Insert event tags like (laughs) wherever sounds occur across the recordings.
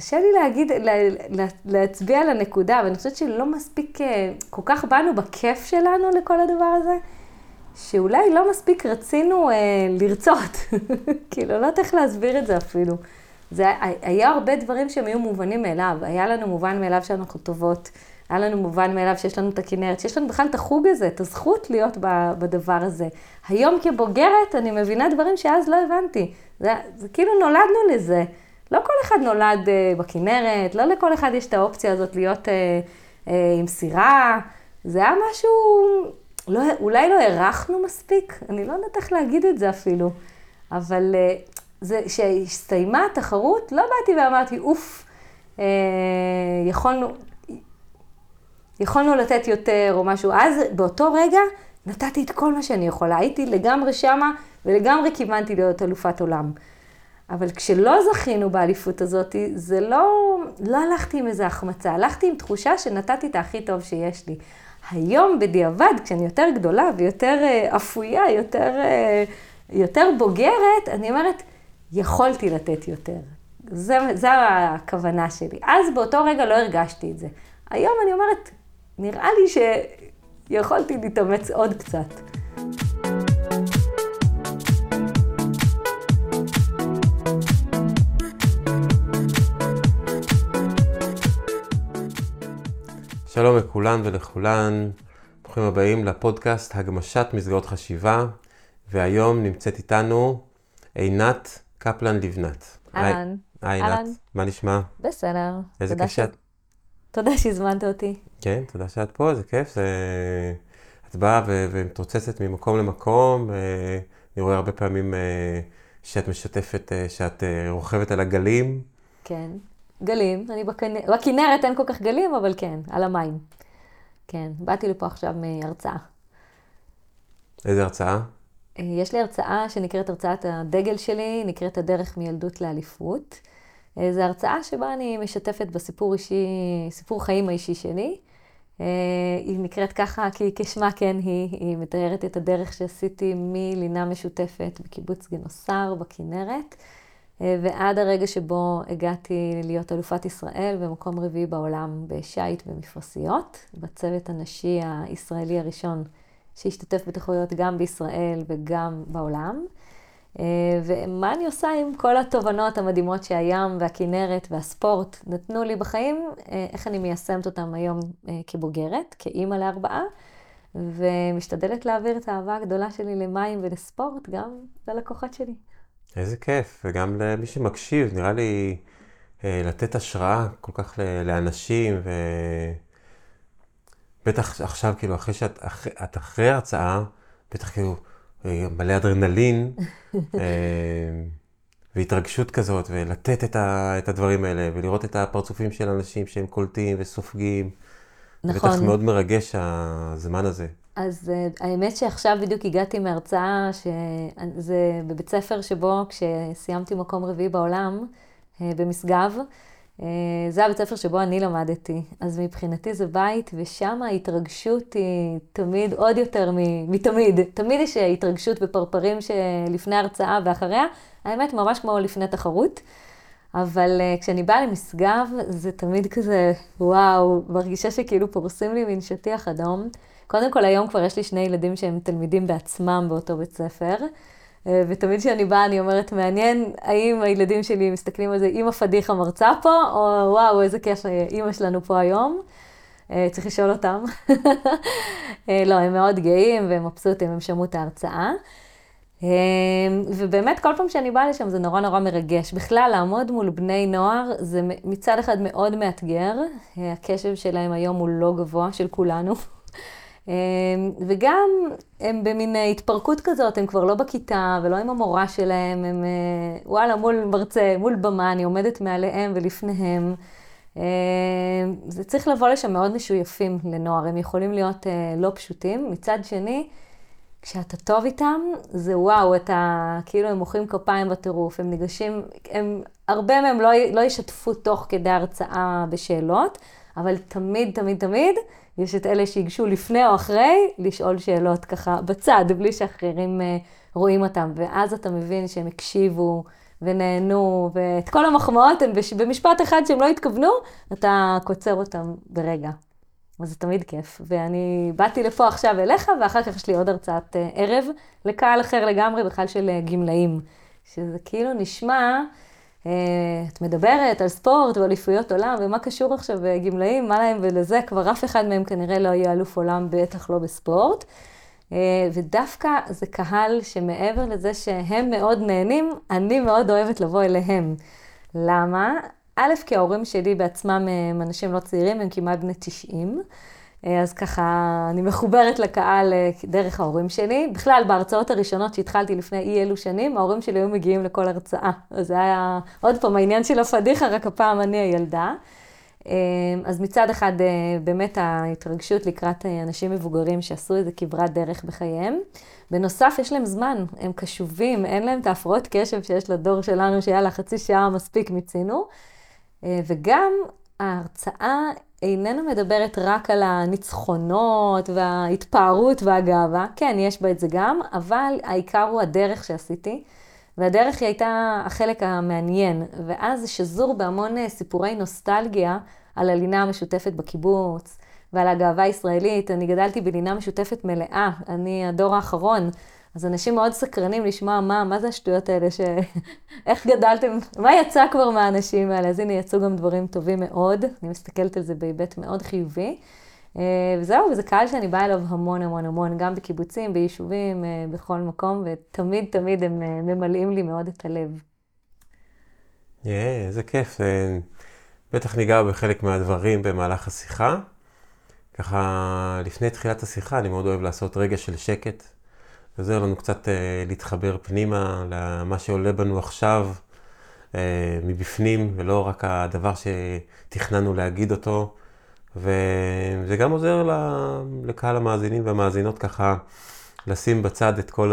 קשה לי להגיד, לה, לה, להצביע על הנקודה, ואני חושבת שלא מספיק, אה, כל כך באנו בכיף שלנו לכל הדבר הזה, שאולי לא מספיק רצינו אה, לרצות. (laughs) כאילו, לא יודעת איך להסביר את זה אפילו. זה היה הרבה דברים שהם היו מובנים מאליו. היה לנו מובן מאליו שאנחנו טובות, היה לנו מובן מאליו שיש לנו את הכנרת, שיש לנו בכלל את החוג הזה, את הזכות להיות בדבר הזה. היום כבוגרת אני מבינה דברים שאז לא הבנתי. זה, זה כאילו נולדנו לזה. לא כל אחד נולד uh, בכנרת, לא לכל אחד יש את האופציה הזאת להיות uh, uh, עם סירה. זה היה משהו, לא, אולי לא הערכנו מספיק, אני לא יודעת איך להגיד את זה אפילו, אבל uh, כשהסתיימה התחרות, לא באתי ואמרתי, אוף, uh, יכולנו, יכולנו לתת יותר או משהו. אז באותו רגע נתתי את כל מה שאני יכולה, הייתי לגמרי שמה ולגמרי כיוונתי להיות אלופת עולם. אבל כשלא זכינו באליפות הזאת, זה לא, לא הלכתי עם איזה החמצה, הלכתי עם תחושה שנתתי את הכי טוב שיש לי. היום בדיעבד, כשאני יותר גדולה ויותר אה, אפויה, יותר, אה, יותר בוגרת, אני אומרת, יכולתי לתת יותר. זה, זה הכוונה שלי. אז באותו רגע לא הרגשתי את זה. היום אני אומרת, נראה לי שיכולתי להתאמץ עוד קצת. שלום לכולן ולכולן, ברוכים הבאים לפודקאסט הגמשת מסגרות חשיבה, והיום נמצאת איתנו עינת קפלן לבנת. אהלן. היי עינת, מה נשמע? בסדר. איזה כיף שאת... תודה שהזמנת אותי. כן, תודה שאת פה, זה כיף. זה... את באה ו... ומתרוצצת ממקום למקום. אה, אני רואה הרבה פעמים אה, שאת משתפת, אה, שאת רוכבת על הגלים. כן. גלים, אני בכנרת, בכנרת אין כל כך גלים, אבל כן, על המים. כן, באתי לפה עכשיו מהרצאה. איזה הרצאה? אה, יש לי הרצאה שנקראת הרצאת הדגל שלי, נקראת הדרך מילדות לאליפות. אה, זו הרצאה שבה אני משתפת בסיפור אישי, סיפור חיים האישי שלי. אה, היא נקראת ככה כי כשמה כן היא, היא מתארת את הדרך שעשיתי מלינה משותפת בקיבוץ גנוסר בכנרת. אה, ועד הרגע שבו הגעתי להיות אלופת ישראל במקום רביעי בעולם בשיט ומפרשיות, בצוות הנשי הישראלי הראשון שהשתתף בתחרויות גם בישראל וגם בעולם. אה, ומה אני עושה עם כל התובנות המדהימות שהים והכינרת והספורט נתנו לי בחיים, אה, איך אני מיישמת אותם היום כבוגרת, כאימא לארבעה, ומשתדלת להעביר את האהבה הגדולה שלי למים ולספורט גם ללקוחות שלי. איזה כיף, וגם למי שמקשיב, נראה לי אה, לתת השראה כל כך לאנשים, ובטח עכשיו, כאילו, אחרי שאת אח, את אחרי הרצאה, בטח כאילו אה, מלא אדרנלין, (laughs) אה, והתרגשות כזאת, ולתת את, ה, את הדברים האלה, ולראות את הפרצופים של אנשים שהם קולטים וסופגים. נכון. בטח מאוד מרגש הזמן הזה. אז uh, האמת שעכשיו בדיוק הגעתי מהרצאה, שזה בבית ספר שבו כשסיימתי מקום רביעי בעולם, uh, במשגב, uh, זה הבית ספר שבו אני למדתי. אז מבחינתי זה בית, ושם ההתרגשות היא תמיד עוד יותר מתמיד. תמיד יש התרגשות בפרפרים שלפני הרצאה ואחריה, האמת ממש כמו לפני תחרות. אבל uh, כשאני באה למשגב, זה תמיד כזה, וואו, מרגישה שכאילו פורסים לי מין שטיח אדום. קודם כל, היום כבר יש לי שני ילדים שהם תלמידים בעצמם באותו בית ספר. אה, ותמיד כשאני באה, אני אומרת, מעניין האם הילדים שלי מסתכלים על זה, אמא פדיחה מרצה פה, או וואו, איזה כיף, אמא שלנו פה היום. אה, צריך לשאול אותם. (laughs) אה, לא, הם מאוד גאים והם מבסוטים, הם שמעו את ההרצאה. ובאמת, כל פעם שאני באה לשם זה נורא נורא מרגש. בכלל, לעמוד מול בני נוער זה מצד אחד מאוד מאתגר. הקשב שלהם היום הוא לא גבוה, של כולנו. (laughs) אמ, וגם הם במין התפרקות כזאת, הם כבר לא בכיתה ולא עם המורה שלהם, הם אה, וואלה, מול מרצה, מול במה, אני עומדת מעליהם ולפניהם. אמ, זה צריך לבוא לשם מאוד משויפים לנוער, הם יכולים להיות אה, לא פשוטים. מצד שני, כשאתה טוב איתם, זה וואו, אתה, כאילו הם מוחאים כפיים בטירוף, הם ניגשים, הם, הרבה מהם לא, לא ישתפו תוך כדי הרצאה בשאלות, אבל תמיד, תמיד, תמיד, יש את אלה שיגשו לפני או אחרי, לשאול שאלות ככה בצד, בלי שאחרים uh, רואים אותם. ואז אתה מבין שהם הקשיבו ונהנו, ואת כל המחמאות במשפט אחד שהם לא התכוונו, אתה קוצר אותם ברגע. אז זה תמיד כיף. ואני באתי לפה עכשיו אליך, ואחר כך יש לי עוד הרצאת אה, ערב לקהל אחר לגמרי, בכלל של אה, גמלאים. שזה כאילו נשמע, אה, את מדברת על ספורט ואליפויות עולם, ומה קשור עכשיו גמלאים, מה להם ולזה, כבר אף אחד מהם כנראה לא יהיה אלוף עולם, בטח לא בספורט. ודווקא זה קהל שמעבר לזה שהם מאוד נהנים, אני מאוד אוהבת לבוא אליהם. למה? א', כי ההורים שלי בעצמם הם אנשים לא צעירים, הם כמעט בני 90. אז ככה, אני מחוברת לקהל אה, דרך ההורים שלי. בכלל, בהרצאות הראשונות שהתחלתי לפני אי אלו שנים, ההורים שלי היו מגיעים לכל הרצאה. אז זה היה, עוד פעם, העניין של הפדיחה, רק הפעם אני הילדה. אה, אז מצד אחד, אה, באמת ההתרגשות לקראת אנשים מבוגרים שעשו איזה כברת דרך בחייהם. בנוסף, יש להם זמן, הם קשובים, אין להם את ההפרעות קשב שיש לדור שלנו, שיאללה, חצי שעה מספיק מיצינו. אה, וגם ההרצאה איננה מדברת רק על הניצחונות וההתפארות והגאווה, כן, יש בה את זה גם, אבל העיקר הוא הדרך שעשיתי, והדרך היא הייתה החלק המעניין, ואז שזור בהמון אה, סיפורי נוסטלגיה על הלינה המשותפת בקיבוץ, ועל הגאווה הישראלית. אני גדלתי בלינה משותפת מלאה, אני הדור האחרון. אז אנשים מאוד סקרנים לשמוע מה, מה זה השטויות האלה, ש... (laughs) איך גדלתם, מה יצא כבר מהאנשים האלה. אז הנה, יצאו גם דברים טובים מאוד, אני מסתכלת על זה בהיבט מאוד חיובי. אה, וזהו, וזה קהל שאני באה אליו המון המון המון, גם בקיבוצים, ביישובים, אה, בכל מקום, ותמיד תמיד הם אה, ממלאים לי מאוד את הלב. איזה כיף. בטח ניגע בחלק מהדברים במהלך השיחה. ככה, לפני תחילת השיחה, אני מאוד אוהב לעשות רגע של שקט. עוזר לנו קצת אה, להתחבר פנימה למה שעולה בנו עכשיו אה, מבפנים, ולא רק הדבר שתכננו להגיד אותו. וזה גם עוזר לקהל המאזינים והמאזינות ככה לשים בצד את כל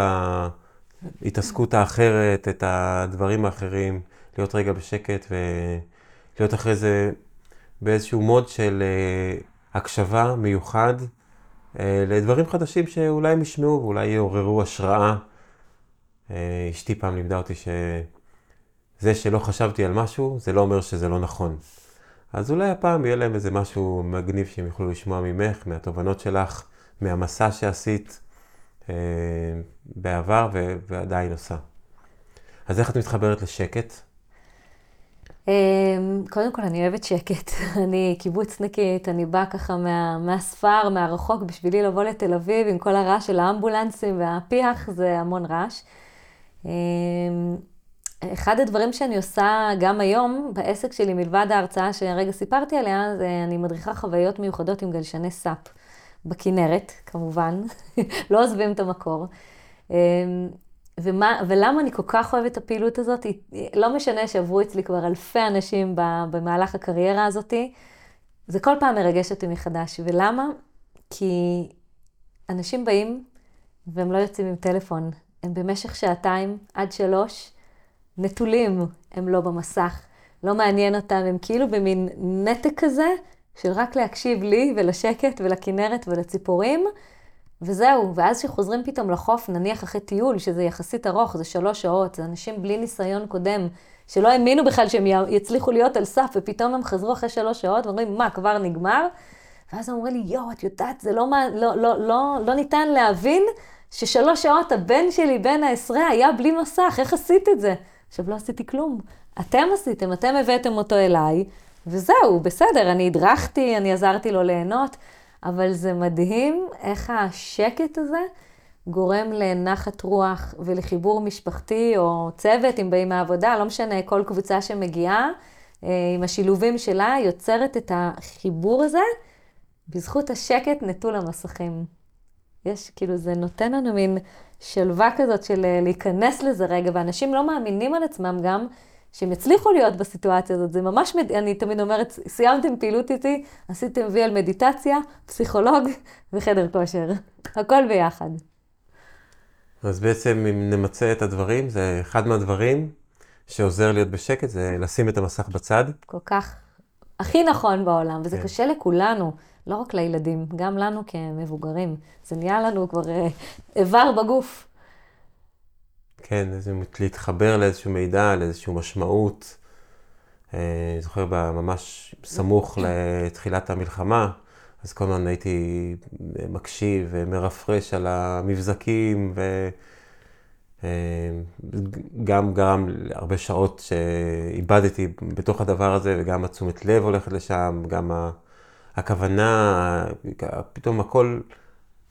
ההתעסקות האחרת, את הדברים האחרים, להיות רגע בשקט ולהיות אחרי זה באיזשהו מוד של אה, הקשבה מיוחד לדברים חדשים שאולי הם ישמעו ואולי יעוררו השראה. אה, אשתי פעם לימדה אותי שזה שלא חשבתי על משהו, זה לא אומר שזה לא נכון. אז אולי הפעם יהיה להם איזה משהו מגניב שהם יוכלו לשמוע ממך, מהתובנות שלך, מהמסע שעשית אה, בעבר ועדיין עושה. אז איך את מתחברת לשקט? אמ, קודם כל, אני אוהבת שקט. (laughs) אני קיבוצניקית, אני באה ככה מה, מהספר, מהרחוק, בשבילי לבוא לתל אביב עם כל הרעש של האמבולנסים והפיח, זה המון רעש. אמ, אחד הדברים שאני עושה גם היום בעסק שלי, מלבד ההרצאה שהרגע סיפרתי עליה, זה אני מדריכה חוויות מיוחדות עם גלשני סאפ. בכנרת, כמובן, (laughs) לא עוזבים את המקור. ומה, ולמה אני כל כך אוהבת את הפעילות הזאת? לא משנה שעברו אצלי כבר אלפי אנשים במהלך הקריירה הזאת, זה כל פעם מרגש אותי מחדש. ולמה? כי אנשים באים והם לא יוצאים עם טלפון. הם במשך שעתיים עד שלוש נטולים, הם לא במסך. לא מעניין אותם, הם כאילו במין נתק כזה של רק להקשיב לי ולשקט ולכנרת ולציפורים. וזהו, ואז כשחוזרים פתאום לחוף, נניח אחרי טיול, שזה יחסית ארוך, זה שלוש שעות, זה אנשים בלי ניסיון קודם, שלא האמינו בכלל שהם יצליחו להיות על סף, ופתאום הם חזרו אחרי שלוש שעות ואומרים, מה, כבר נגמר? ואז הם אומרים לי, יואו, את יודעת, זה לא, לא, לא, לא, לא ניתן להבין ששלוש שעות הבן שלי, בן העשרה, היה בלי מסך, איך עשית את זה? עכשיו, לא עשיתי כלום. אתם עשיתם, אתם הבאתם אותו אליי, וזהו, בסדר, אני הדרכתי, אני עזרתי לו ליהנות. אבל זה מדהים איך השקט הזה גורם לנחת רוח ולחיבור משפחתי או צוות, אם באים מהעבודה, לא משנה, כל קבוצה שמגיעה אה, עם השילובים שלה, יוצרת את החיבור הזה בזכות השקט נטול המסכים. יש, כאילו, זה נותן לנו מין שלווה כזאת של אה, להיכנס לזה רגע, ואנשים לא מאמינים על עצמם גם שהם יצליחו להיות בסיטואציה הזאת. זה ממש, אני תמיד אומרת, סיימתם פעילות איתי, עשיתם וי על מדיטציה, פסיכולוג (laughs) וחדר כושר. הכל ביחד. אז בעצם אם נמצה את הדברים, זה אחד מהדברים שעוזר להיות בשקט, זה לשים את המסך בצד. כל כך, הכי נכון בעולם, וזה כן. קשה לכולנו, לא רק לילדים, גם לנו כמבוגרים. זה נהיה לנו כבר אה, איבר בגוף. כן, להתחבר לאיזשהו מידע, לאיזושהי משמעות. אני אה, זוכר ממש סמוך לתחילת המלחמה, אז כל הזמן הייתי מקשיב ומרפרש על המבזקים, וגם אה, גרם הרבה שעות שאיבדתי בתוך הדבר הזה, וגם התשומת לב הולכת לשם, גם הכוונה, פתאום הכל,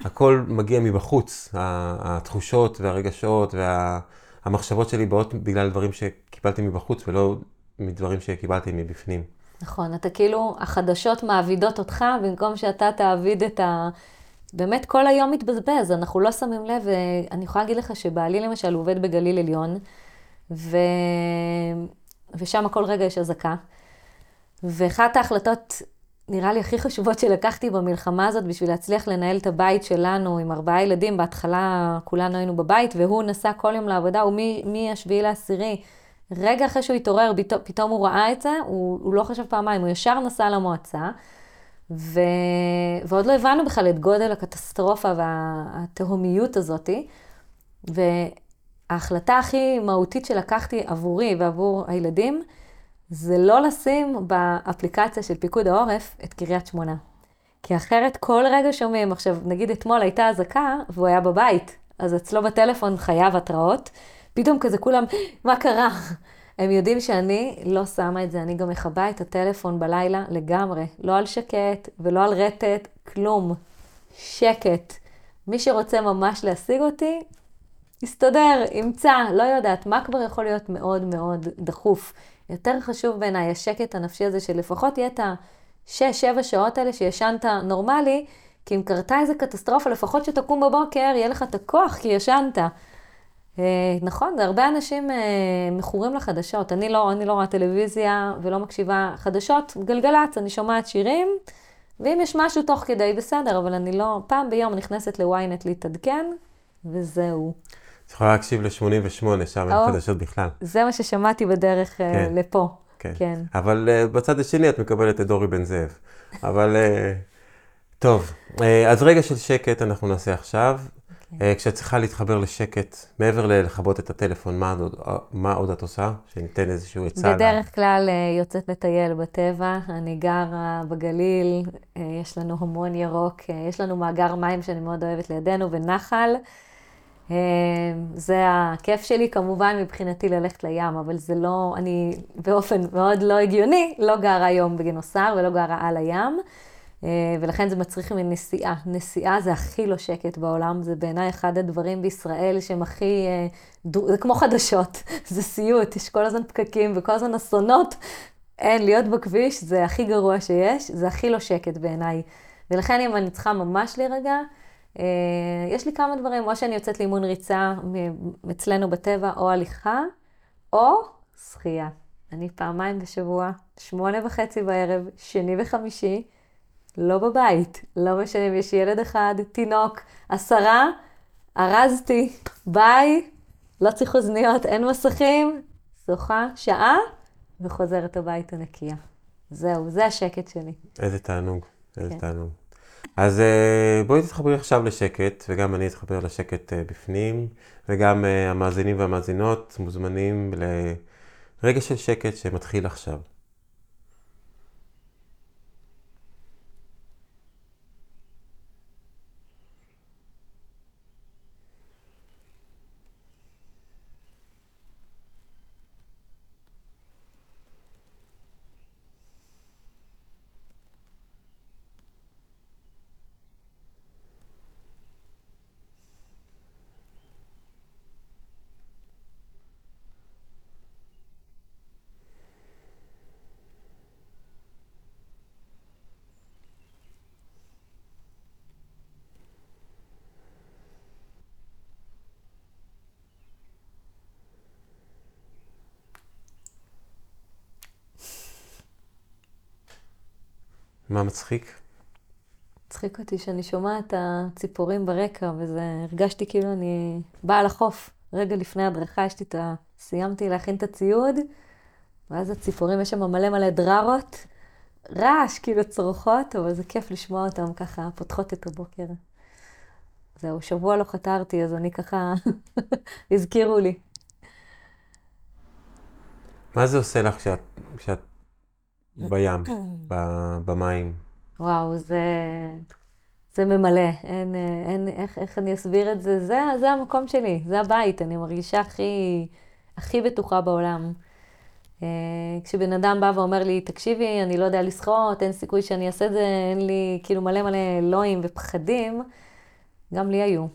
הכל מגיע מבחוץ, התחושות והרגשות והמחשבות שלי באות בגלל דברים שקיבלתי מבחוץ ולא מדברים שקיבלתי מבפנים. נכון, אתה כאילו, החדשות מעבידות אותך, במקום שאתה תעביד את ה... באמת כל היום מתבזבז, אנחנו לא שמים לב, ואני יכולה להגיד לך שבעלי למשל עובד בגליל עליון, ו... ושם כל רגע יש אזעקה. ואחת ההחלטות, נראה לי, הכי חשובות שלקחתי במלחמה הזאת בשביל להצליח לנהל את הבית שלנו עם ארבעה ילדים, בהתחלה כולנו היינו בבית, והוא נסע כל יום לעבודה, הוא מ-7 לעשירי. רגע אחרי שהוא התעורר, פתאום הוא ראה את זה, הוא, הוא לא חשב פעמיים, הוא ישר נסע למועצה, ו... ועוד לא הבנו בכלל את גודל הקטסטרופה והתהומיות הזאתי. וההחלטה הכי מהותית שלקחתי עבורי ועבור הילדים, זה לא לשים באפליקציה של פיקוד העורף את קריית שמונה. כי אחרת כל רגע שומעים, עכשיו נגיד אתמול הייתה אזעקה והוא היה בבית, אז אצלו בטלפון חייב התראות. פתאום כזה כולם, מה קרה? הם יודעים שאני לא שמה את זה, אני גם מכבה את הטלפון בלילה לגמרי. לא על שקט ולא על רטט, כלום. שקט. מי שרוצה ממש להשיג אותי, יסתדר, ימצא, לא יודעת, מה כבר יכול להיות מאוד מאוד דחוף. יותר חשוב בעיניי השקט הנפשי הזה, שלפחות יהיה את השש-שבע שעות האלה שישנת נורמלי, כי אם קרתה איזה קטסטרופה, לפחות שתקום בבוקר, יהיה לך את הכוח, כי ישנת. אה, נכון, הרבה אנשים אה, מכורים לחדשות. אני לא, אני לא רואה טלוויזיה ולא מקשיבה חדשות, גלגלצ, אני שומעת שירים, ואם יש משהו תוך כדי, בסדר, אבל אני לא, פעם ביום נכנסת לוויינט להתעדכן, וזהו. את יכולה להקשיב ל-88, שם אין חדשות בכלל. זה מה ששמעתי בדרך אה, כן, לפה. כן. כן. אבל בצד השני את מקבלת את דורי בן זאב. אבל טוב, אז רגע של שקט אנחנו נעשה עכשיו. כן. אה, כשאת צריכה להתחבר לשקט, מעבר ללכבות את הטלפון, מה עוד, מה עוד את עושה? שניתן איזשהו עצה. בדרך כלל אה, יוצאת לטייל בטבע, אני גרה בגליל, אה, יש לנו המון ירוק, יש לנו מאגר מים שאני מאוד אוהבת לידינו ונחל. זה הכיף שלי כמובן מבחינתי ללכת לים, אבל זה לא, אני באופן מאוד לא הגיוני, לא גרה היום בגינוסר ולא גרה על הים. אה, ולכן זה מצריך מנסיעה. נסיעה זה הכי לא שקט בעולם, זה בעיניי אחד הדברים בישראל שהם הכי, אה, זה כמו חדשות, (laughs) זה סיוט, יש כל הזמן פקקים וכל הזמן אסונות. אין, להיות בכביש זה הכי גרוע שיש, זה הכי לא שקט בעיניי. ולכן אם אני צריכה ממש להירגע, יש לי כמה דברים, או שאני יוצאת לאימון ריצה אצלנו בטבע, או הליכה, או שחייה. אני פעמיים בשבוע, שמונה וחצי בערב, שני וחמישי, לא בבית, לא משנה אם יש ילד אחד, תינוק, עשרה, ארזתי, ביי, לא צריך אוזניות, אין מסכים, שוחה, שעה, וחוזרת הביתה נקייה. זהו, זה השקט שלי. איזה תענוג, איזה כן. תענוג. אז אה, בואי תתחברי עכשיו לשקט, וגם אני אתחבר לשקט אה, בפנים, וגם אה, המאזינים והמאזינות מוזמנים לרגע של שקט שמתחיל עכשיו. מה מצחיק? מצחיק אותי שאני שומעת את הציפורים ברקע, וזה, הרגשתי כאילו אני באה לחוף. רגע לפני הדרכה, יש לי את ה... סיימתי להכין את הציוד, ואז הציפורים, יש שם מלא מלא דררות, רעש, כאילו צרוחות, אבל זה כיף לשמוע אותם ככה, פותחות את הבוקר. זהו, שבוע לא חתרתי, אז אני ככה, (laughs) הזכירו לי. מה זה עושה לך כשאת, כשאת בים, במים? וואו, זה, זה ממלא. אין, אין, איך, איך אני אסביר את זה? זה? זה המקום שלי, זה הבית. אני מרגישה הכי, הכי בטוחה בעולם. אה, כשבן אדם בא ואומר לי, תקשיבי, אני לא יודע לשחות, אין סיכוי שאני אעשה את זה, אין לי כאילו מלא מלא אלוהים ופחדים, גם לי היו.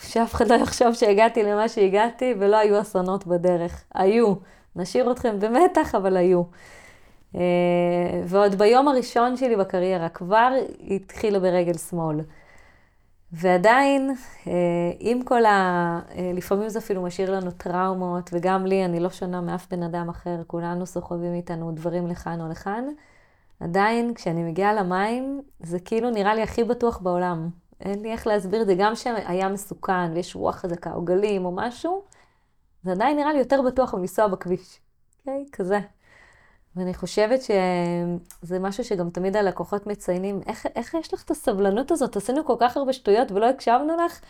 שאף אחד לא יחשוב שהגעתי למה שהגעתי ולא היו אסונות בדרך. היו. נשאיר אתכם במתח, אבל היו. אה, ועוד ביום הראשון שלי בקריירה כבר התחילה ברגל שמאל. ועדיין, אה, עם כל ה... אה, לפעמים זה אפילו משאיר לנו טראומות, וגם לי, אני לא שונה מאף בן אדם אחר, כולנו סוחבים איתנו דברים לכאן או לכאן. עדיין, כשאני מגיעה למים, זה כאילו נראה לי הכי בטוח בעולם. אין לי איך להסביר את זה, גם שהיה מסוכן ויש רוח חזקה או גלים או משהו, זה עדיין נראה לי יותר בטוח מלנסוע בכביש. אוקיי? Okay, כזה. ואני חושבת שזה משהו שגם תמיד הלקוחות מציינים, איך, איך יש לך את הסבלנות הזאת? עשינו כל כך הרבה שטויות ולא הקשבנו לך?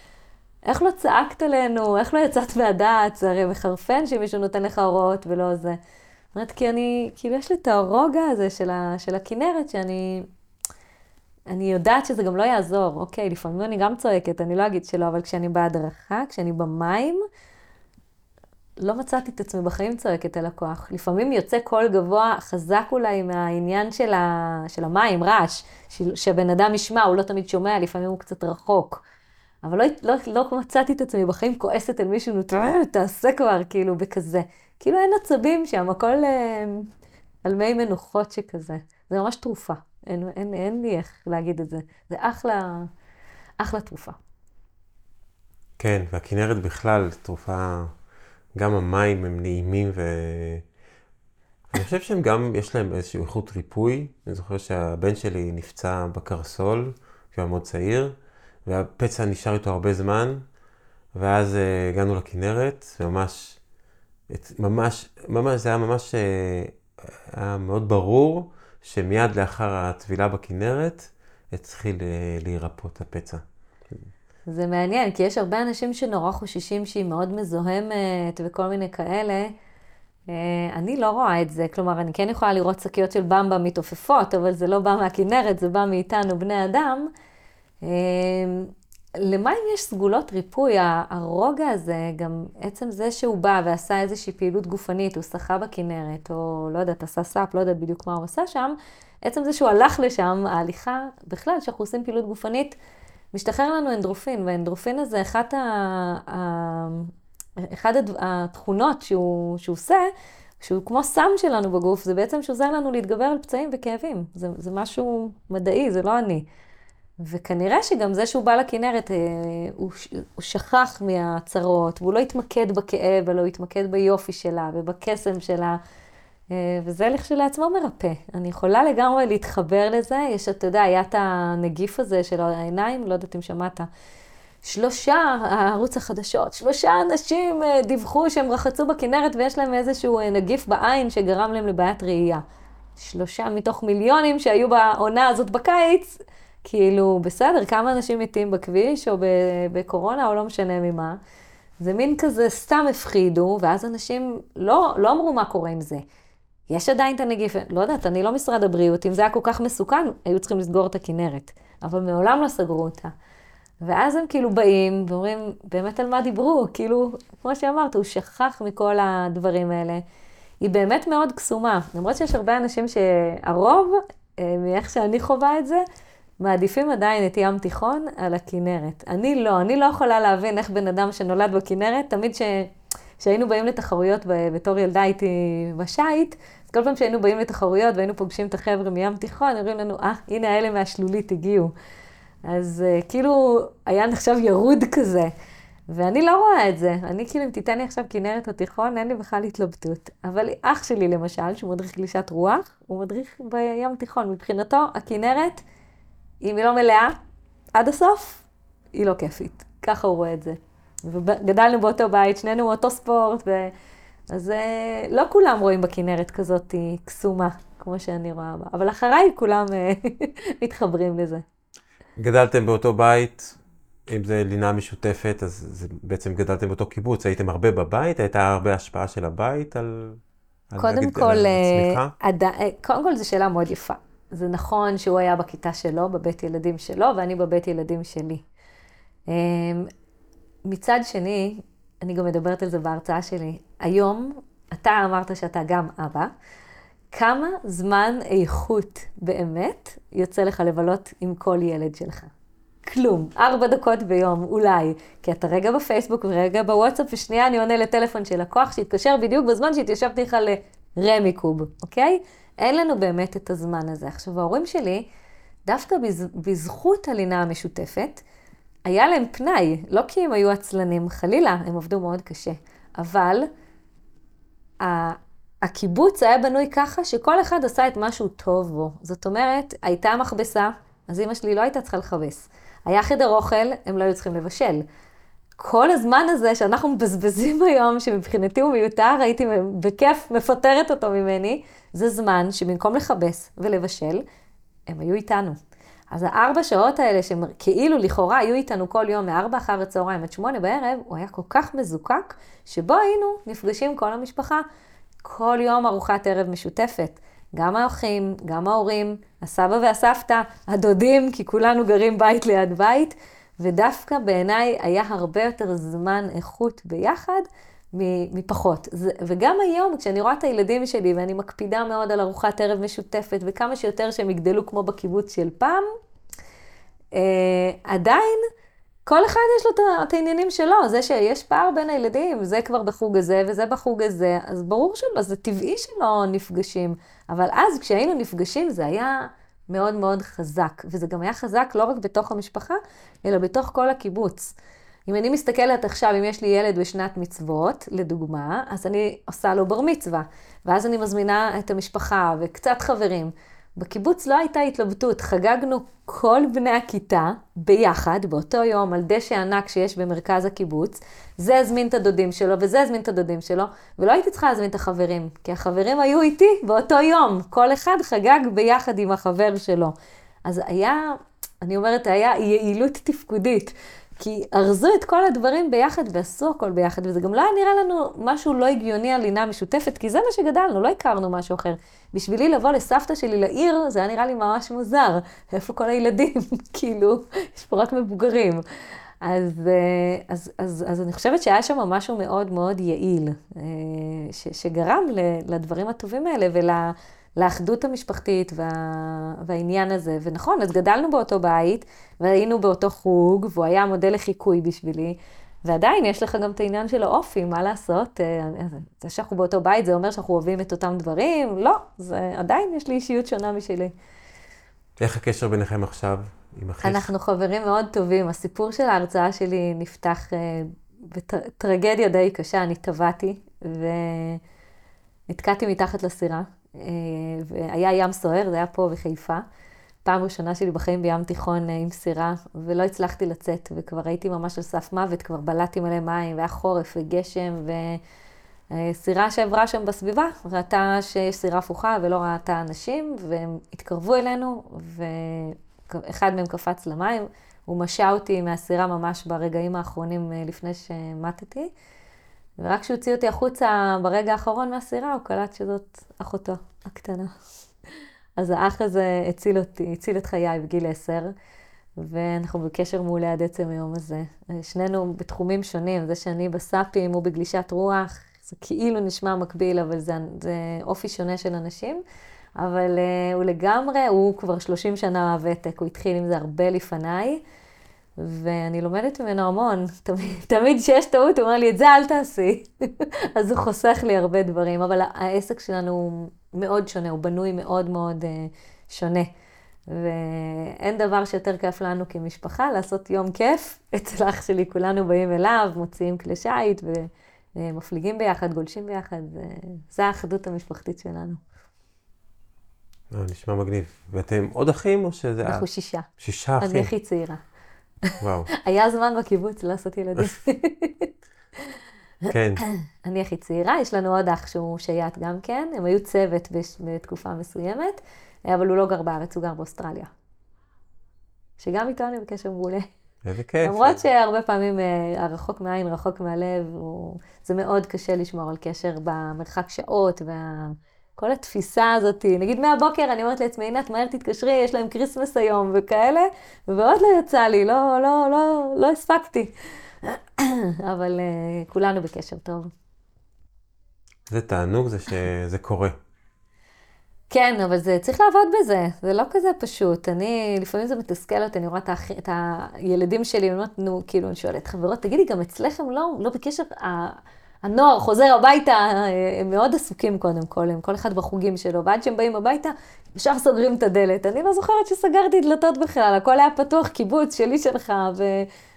איך לא צעקת עלינו? איך לא יצאת מהדעת? זה הרי מחרפן שמישהו נותן לך הוראות ולא זה. אומרת, כי אני, כאילו יש לי את הרוגע הזה של, ה, של הכנרת, שאני אני יודעת שזה גם לא יעזור. אוקיי, לפעמים אני גם צועקת, אני לא אגיד שלא, אבל כשאני בהדרכה, כשאני במים, לא מצאתי את עצמי בחיים צועקת על הכוח. לפעמים יוצא קול גבוה, חזק אולי מהעניין של, ה... של המים, רעש, שהבן אדם ישמע, הוא לא תמיד שומע, לפעמים הוא קצת רחוק. אבל לא, לא, לא מצאתי את עצמי בחיים כועסת על מישהו, תעשה כבר, כאילו, בכזה. כאילו אין עצבים שם, הכל אה, על מי מנוחות שכזה. זה ממש תרופה, אין, אין, אין לי איך להגיד את זה. זה אחלה, אחלה תרופה. כן, והכנרת בכלל תרופה גם המים הם נעימים ו... אני חושב שהם גם, יש להם איזושהי איכות ריפוי. אני זוכר שהבן שלי נפצע בקרסול, כשהוא היה מאוד צעיר, והפצע נשאר איתו הרבה זמן, ואז uh, הגענו לכנרת, וממש, את, ממש, ממש, זה היה ממש, uh, היה מאוד ברור שמיד לאחר הטבילה בכנרת, התחיל uh, להירפות הפצע. זה מעניין, כי יש הרבה אנשים שנורא חוששים שהיא מאוד מזוהמת וכל מיני כאלה. אה, אני לא רואה את זה, כלומר, אני כן יכולה לראות שקיות של במבה מתעופפות, אבל זה לא בא מהכנרת, זה בא מאיתנו, בני אדם. אה, למים יש סגולות ריפוי, הרוגע הזה, גם עצם זה שהוא בא ועשה איזושהי פעילות גופנית, הוא שחה בכנרת, או לא יודעת, עשה סאפ, לא יודעת בדיוק מה הוא עשה שם, עצם זה שהוא הלך לשם, ההליכה, בכלל, כשאנחנו עושים פעילות גופנית, משתחרר לנו אנדרופין, והאנדרופין הזה, אחת, ה, ה, אחד התכונות שהוא, שהוא עושה, שהוא כמו סם שלנו בגוף, זה בעצם שעוזר לנו להתגבר על פצעים וכאבים. זה, זה משהו מדעי, זה לא אני. וכנראה שגם זה שהוא בא לכנרת, אה, הוא, הוא שכח מהצרות, והוא לא התמקד בכאב, ולא התמקד ביופי שלה ובקסם שלה. אה, וזה לכשלעצמו מרפא. אני יכולה לגמרי להתחבר לזה. יש, אתה יודע, היה את הנגיף הזה של העיניים, לא יודעת אם שמעת. שלושה, הערוץ החדשות, שלושה אנשים אה, דיווחו שהם רחצו בכנרת ויש להם איזשהו אה, נגיף בעין שגרם להם לבעיית ראייה. שלושה מתוך מיליונים שהיו בעונה הזאת בקיץ, כאילו, בסדר, כמה אנשים מתים בכביש או בקורונה או לא משנה ממה. זה מין כזה סתם הפחידו, ואז אנשים לא, לא אמרו מה קורה עם זה. יש עדיין את הנגיף, לא יודעת, אני לא משרד הבריאות, אם זה היה כל כך מסוכן, היו צריכים לסגור את הכנרת. אבל מעולם לא סגרו אותה. ואז הם כאילו באים ואומרים, באמת על מה דיברו? כאילו, כמו שאמרת, הוא שכח מכל הדברים האלה. היא באמת מאוד קסומה. למרות שיש הרבה אנשים שהרוב, אה, מאיך שאני חווה את זה, מעדיפים עדיין את ים תיכון על הכנרת. אני לא, אני לא יכולה להבין איך בן אדם שנולד בכנרת, תמיד ש... כשהיינו באים לתחרויות בתור ילדה הייתי בשייט, אז כל פעם שהיינו באים לתחרויות והיינו פוגשים את החבר'ה מים תיכון, אומרים לנו, אה, ah, הנה האלה מהשלולית הגיעו. אז uh, כאילו היה נחשב ירוד כזה. ואני לא רואה את זה. אני כאילו, אם תיתן לי עכשיו כנרת או תיכון, אין לי בכלל התלבטות. אבל אח שלי למשל, שהוא מדריך גלישת רוח, הוא מדריך בים תיכון. מבחינתו, הכנרת, אם היא לא מלאה עד הסוף, היא לא כיפית. ככה הוא רואה את זה. וגדלנו באותו בית, שנינו מאותו ספורט, ו... אז אה, לא כולם רואים בכנרת כזאת קסומה, כמו שאני רואה בה, אבל אחריי כולם אה, (laughs) מתחברים לזה. גדלתם באותו בית, אם זה לינה משותפת, אז זה, בעצם גדלתם באותו קיבוץ, הייתם הרבה בבית, הייתה הרבה השפעה של הבית על, קודם על, כל, על אה, הצמיחה? עד, אה, קודם כל זו שאלה מאוד יפה. זה נכון שהוא היה בכיתה שלו, בבית ילדים שלו, ואני בבית ילדים שלי. מצד שני, אני גם מדברת על זה בהרצאה שלי, היום, אתה אמרת שאתה גם אבא, כמה זמן איכות באמת יוצא לך לבלות עם כל ילד שלך? כלום, ארבע דקות ביום, אולי. כי אתה רגע בפייסבוק ורגע בוואטסאפ, ושנייה אני עונה לטלפון של לקוח שהתקשר בדיוק בזמן שהתיישבתי לך לרמי קוב, אוקיי? אין לנו באמת את הזמן הזה. עכשיו, ההורים שלי, דווקא בז, בזכות הלינה המשותפת, היה להם פנאי, לא כי הם היו עצלנים, חלילה, הם עבדו מאוד קשה. אבל הקיבוץ היה בנוי ככה שכל אחד עשה את מה שהוא טוב בו. זאת אומרת, הייתה מכבסה, אז אמא שלי לא הייתה צריכה לכבס. היה חדר אוכל, הם לא היו צריכים לבשל. כל הזמן הזה שאנחנו מבזבזים היום, שמבחינתי הוא מיותר, הייתי בכיף מפטרת אותו ממני, זה זמן שבמקום לכבס ולבשל, הם היו איתנו. אז הארבע שעות האלה, שהם כאילו לכאורה היו איתנו כל יום, מארבע אחר הצהריים עד שמונה בערב, הוא היה כל כך מזוקק, שבו היינו נפגשים כל המשפחה. כל יום ארוחת ערב משותפת. גם האחים, גם ההורים, הסבא והסבתא, הדודים, כי כולנו גרים בית ליד בית, ודווקא בעיניי היה הרבה יותר זמן איכות ביחד מפחות. וגם היום, כשאני רואה את הילדים שלי, ואני מקפידה מאוד על ארוחת ערב משותפת, וכמה שיותר שהם יגדלו כמו בקיבוץ של פעם, אה, עדיין, כל אחד יש לו את העניינים שלו, זה שיש פער בין הילדים, זה כבר בחוג הזה וזה בחוג הזה, אז ברור שלא, זה טבעי שלא נפגשים. אבל אז כשהיינו נפגשים זה היה מאוד מאוד חזק, וזה גם היה חזק לא רק בתוך המשפחה, אלא בתוך כל הקיבוץ. אם אני מסתכלת עכשיו, אם יש לי ילד בשנת מצוות, לדוגמה, אז אני עושה לו בר מצווה, ואז אני מזמינה את המשפחה וקצת חברים. בקיבוץ לא הייתה התלבטות, חגגנו כל בני הכיתה ביחד, באותו יום, על דשא ענק שיש במרכז הקיבוץ. זה הזמין את הדודים שלו וזה הזמין את הדודים שלו, ולא הייתי צריכה להזמין את החברים, כי החברים היו איתי באותו יום. כל אחד חגג ביחד עם החבר שלו. אז היה, אני אומרת, היה יעילות תפקודית. כי ארזו את כל הדברים ביחד ועשו הכל ביחד, וזה גם לא היה נראה לנו משהו לא הגיוני על לינה משותפת, כי זה מה שגדלנו, לא הכרנו משהו אחר. בשבילי לבוא לסבתא שלי לעיר, זה היה נראה לי ממש מוזר. איפה כל הילדים? (laughs) כאילו, יש פה רק מבוגרים. אז, אה, אז, אז, אז אני חושבת שהיה שם משהו מאוד מאוד יעיל, אה, ש, שגרם לדברים הטובים האלה ול... לאחדות המשפחתית וה... והעניין הזה. ונכון, אז גדלנו באותו בית, והיינו באותו חוג, והוא היה מודל לחיקוי בשבילי. ועדיין יש לך גם את העניין של האופי, מה לעשות? אה, זה שאנחנו באותו בית, זה אומר שאנחנו אוהבים את אותם דברים? לא, זה עדיין יש לי אישיות שונה משלי. איך הקשר ביניכם עכשיו עם אחיך? אנחנו חברים מאוד טובים. הסיפור של ההרצאה שלי נפתח אה, בטרגדיה די קשה. אני טבעתי ונתקעתי מתחת לסירה. אה, והיה ים סוער, זה היה פה בחיפה. פעם ראשונה שלי בחיים בים תיכון אה, עם סירה, ולא הצלחתי לצאת, וכבר הייתי ממש על סף מוות, כבר בלעתי מלא מים, והיה חורף וגשם, וסירה שעברה שם בסביבה, ראתה שיש סירה הפוכה ולא ראתה אנשים, והם התקרבו אלינו, ואחד מהם קפץ למים, הוא משה אותי מהסירה ממש ברגעים האחרונים אה, לפני שמטתי. ורק כשהוא הוציא אותי החוצה ברגע האחרון מהסירה, הוא קלט שזאת אחותו הקטנה. אז האח הזה הציל אותי, הציל את חיי בגיל עשר, ואנחנו בקשר מעולה עד עצם היום הזה. שנינו בתחומים שונים, זה שאני בסאפים, הוא בגלישת רוח, זה כאילו נשמע מקביל, אבל זה, זה אופי שונה של אנשים. אבל uh, הוא לגמרי, הוא כבר 30 שנה ותק, הוא התחיל עם זה הרבה לפניי. ואני לומדת ממנו המון. תמיד כשיש טעות, הוא אומר לי, את זה אל תעשי. (laughs) אז הוא חוסך לי הרבה דברים, אבל העסק שלנו הוא מאוד שונה, הוא בנוי מאוד מאוד uh, שונה. ואין דבר שיותר כיף לנו כמשפחה לעשות יום כיף. (laughs) אצל אח שלי כולנו באים אליו, מוציאים כלי שיט ומפליגים ביחד, גולשים ביחד. זה האחדות המשפחתית שלנו. אה, נשמע מגניב. ואתם עוד אחים או שזה... אנחנו שישה. שישה אחים. אני הכי צעירה. וואו. (laughs) היה זמן בקיבוץ לעשות ילדים. כן. (coughs) אני הכי צעירה, יש לנו עוד אח שהוא שייט גם כן, הם היו צוות בתקופה מסוימת, אבל הוא לא גר בארץ, הוא גר באוסטרליה. שגם איתו אני בקשר מעולה. איזה כיף. למרות שהרבה פעמים אה, הרחוק מהעין, רחוק מהלב, הוא... זה מאוד קשה לשמור על קשר במרחק שעות, וכל וה... התפיסה הזאת, נגיד מהבוקר אני אומרת לעצמי, עינת, מהר תתקשרי, יש להם Christmas היום וכאלה, ועוד לא יצא לי, לא, לא, לא, לא הספקתי. (clears throat) אבל אה, כולנו בקשר טוב. זה תענוג זה שזה קורה. כן, אבל זה, צריך לעבוד בזה, זה לא כזה פשוט. אני, לפעמים זה מתסכל אותי, אני רואה את, האח, את הילדים שלי, אני אומרת, נו, כאילו, אני שואלת, חברות, תגידי, גם אצלכם לא, לא בקשר, הנוער חוזר הביתה, הם מאוד עסוקים קודם כל, הם כל אחד בחוגים שלו, ועד שהם באים הביתה, ישר סוגרים את הדלת. אני לא זוכרת שסגרתי דלתות בכלל, הכל היה פתוח, קיבוץ שלי שלך, ו...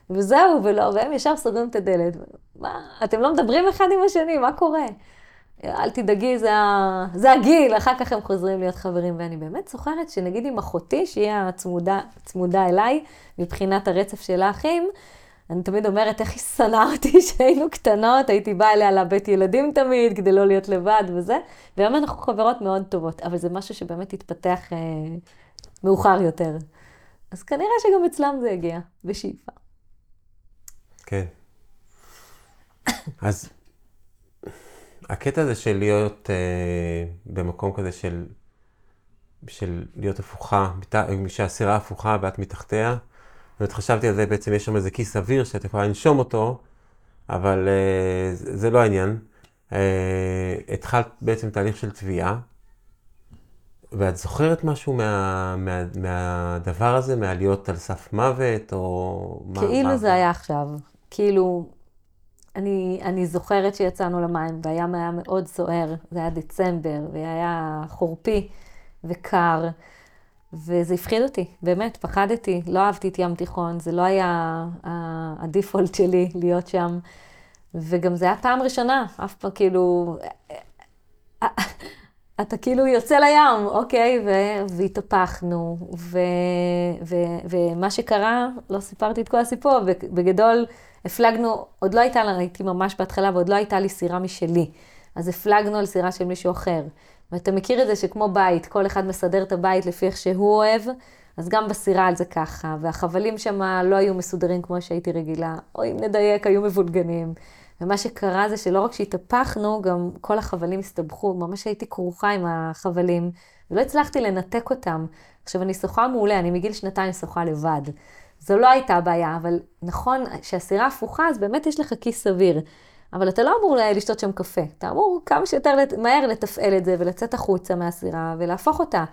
וזהו, ולא, והם ישר סוגרים את הדלת. מה, אתם לא מדברים אחד עם השני, מה קורה? אל תדאגי, זה, ה... זה הגיל, אחר כך הם חוזרים להיות חברים. ואני באמת זוכרת שנגיד עם אחותי, שהיא הצמודה צמודה אליי, מבחינת הרצף של האחים, אני תמיד אומרת איך היא שנאה אותי (laughs) שהיינו קטנות, הייתי באה אליה לבית ילדים תמיד, כדי לא להיות לבד וזה, והיום אנחנו חברות מאוד טובות, אבל זה משהו שבאמת התפתח אה, מאוחר יותר. אז כנראה שגם אצלם זה יגיע, בשאיפה. כן. אז הקטע הזה של להיות אה, במקום כזה של, של להיות הפוכה, שהסירה הפוכה ואת מתחתיה, באמת חשבתי על זה, בעצם יש שם איזה כיס אוויר שאת יכולה לנשום אותו, אבל אה, זה, לא העניין. אה, התחלת בעצם תהליך של תביעה, ואת זוכרת משהו מה, מה, מהדבר הזה, מהלהיות על סף מוות, או כאילו מה? זה היה עכשיו. כאילו, אני, אני זוכרת שיצאנו למים, והים היה מאוד סוער, זה היה דצמבר, והיה חורפי וקר, וזה הפחיד אותי, באמת, פחדתי, לא אהבתי את ים תיכון, זה לא היה הדיפולט שלי להיות שם, וגם זה היה פעם ראשונה, אף פעם, כאילו, אתה כאילו יוצא לים, אוקיי, ו- והתהפכנו, ו- ו- ומה שקרה, לא סיפרתי את כל הסיפור, בגדול, הפלגנו, עוד לא הייתה, הייתי ממש בהתחלה ועוד לא הייתה לי סירה משלי. אז הפלגנו על סירה של מישהו אחר. ואתה מכיר את זה שכמו בית, כל אחד מסדר את הבית לפי איך שהוא אוהב, אז גם בסירה על זה ככה. והחבלים שם לא היו מסודרים כמו שהייתי רגילה, או אם נדייק, היו מבולגנים. ומה שקרה זה שלא רק שהתהפכנו, גם כל החבלים הסתבכו, ממש הייתי כרוכה עם החבלים, ולא הצלחתי לנתק אותם. עכשיו, אני שוחה מעולה, אני מגיל שנתיים שוחה לבד. זו לא הייתה הבעיה, אבל נכון שהסירה הפוכה, אז באמת יש לך כיס סביר. אבל אתה לא אמור לשתות שם קפה, אתה אמור כמה שיותר מהר לתפעל את זה ולצאת החוצה מהסירה ולהפוך אותה.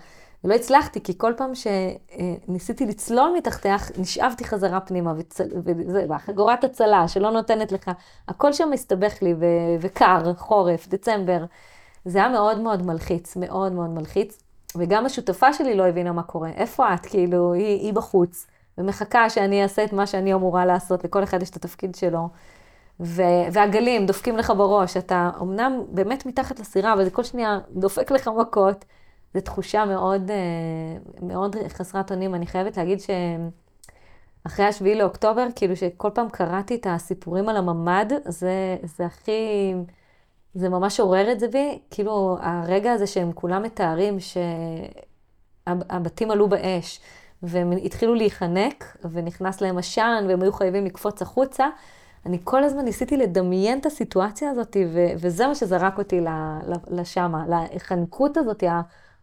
ולא הצלחתי, כי כל פעם שניסיתי לצלול מתחתיה, נשאבתי חזרה פנימה, וזה, וחגורת הצלה שלא נותנת לך, הכל שם מסתבך לי, ו- וקר, חורף, דצמבר. זה היה מאוד מאוד מלחיץ, מאוד מאוד מלחיץ. וגם השותפה שלי לא הבינה מה קורה. איפה את? כאילו, היא, היא בחוץ. ומחכה שאני אעשה את מה שאני אמורה לעשות, לכל אחד יש את התפקיד שלו. ו- והגלים דופקים לך בראש, אתה אמנם באמת מתחת לסירה, אבל זה כל שנייה דופק לך מכות. זו תחושה מאוד, אה, מאוד חסרת אונים. אני חייבת להגיד שאחרי השביעי לאוקטובר, כאילו שכל פעם קראתי את הסיפורים על הממ"ד, זה, זה הכי, זה ממש עורר את זה בי. כאילו, הרגע הזה שהם כולם מתארים שהבתים עלו באש. והם התחילו להיחנק, ונכנס להם עשן, והם היו חייבים לקפוץ החוצה. אני כל הזמן ניסיתי לדמיין את הסיטואציה הזאת, ו- וזה מה שזרק אותי לשמה, להיחנקות הזאת,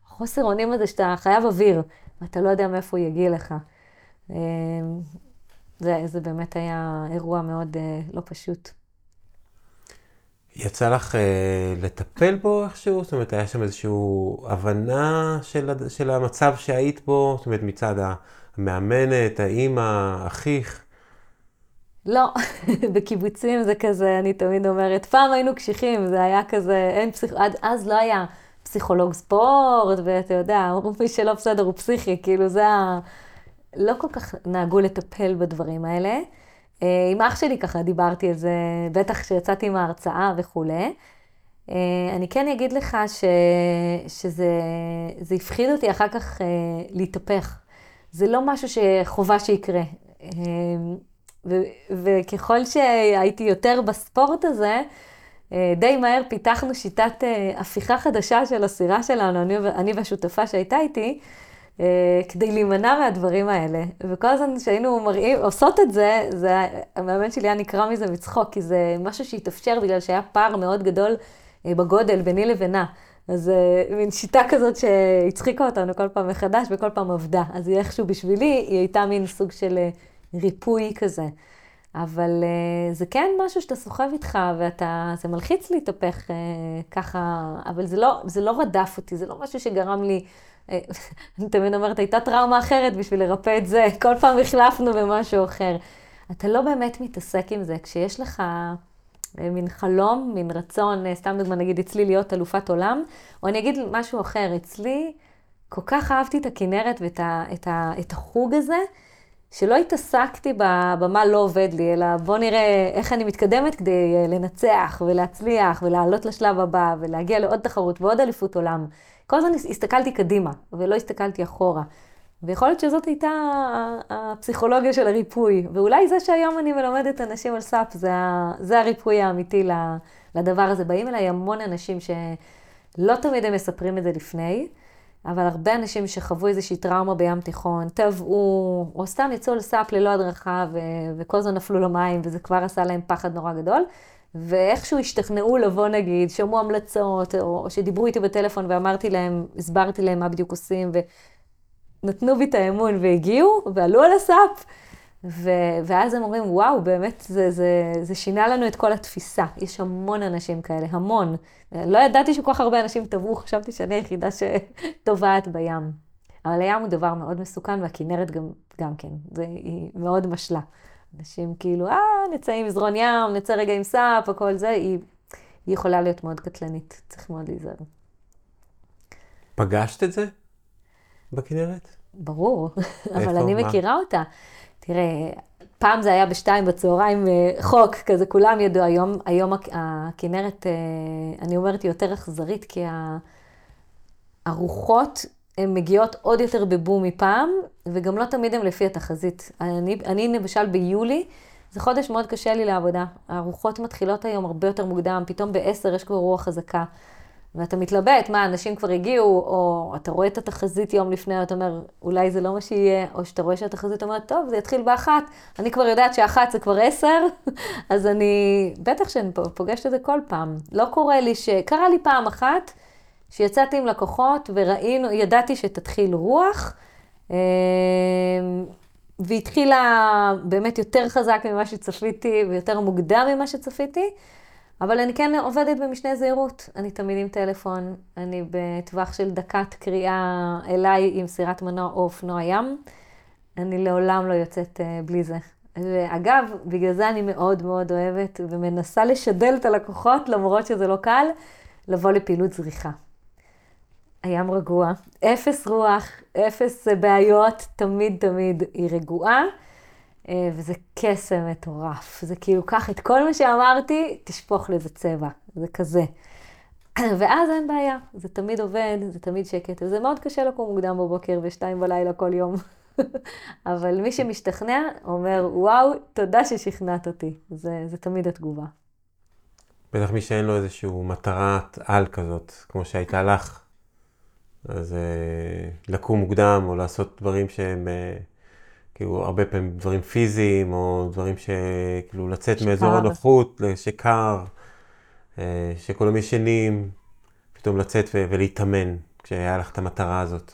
החוסר אונים הזה שאתה חייב אוויר, ואתה לא יודע מאיפה הוא יגיע לך. אמ, זה, זה באמת היה אירוע מאוד אה, לא פשוט. יצא לך אה, לטפל בו איכשהו? זאת אומרת, היה שם איזושהי הבנה של, של המצב שהיית בו? זאת אומרת, מצד המאמנת, האימא, אחיך? לא, (laughs) בקיבוצים זה כזה, אני תמיד אומרת, פעם היינו קשיחים, זה היה כזה, אין פסיכ... עד אז לא היה פסיכולוג ספורט, ואתה יודע, מי שלא בסדר הוא פסיכי, כאילו זה ה... לא כל כך נהגו לטפל בדברים האלה. אה, עם אח שלי ככה דיברתי על זה, בטח כשיצאתי עם ההרצאה וכולי. אה, אני כן אגיד לך ש, שזה הפחיד אותי אחר כך אה, להתהפך. זה לא משהו שחובה שיקרה. וככל שהייתי יותר בספורט הזה, די מהר פיתחנו שיטת הפיכה חדשה של הסירה שלנו, אני, אני והשותפה שהייתה איתי, אה, כדי להימנע מהדברים האלה. וכל הזמן כשהיינו מראים, עושות את זה, זה, המאמן שלי היה נקרע מזה מצחוק, כי זה משהו שהתאפשר בגלל שהיה פער מאוד גדול אה, בגודל ביני לבינה. אז מין שיטה כזאת שהצחיקה אותנו כל פעם מחדש וכל פעם עבדה. אז היא איכשהו בשבילי, היא הייתה מין סוג של ריפוי כזה. אבל uh, זה כן משהו שאתה סוחב איתך, ואתה, זה מלחיץ להתהפך uh, ככה, אבל זה לא, זה לא רדף אותי, זה לא משהו שגרם לי, uh, (laughs) אני תמיד אומרת, הייתה טראומה אחרת בשביל לרפא את זה, (laughs) כל פעם החלפנו במשהו אחר. אתה לא באמת מתעסק עם זה. כשיש לך מין חלום, מין רצון, סתם דוגמא, נגיד אצלי להיות אלופת עולם, או אני אגיד משהו אחר, אצלי כל כך אהבתי את הכנרת ואת ה, את ה, את החוג הזה, שלא התעסקתי במה לא עובד לי, אלא בוא נראה איך אני מתקדמת כדי אה, לנצח ולהצליח ולעלות לשלב הבא ולהגיע לעוד תחרות ועוד אליפות עולם. כל הזמן הסתכלתי קדימה ולא הסתכלתי אחורה. ויכול להיות שזאת הייתה הפסיכולוגיה של הריפוי. ואולי זה שהיום אני מלמדת אנשים על סאפ, זה, זה הריפוי האמיתי לדבר הזה. באים אליי המון אנשים שלא תמיד הם מספרים את זה לפני. אבל הרבה אנשים שחוו איזושהי טראומה בים תיכון, טבעו, או סתם יצאו לסאפ ללא הדרכה ו- וכל הזמן נפלו למים, וזה כבר עשה להם פחד נורא גדול. ואיכשהו השתכנעו לבוא נגיד, שמעו המלצות, או, או שדיברו איתי בטלפון ואמרתי להם, הסברתי להם מה בדיוק עושים, ונתנו בי את האמון והגיעו, ועלו על הסאפ. ו- ואז הם אומרים, וואו, באמת, זה, זה, זה שינה לנו את כל התפיסה. יש המון אנשים כאלה, המון. לא ידעתי שכל כך הרבה אנשים טבעו, חשבתי שאני היחידה שטובעת בים. אבל הים הוא דבר מאוד מסוכן, והכנרת גם, גם כן, זה, היא מאוד משלה. אנשים כאילו, אה, נצא עם מזרון ים, נצא רגע עם סאפ, הכל זה, היא, היא יכולה להיות מאוד קטלנית, צריך מאוד להיזהר. פגשת את זה בכנרת? ברור, אבל אני מכירה אותה. תראה, פעם זה היה בשתיים בצהריים אה, חוק, כזה כולם ידעו, היום, היום הכנרת, אה, אני אומרת, היא יותר אכזרית, כי הרוחות הן מגיעות עוד יותר בבום מפעם, וגם לא תמיד הן לפי התחזית. אני, אני למשל ביולי, זה חודש מאוד קשה לי לעבודה. הרוחות מתחילות היום הרבה יותר מוקדם, פתאום בעשר יש כבר רוח חזקה. ואתה מתלבט, מה, אנשים כבר הגיעו, או אתה רואה את התחזית יום לפני, אתה אומר, אולי זה לא מה שיהיה, או שאתה רואה שהתחזית אומרת, טוב, זה יתחיל באחת, אני כבר יודעת שאחת זה כבר עשר, (laughs) אז אני, בטח שאני פוגשת את זה כל פעם. לא קורה לי ש... קרה לי פעם אחת, שיצאתי עם לקוחות וראינו, ידעתי שתתחיל רוח, אמ, והתחילה באמת יותר חזק ממה שצפיתי, ויותר מוקדם ממה שצפיתי. אבל אני כן עובדת במשנה זהירות. אני תמיד עם טלפון, אני בטווח של דקת קריאה אליי עם סירת מנוע או אופנוע ים. אני לעולם לא יוצאת uh, בלי זה. ואגב, בגלל זה אני מאוד מאוד אוהבת ומנסה לשדל את הלקוחות, למרות שזה לא קל, לבוא לפעילות זריחה. הים רגוע, אפס רוח, אפס בעיות, תמיד תמיד היא רגועה. אה, וזה קסם מטורף. זה כאילו, קח את כל מה שאמרתי, תשפוך לזה צבע. זה כזה. (clears throat) ואז אין בעיה, זה תמיד עובד, זה תמיד שקט, וזה מאוד קשה לקום מוקדם בבוקר ושתיים בלילה כל יום. (laughs) אבל מי שמשתכנע אומר, וואו, תודה ששכנעת אותי. זה, זה תמיד התגובה. בטח מי שאין לו איזושהי מטרת על כזאת, כמו שהייתה לך, אז אה, לקום מוקדם או לעשות דברים שהם... אה, כאילו, הרבה פעמים דברים פיזיים, או דברים שכאילו לצאת שקר. מאזור הנוחות, שקר, אה, שכולם ישנים, פתאום לצאת ולהתאמן, כשהיה לך את המטרה הזאת.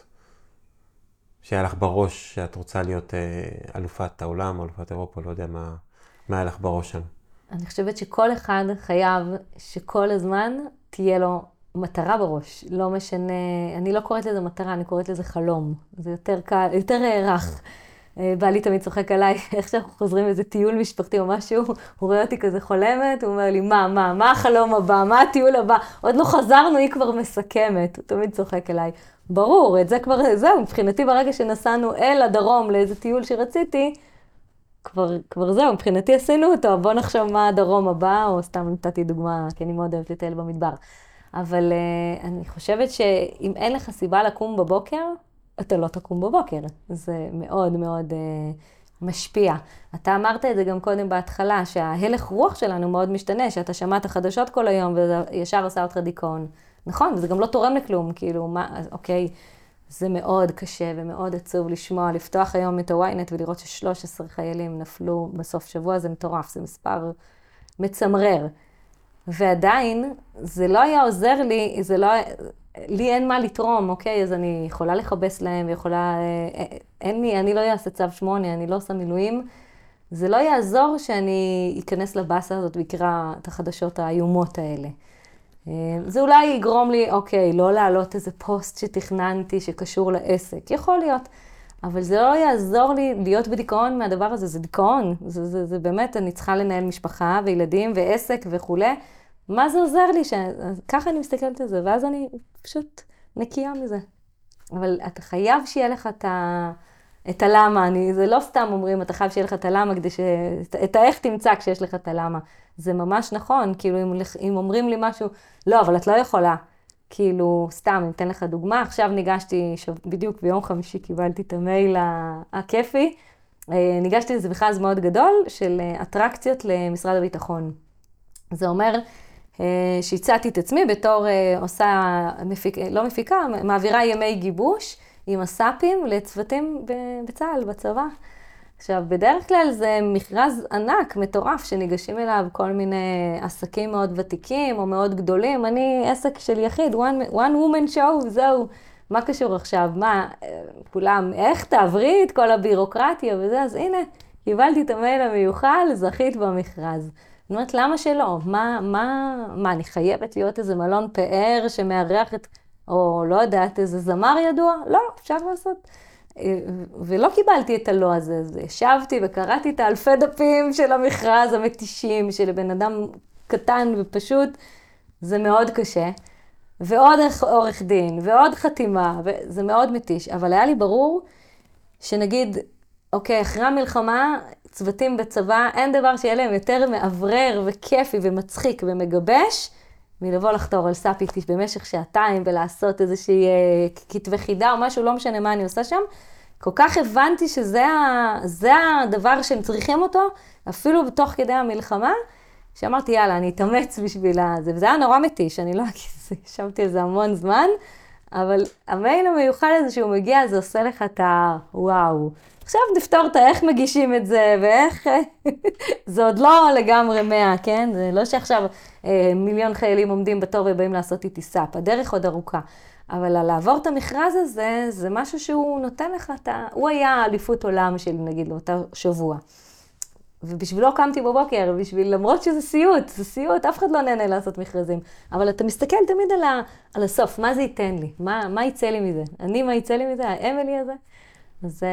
שהיה לך בראש שאת רוצה להיות אה, אלופת העולם, אלופת אירופה, לא יודע מה, מה היה לך בראש שם. אני חושבת שכל אחד חייב שכל הזמן תהיה לו מטרה בראש. לא משנה, אני לא קוראת לזה מטרה, אני קוראת לזה חלום. זה יותר קל, יותר רך. אה, בעלי תמיד צוחק עליי, (laughs) איך שאנחנו חוזרים לאיזה טיול משפחתי או משהו, הוא רואה אותי כזה חולמת, הוא אומר לי, מה, מה, מה החלום הבא, מה הטיול הבא? עוד לא חזרנו, היא כבר מסכמת. הוא תמיד צוחק אליי. ברור, את זה כבר, זהו, מבחינתי ברגע שנסענו אל הדרום לאיזה טיול שרציתי, כבר, כבר זהו, מבחינתי עשינו אותו, בוא נחשוב מה הדרום הבא, או סתם נתתי דוגמה, כי אני מאוד אוהבת לטייל במדבר. אבל uh, אני חושבת שאם אין לך סיבה לקום בבוקר, אתה לא תקום בבוקר. זה מאוד מאוד uh, משפיע. אתה אמרת את זה גם קודם בהתחלה, שההלך רוח שלנו מאוד משתנה, שאתה שמעת חדשות כל היום וזה ישר עשה אותך דיכאון. נכון, וזה גם לא תורם לכלום, כאילו, מה, אוקיי, זה מאוד קשה ומאוד עצוב לשמוע, לפתוח היום את ה-ynet ולראות ש-13 חיילים נפלו בסוף שבוע, זה מטורף, זה מספר מצמרר. ועדיין, זה לא היה עוזר לי, זה לא, לי אין מה לתרום, אוקיי? אז אני יכולה לכבס להם, ויכולה, אין לי, אני לא אעשה צו 8, אני לא עושה מילואים. זה לא יעזור שאני אכנס לבאסה הזאת ואקרא את החדשות האיומות האלה. אה, זה אולי יגרום לי, אוקיי, לא להעלות איזה פוסט שתכננתי שקשור לעסק. יכול להיות. אבל זה לא יעזור לי להיות בדיכאון מהדבר הזה, זה דיכאון. זה, זה, זה באמת, אני צריכה לנהל משפחה וילדים ועסק וכולי. מה זה עוזר לי? ש... ככה אני מסתכלת על זה, ואז אני פשוט נקייה מזה. אבל אתה חייב שיהיה לך את ה... את הלמה, אני, זה לא סתם אומרים, אתה חייב שיהיה לך את הלמה כדי ש... את האיך תמצא כשיש לך את הלמה. זה ממש נכון, כאילו אם, אם אומרים לי משהו, לא, אבל את לא יכולה. כאילו, סתם, אני אתן לך דוגמה, עכשיו ניגשתי, שב... בדיוק ביום חמישי קיבלתי את המייל הכיפי, אה, ניגשתי לזה מכרז מאוד גדול של אה, אטרקציות למשרד הביטחון. זה אומר שהצעתי את עצמי בתור עושה, מפיק, לא מפיקה, מעבירה ימי גיבוש. עם הסאפים לצוותים בצה"ל, בצבא. עכשיו, בדרך כלל זה מכרז ענק, מטורף, שניגשים אליו כל מיני עסקים מאוד ותיקים או מאוד גדולים. אני עסק של יחיד, one, one woman show, זהו. מה קשור עכשיו? מה, כולם, איך תעברי את כל הבירוקרטיה וזה? אז הנה, קיבלתי את המייל המיוחל, זכית במכרז. אני אומרת, למה שלא? מה, מה, מה, אני חייבת להיות איזה מלון פאר שמארח את או לא יודעת, איזה זמר ידוע, לא, אפשר לעשות. אה, ולא קיבלתי את הלא הזה, אז ישבתי וקראתי את האלפי דפים של המכרז המתישים, של בן אדם קטן ופשוט, זה מאוד קשה. ועוד עורך דין, ועוד חתימה, וזה מאוד מתיש. אבל היה לי ברור שנגיד, אוקיי, אחרי המלחמה, צוותים בצבא, אין דבר שיהיה להם יותר מאוורר וכיפי ומצחיק ומגבש, מלבוא לחתור על סאפ איתי במשך שעתיים ולעשות איזושהי אה, כתבי חידה או משהו, לא משנה מה אני עושה שם. כל כך הבנתי שזה ה, הדבר שהם צריכים אותו, אפילו תוך כדי המלחמה, שאמרתי, יאללה, אני אתאמץ בשביל זה. וזה היה נורא מתיש, אני לא (laughs) אגיד, ישבתי על זה המון זמן, אבל המייל המיוחד הזה שהוא מגיע, זה עושה לך את הוואו. עכשיו נפתור את איך מגישים את זה, ואיך... (laughs) זה עוד לא לגמרי מאה, כן? זה לא שעכשיו אה, מיליון חיילים עומדים בתור ובאים לעשות איתי סאפ, הדרך עוד ארוכה. אבל לעבור את המכרז הזה, זה משהו שהוא נותן לך את ה... הוא היה אליפות עולם של נגיד לאותו שבוע. ובשבילו קמתי בבוקר, בשביל, למרות שזה סיוט, זה סיוט, אף אחד לא נהנה לעשות מכרזים. אבל אתה מסתכל תמיד על, ה, על הסוף, מה זה ייתן לי? מה, מה יצא לי מזה? אני, מה יצא לי מזה? האמילי הזה? אז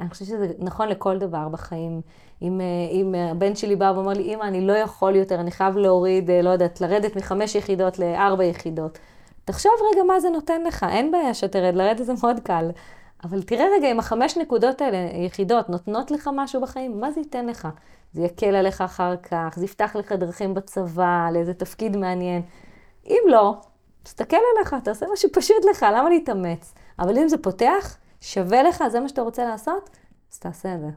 אני חושבת שזה נכון לכל דבר בחיים. אם, אם הבן שלי בא ואומר לי, אמא, אני לא יכול יותר, אני חייב להוריד, לא יודעת, לרדת מחמש יחידות לארבע יחידות. תחשוב רגע מה זה נותן לך, אין בעיה שתרד, לרדת זה מאוד קל. אבל תראה רגע אם החמש נקודות האלה, יחידות, נותנות לך משהו בחיים, מה זה ייתן לך? זה יקל עליך אחר כך, זה יפתח לך דרכים בצבא, לאיזה תפקיד מעניין. אם לא, תסתכל עליך, תעשה מה שפשוט לך, למה להתאמץ? אבל אם זה פותח, שווה לך, זה מה שאתה רוצה לעשות, אז תעשה את זה.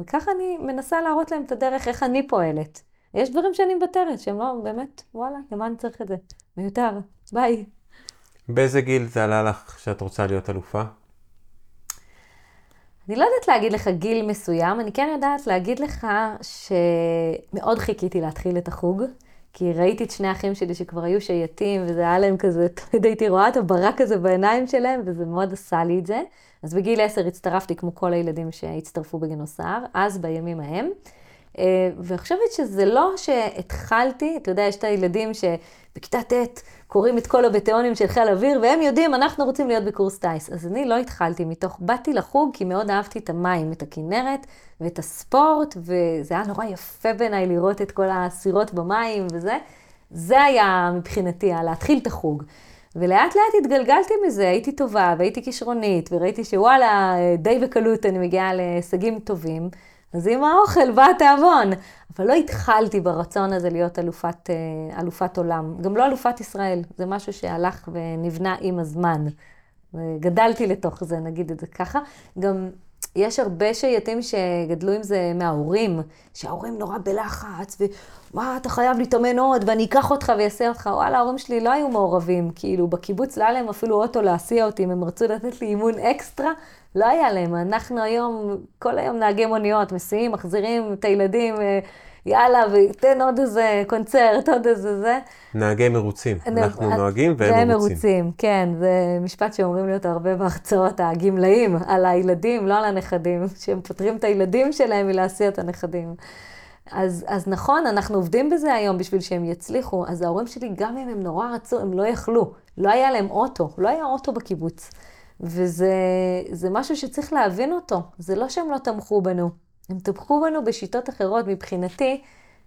וככה אני מנסה להראות להם את הדרך, איך אני פועלת. יש דברים שאני מוותרת, שהם לא, באמת, וואלה, למה אני צריך את זה? מיותר, ביי. באיזה גיל זה עלה לך שאת רוצה להיות אלופה? אני לא יודעת להגיד לך גיל מסוים, אני כן יודעת להגיד לך שמאוד חיכיתי להתחיל את החוג, כי ראיתי את שני האחים שלי שכבר היו שייטים, וזה היה להם כזה, (laughs) תמיד הייתי רואה את הברק הזה בעיניים שלהם, וזה מאוד עשה לי את זה. אז בגיל 10 הצטרפתי כמו כל הילדים שהצטרפו בגינוסר, אז בימים ההם. אה, ואני חושבת שזה לא שהתחלתי, אתה יודע, יש את הילדים שבכיתה ט' קוראים את כל הבטאונים של חיל אוויר, והם יודעים, אנחנו רוצים להיות בקורס טיס. אז אני לא התחלתי מתוך, באתי לחוג כי מאוד אהבתי את המים, את הכנרת ואת הספורט, וזה היה נורא יפה בעיניי לראות את כל הסירות במים וזה. זה היה מבחינתי, להתחיל את החוג. ולאט לאט התגלגלתי מזה, הייתי טובה והייתי כישרונית, וראיתי שוואלה, די בקלות אני מגיעה להישגים טובים. אז עם האוכל בא התיאבון. אבל לא התחלתי ברצון הזה להיות אלופת, אה, אלופת עולם. גם לא אלופת ישראל, זה משהו שהלך ונבנה עם הזמן. גדלתי לתוך זה, נגיד את זה ככה. גם יש הרבה שייטים שגדלו עם זה מההורים, שההורים נורא בלחץ, ומה, אתה חייב להתאמן עוד, ואני אקח אותך ואעשה אותך. וואלה, ההורים שלי לא היו מעורבים. כאילו, בקיבוץ לא היה להם אפילו אוטו להסיע אותי, אם הם רצו לתת לי אימון אקסטרה, לא היה להם. אנחנו היום, כל היום נהגי מוניות, מסיעים, מחזירים את הילדים. אה, יאללה, ותן עוד איזה קונצרט, עוד איזה זה. נהגי מרוצים. אנחנו נוהגים והם מרוצים. מרוצים, כן, זה משפט שאומרים לי אותו הרבה בהרצאות, הגמלאים, על הילדים, לא על הנכדים, (laughs) שהם פותרים את הילדים שלהם מלהסיע את הנכדים. אז, אז נכון, אנחנו עובדים בזה היום בשביל שהם יצליחו. אז ההורים שלי, גם אם הם נורא רצו, הם לא יכלו. לא היה להם אוטו, לא היה אוטו בקיבוץ. וזה משהו שצריך להבין אותו. זה לא שהם לא תמכו בנו. הם תמכו בנו בשיטות אחרות. מבחינתי,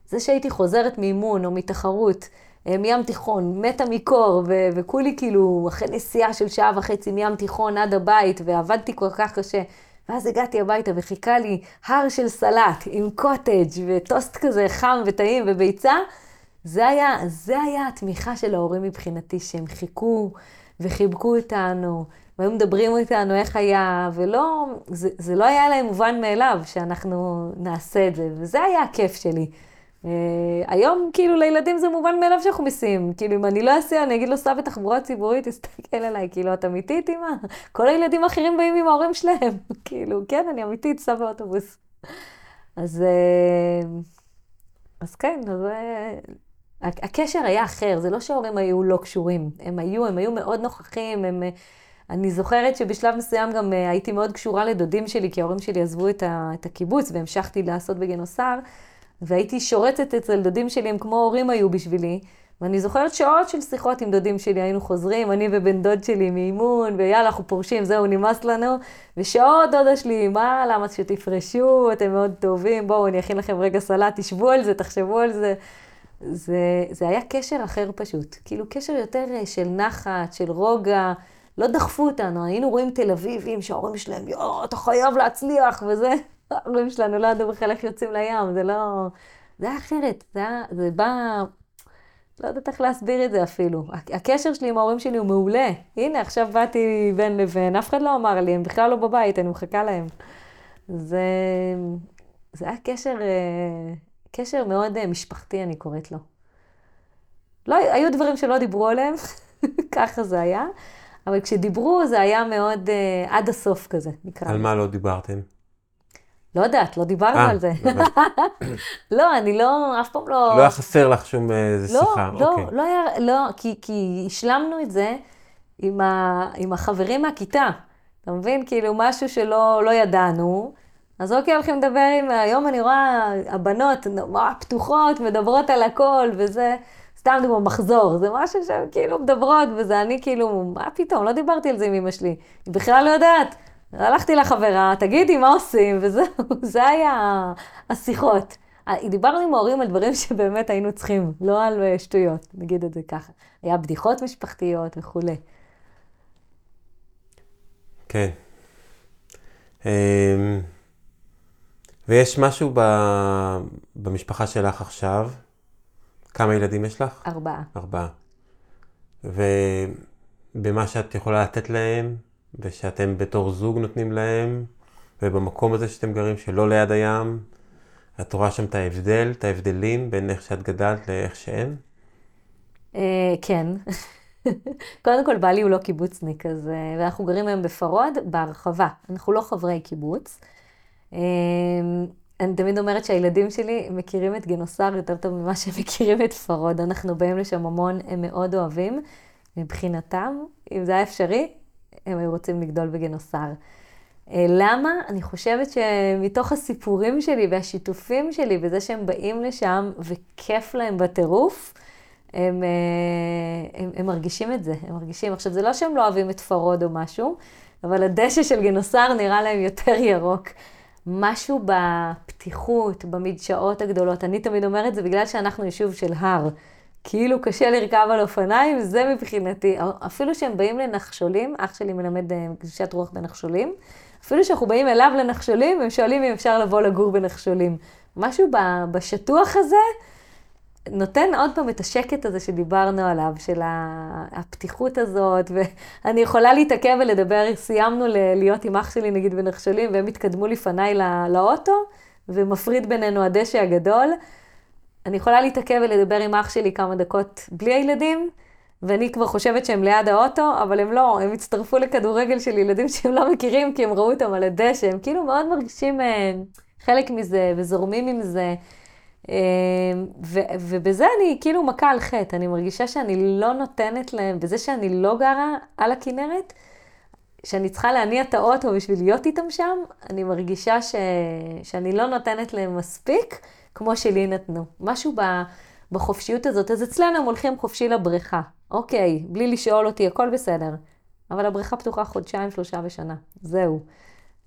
זה שהייתי חוזרת מאימון או מתחרות, אה, מים תיכון, מתה מקור, ו- וכולי כאילו, אחרי נסיעה של שעה וחצי מים תיכון עד הבית, ועבדתי כל כך קשה. ואז הגעתי הביתה וחיכה לי הר של סלט עם קוטג' וטוסט כזה חם וטעים וביצה. זה היה, זה היה התמיכה של ההורים מבחינתי, שהם חיכו וחיבקו אותנו, והיו מדברים איתנו איך היה, ולא, זה, זה לא היה להם מובן מאליו שאנחנו נעשה את זה, וזה היה הכיף שלי. Uh, היום כאילו לילדים זה מובן מאליו שאנחנו מסיעים, כאילו אם אני לא אסיע, אני אגיד לו סע בתחבורה ציבורית, תסתכל עליי, כאילו את אמיתית אמא? כל הילדים האחרים באים עם ההורים שלהם, (laughs) כאילו כן, אני אמיתית, סע באוטובוס. אז, uh, אז כן, אז uh, הקשר היה אחר, זה לא שההורים היו לא קשורים, הם היו, הם היו מאוד נוכחים, הם... אני זוכרת שבשלב מסוים גם אה, הייתי מאוד קשורה לדודים שלי, כי ההורים שלי עזבו את, ה, את הקיבוץ והמשכתי לעשות בגינוסר, והייתי שורצת אצל דודים שלי, הם כמו הורים היו בשבילי. ואני זוכרת שעות של שיחות עם דודים שלי, היינו חוזרים, אני ובן דוד שלי מאימון, ויאללה, אנחנו פורשים, זהו, נמאס לנו. ושעות דודה שלי, מה, למה שתפרשו, אתם מאוד טובים, בואו, אני אכין לכם רגע סלט, תשבו על זה, תחשבו על זה. זה, זה היה קשר אחר פשוט. כאילו, קשר יותר אה, של נחת, של רוגע. לא דחפו אותנו, היינו רואים תל אביבים שההורים שלהם, יואו, אתה חייב להצליח, וזה, ההורים שלנו לא ידעו בכלל איך יוצאים לים, זה לא... זה היה אחרת, זה, היה, זה בא... לא יודעת איך להסביר את זה אפילו. הקשר שלי עם ההורים שלי הוא מעולה. הנה, עכשיו באתי בין לבין, אף אחד לא אמר לי, הם בכלל לא בבית, אני מחכה להם. זה, זה היה קשר, אה, קשר מאוד אה, משפחתי, אני קוראת לו. לא, היו דברים שלא דיברו עליהם, (laughs) ככה זה היה. אבל כשדיברו זה היה מאוד uh, עד הסוף כזה, נקרא. על מה לא דיברתם? לא יודעת, לא דיברנו 아, אה, על זה. (laughs) לא, אני לא, אף פעם לא... לא היה חסר לך שום איזה לא, שיחה. לא, אוקיי. לא היה, לא, כי, כי השלמנו את זה עם, ה, עם החברים מהכיתה. אתה מבין? כאילו, משהו שלא לא ידענו. אז אוקיי, הולכים לדבר עם, היום אני רואה הבנות נורא פתוחות, מדברות על הכל וזה. סתם דוגמא, מחזור, זה משהו שהן כאילו מדברות, וזה אני כאילו, מה פתאום, לא דיברתי על זה עם אמא שלי, היא בכלל לא יודעת. הלכתי לחברה, תגידי, מה עושים? וזהו, (laughs) זה היה השיחות. דיברנו עם ההורים על דברים שבאמת היינו צריכים, לא על אה, שטויות, נגיד את זה ככה. היה בדיחות משפחתיות וכולי. כן. אמ, ויש משהו במשפחה שלך עכשיו, כמה ילדים יש לך? ארבעה. ארבעה. ובמה שאת יכולה לתת להם, ושאתם בתור זוג נותנים להם, ובמקום הזה שאתם גרים, שלא ליד הים, את רואה שם את ההבדל, את ההבדלים בין איך שאת גדלת לאיך שהם? אה, כן. (laughs) קודם כל, בעלי הוא לא קיבוצניק, אז... אה, ואנחנו גרים היום בפרוד, בהרחבה. אנחנו לא חברי קיבוץ. אני תמיד אומרת שהילדים שלי מכירים את גינוסר יותר טוב ממה שהם מכירים את פרוד. אנחנו באים לשם המון, הם מאוד אוהבים. מבחינתם, אם זה היה אפשרי, הם היו רוצים לגדול בגינוסר. אה, למה? אני חושבת שמתוך הסיפורים שלי והשיתופים שלי, וזה שהם באים לשם וכיף להם בטירוף, הם, אה, הם, הם מרגישים את זה, הם מרגישים. עכשיו, זה לא שהם לא אוהבים את פרוד או משהו, אבל הדשא של גינוסר נראה להם יותר ירוק. משהו בפתיחות, במדשאות הגדולות. אני תמיד אומרת זה בגלל שאנחנו יישוב של הר. כאילו קשה לרכב על אופניים, זה מבחינתי. אפילו שהם באים לנחשולים, אח שלי מלמד אה, קדושת רוח בנחשולים, אפילו שאנחנו באים אליו לנחשולים, הם שואלים אם אפשר לבוא לגור בנחשולים. משהו בשטוח הזה, נותן עוד פעם את השקט הזה שדיברנו עליו, של הפתיחות הזאת, ואני יכולה להתעכב ולדבר, סיימנו להיות עם אח שלי נגיד בנחשלים, והם התקדמו לפניי לאוטו, ומפריד בינינו הדשא הגדול. אני יכולה להתעכב ולדבר עם אח שלי כמה דקות בלי הילדים, ואני כבר חושבת שהם ליד האוטו, אבל הם לא, הם הצטרפו לכדורגל של ילדים שהם לא מכירים, כי הם ראו אותם על הדשא, הם כאילו מאוד מרגישים אה, חלק מזה וזורמים עם זה. אה, ו- ובזה אני כאילו מכה על חטא, אני מרגישה שאני לא נותנת להם, בזה שאני לא גרה על הכנרת, שאני צריכה להניע את האוטו בשביל להיות איתם שם, אני מרגישה ש- שאני לא נותנת להם מספיק, כמו שלי נתנו. משהו ב- בחופשיות הזאת, אז אצלנו הם הולכים חופשי לבריכה. אוקיי, בלי לשאול אותי, הכל בסדר. אבל הבריכה פתוחה חודשיים, שלושה בשנה. זהו.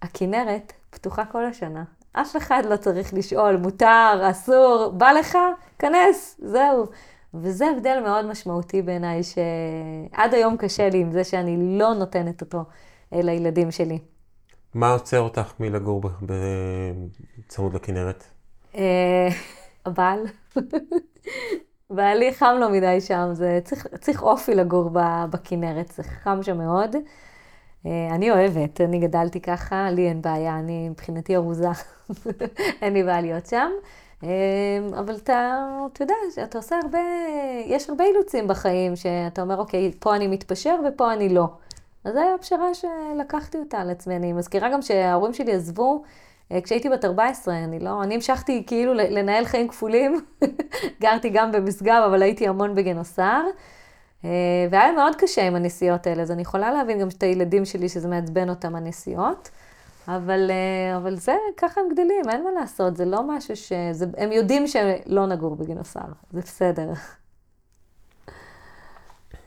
הכנרת פתוחה כל השנה. אף אחד לא צריך לשאול, מותר, אסור, בא לך, כנס, זהו. וזה הבדל מאוד משמעותי בעיניי, שעד היום קשה לי עם זה שאני לא נותנת אותו אה, לילדים שלי. מה עוצר אותך מלגור בצמוד לכנרת? אה, הבעל. בעלי חם לו מדי שם, זה צריך, צריך אופי לגור בכנרת, זה חם שם מאוד. אה, אני אוהבת, אני גדלתי ככה, לי אין בעיה, אני מבחינתי ארוזה, (laughs) אין לי בעיה להיות שם. אה, אבל אתה, אתה יודע, אתה עושה הרבה, יש הרבה אילוצים בחיים, שאתה אומר, אוקיי, פה אני מתפשר ופה אני לא. אז זו הייתה פשרה שלקחתי אותה על עצמי. אני מזכירה גם שההורים שלי עזבו אה, כשהייתי בת 14, אני לא, אני המשכתי כאילו לנהל חיים כפולים. (laughs) גרתי גם במשגב, אבל הייתי המון בגנוסר. אה, והיה מאוד קשה עם הנסיעות האלה, אז אני יכולה להבין גם את הילדים שלי שזה מעצבן אותם הנסיעות. אבל, אה, אבל זה, ככה הם גדלים, אין מה לעשות, זה לא משהו ש... זה, הם יודעים שלא נגור בגינוסר, זה בסדר.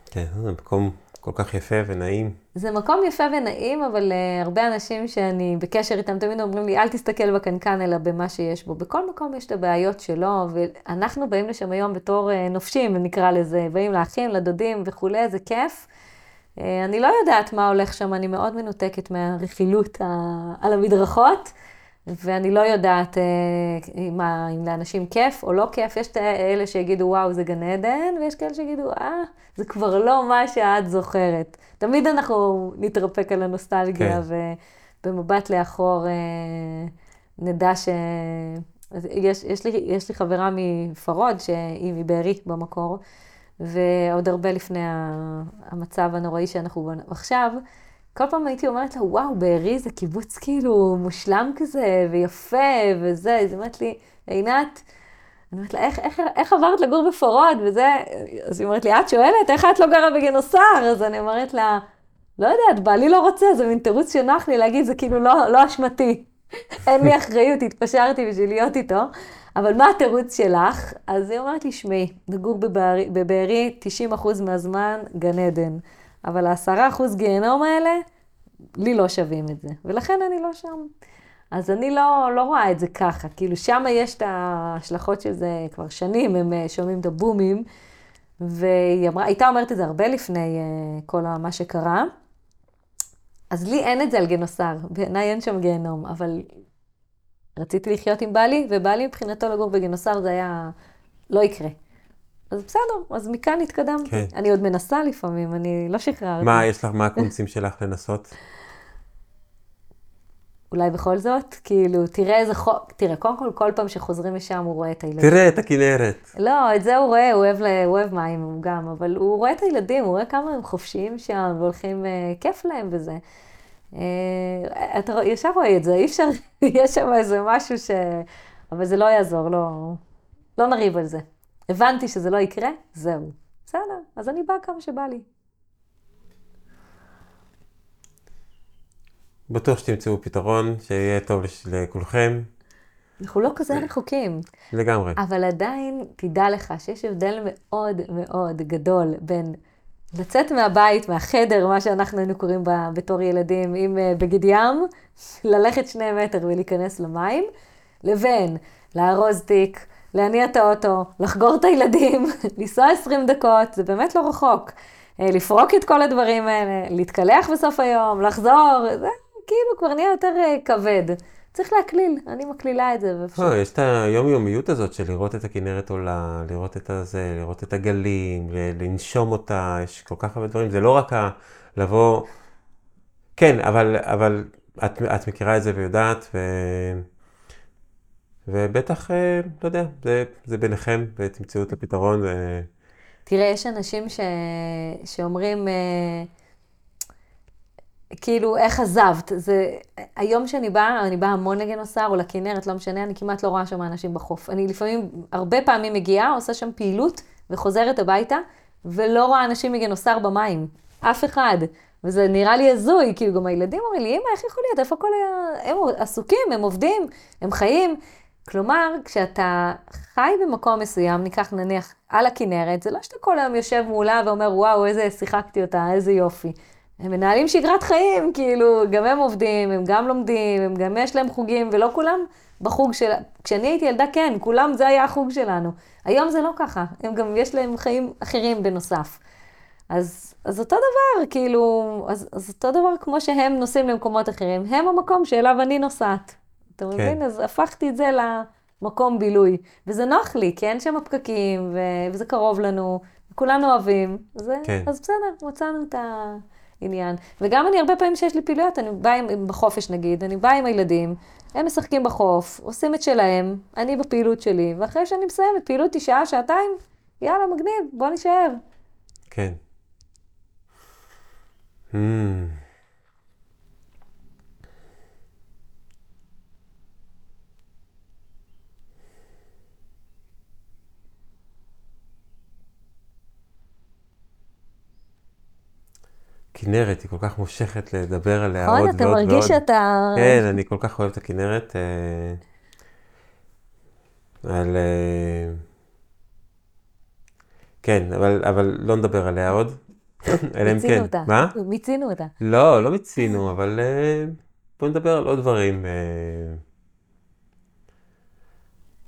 כן, זה מקום כל כך יפה ונעים. זה מקום יפה ונעים, אבל uh, הרבה אנשים שאני בקשר איתם תמיד אומרים לי, אל תסתכל בקנקן, אלא במה שיש בו. בכל מקום יש את הבעיות שלו, ואנחנו באים לשם היום בתור uh, נופשים, נקרא לזה, באים לאחים, לדודים וכולי, זה כיף. Uh, אני לא יודעת מה הולך שם, אני מאוד מנותקת מהרכילות על המדרכות. ואני לא יודעת אם, אם לאנשים כיף או לא כיף. יש את אלה שיגידו, וואו, זה גן עדן, ויש כאלה שיגידו, אה, זה כבר לא מה שאת זוכרת. תמיד אנחנו נתרפק על הנוסטלגיה, כן. ובמבט לאחור אה, נדע ש... יש, יש, לי, יש לי חברה מפרוד, שהיא מבארי במקור, ועוד הרבה לפני המצב הנוראי שאנחנו עכשיו, כל פעם הייתי אומרת לה, וואו, בארי זה קיבוץ כאילו מושלם כזה, ויפה, וזה, אז היא אומרת לי, עינת, אני אומרת לה, איך, איך, איך עברת לגור בפרוד וזה? אז היא אומרת לי, את שואלת, איך את לא גרה בגינוסר? אז אני אומרת לה, לא יודעת, בעלי לא רוצה, זה מין תירוץ שנוח לי להגיד, זה כאילו לא, לא אשמתי. (laughs) אין לי אחריות, התפשרתי בשביל להיות איתו. אבל מה התירוץ שלך? אז היא אומרת לי, שמעי, נגור בבארי 90% מהזמן גן עדן. אבל העשרה אחוז גיהנום האלה, לי לא שווים את זה, ולכן אני לא שם. אז אני לא, לא רואה את זה ככה, כאילו שם יש את ההשלכות של זה כבר שנים, הם אה, שומעים את הבומים, והיא אמרה, הייתה אומרת את זה הרבה לפני uh, כל מה שקרה. אז לי אין את זה על גנוסר, בעיניי אין שם גיהנום, אבל רציתי לחיות עם בעלי, ובעלי מבחינתו לגור בגנוסר זה היה, לא יקרה. אז בסדר, אז מכאן התקדמתי. כן. אני עוד מנסה לפעמים, אני לא שחררתי. מה יש לך, מה הקונצים שלך לנסות? אולי בכל זאת, כאילו, תראה איזה חוק, תראה, קודם כל, כל פעם שחוזרים משם הוא רואה את הילדים. תראה את הכנרת. לא, את זה הוא רואה, הוא אוהב, הוא אוהב מים הוא גם, אבל הוא רואה את הילדים, הוא רואה כמה הם חופשיים שם, והולכים, אה, כיף להם וזה. אה, אתה ישר רואה את זה, אי אפשר, (laughs) יש שם איזה משהו ש... אבל זה לא יעזור, לא, לא נריב על זה. הבנתי שזה לא יקרה, זהו. בסדר, אז אני באה כמה שבא לי. בטוח שתמצאו פתרון, שיהיה טוב לכולכם. אנחנו לא כזה רחוקים. לגמרי. אבל עדיין, תדע לך שיש הבדל מאוד מאוד גדול בין לצאת מהבית, מהחדר, מה שאנחנו היינו קוראים בתור ילדים, עם אה, בגד ים, ללכת שני מטר ולהיכנס למים, לבין לארוז תיק, להניע את האוטו, לחגור את הילדים, (laughs) לנסוע 20 דקות, זה באמת לא רחוק. אה, לפרוק את כל הדברים האלה, להתקלח בסוף היום, לחזור, זה כאילו כבר נהיה יותר אה, כבד. צריך להקליל, אני מקלילה את זה. לא, יש את היומיומיות הזאת של לראות את הכנרת עולה, לראות את הזה, לראות את הגלים, לנשום אותה, יש כל כך הרבה דברים. זה לא רק ה- לבוא... כן, אבל, אבל את, את מכירה את זה ויודעת, ו... ובטח, אה, לא יודע, זה, זה ביניכם, ותמצאו את הפתרון. ו... תראה, יש אנשים ש... שאומרים, אה, כאילו, איך עזבת? זה... היום שאני באה, אני באה המון לגנוסר או לכנרת, לא משנה, אני כמעט לא רואה שם אנשים בחוף. אני לפעמים, הרבה פעמים מגיעה, עושה שם פעילות וחוזרת הביתה, ולא רואה אנשים מגנוסר במים. אף אחד. וזה נראה לי הזוי, כאילו גם הילדים אומרים לי, אמא, איך יכול להיות? איפה כל ה... הם עסוקים, הם עובדים, הם חיים. כלומר, כשאתה חי במקום מסוים, ניקח נניח על הכנרת, זה לא שאתה כל היום יושב מולה ואומר, וואו, איזה שיחקתי אותה, איזה יופי. הם מנהלים שגרת חיים, כאילו, גם הם עובדים, הם גם לומדים, הם גם יש להם חוגים, ולא כולם בחוג של... כשאני הייתי ילדה, כן, כולם, זה היה החוג שלנו. היום זה לא ככה, הם גם, יש להם חיים אחרים בנוסף. אז, אז אותו דבר, כאילו, אז, אז אותו דבר כמו שהם נוסעים למקומות אחרים, הם המקום שאליו אני נוסעת. אתה כן. מבין? אז הפכתי את זה למקום בילוי. וזה נוח לי, כי אין שם פקקים, ו... וזה קרוב לנו, כולנו אוהבים. אז, כן. אז בסדר, מצאנו את העניין. וגם אני הרבה פעמים שיש לי פעילויות, אני באה עם, בחופש נגיד, אני באה עם הילדים, הם משחקים בחוף, עושים את שלהם, אני בפעילות שלי, ואחרי שאני מסיימת פעילות היא שעה, שעתיים, יאללה, מגניב, בוא נישאר. כן. Mm. כנרת, היא כל כך מושכת לדבר עליה עוד נכון? ועוד אתה ועוד. מרגיש שאתה... כן, אני כל כך אוהב את הכנרת. אה, על... אה, כן, אבל, אבל לא נדבר עליה עוד. אלא אם מיצינו כן. אותה. מה? מיצינו אותה. לא, לא מיצינו, אבל אה, בואו נדבר על עוד דברים. אה.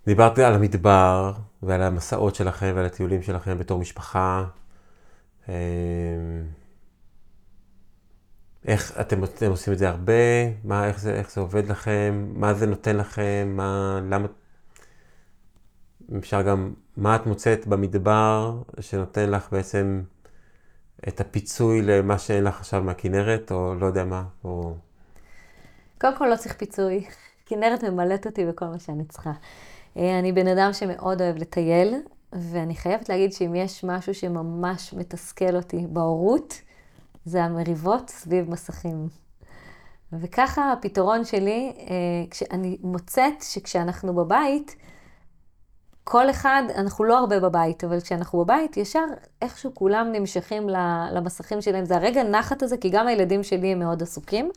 דיברתי על המדבר ועל המסעות שלכם ועל הטיולים שלכם בתור משפחה. איך אתם, אתם עושים את זה הרבה? מה, איך זה, איך זה עובד לכם? מה זה נותן לכם? מה, למה... אפשר גם, מה את מוצאת במדבר שנותן לך בעצם את הפיצוי למה שאין לך עכשיו מהכנרת, או לא יודע מה, או... קודם כל לא צריך פיצוי. כנרת ממלאת אותי בכל מה שאני צריכה. אה, אני בן אדם שמאוד אוהב לטייל, ואני חייבת להגיד שאם יש משהו שממש מתסכל אותי בהורות, זה המריבות סביב מסכים. וככה הפתרון שלי, אה, כשאני מוצאת שכשאנחנו בבית, כל אחד, אנחנו לא הרבה בבית, אבל כשאנחנו בבית, ישר איכשהו כולם נמשכים למסכים שלהם. זה הרגע נחת הזה, כי גם הילדים שלי הם מאוד עסוקים.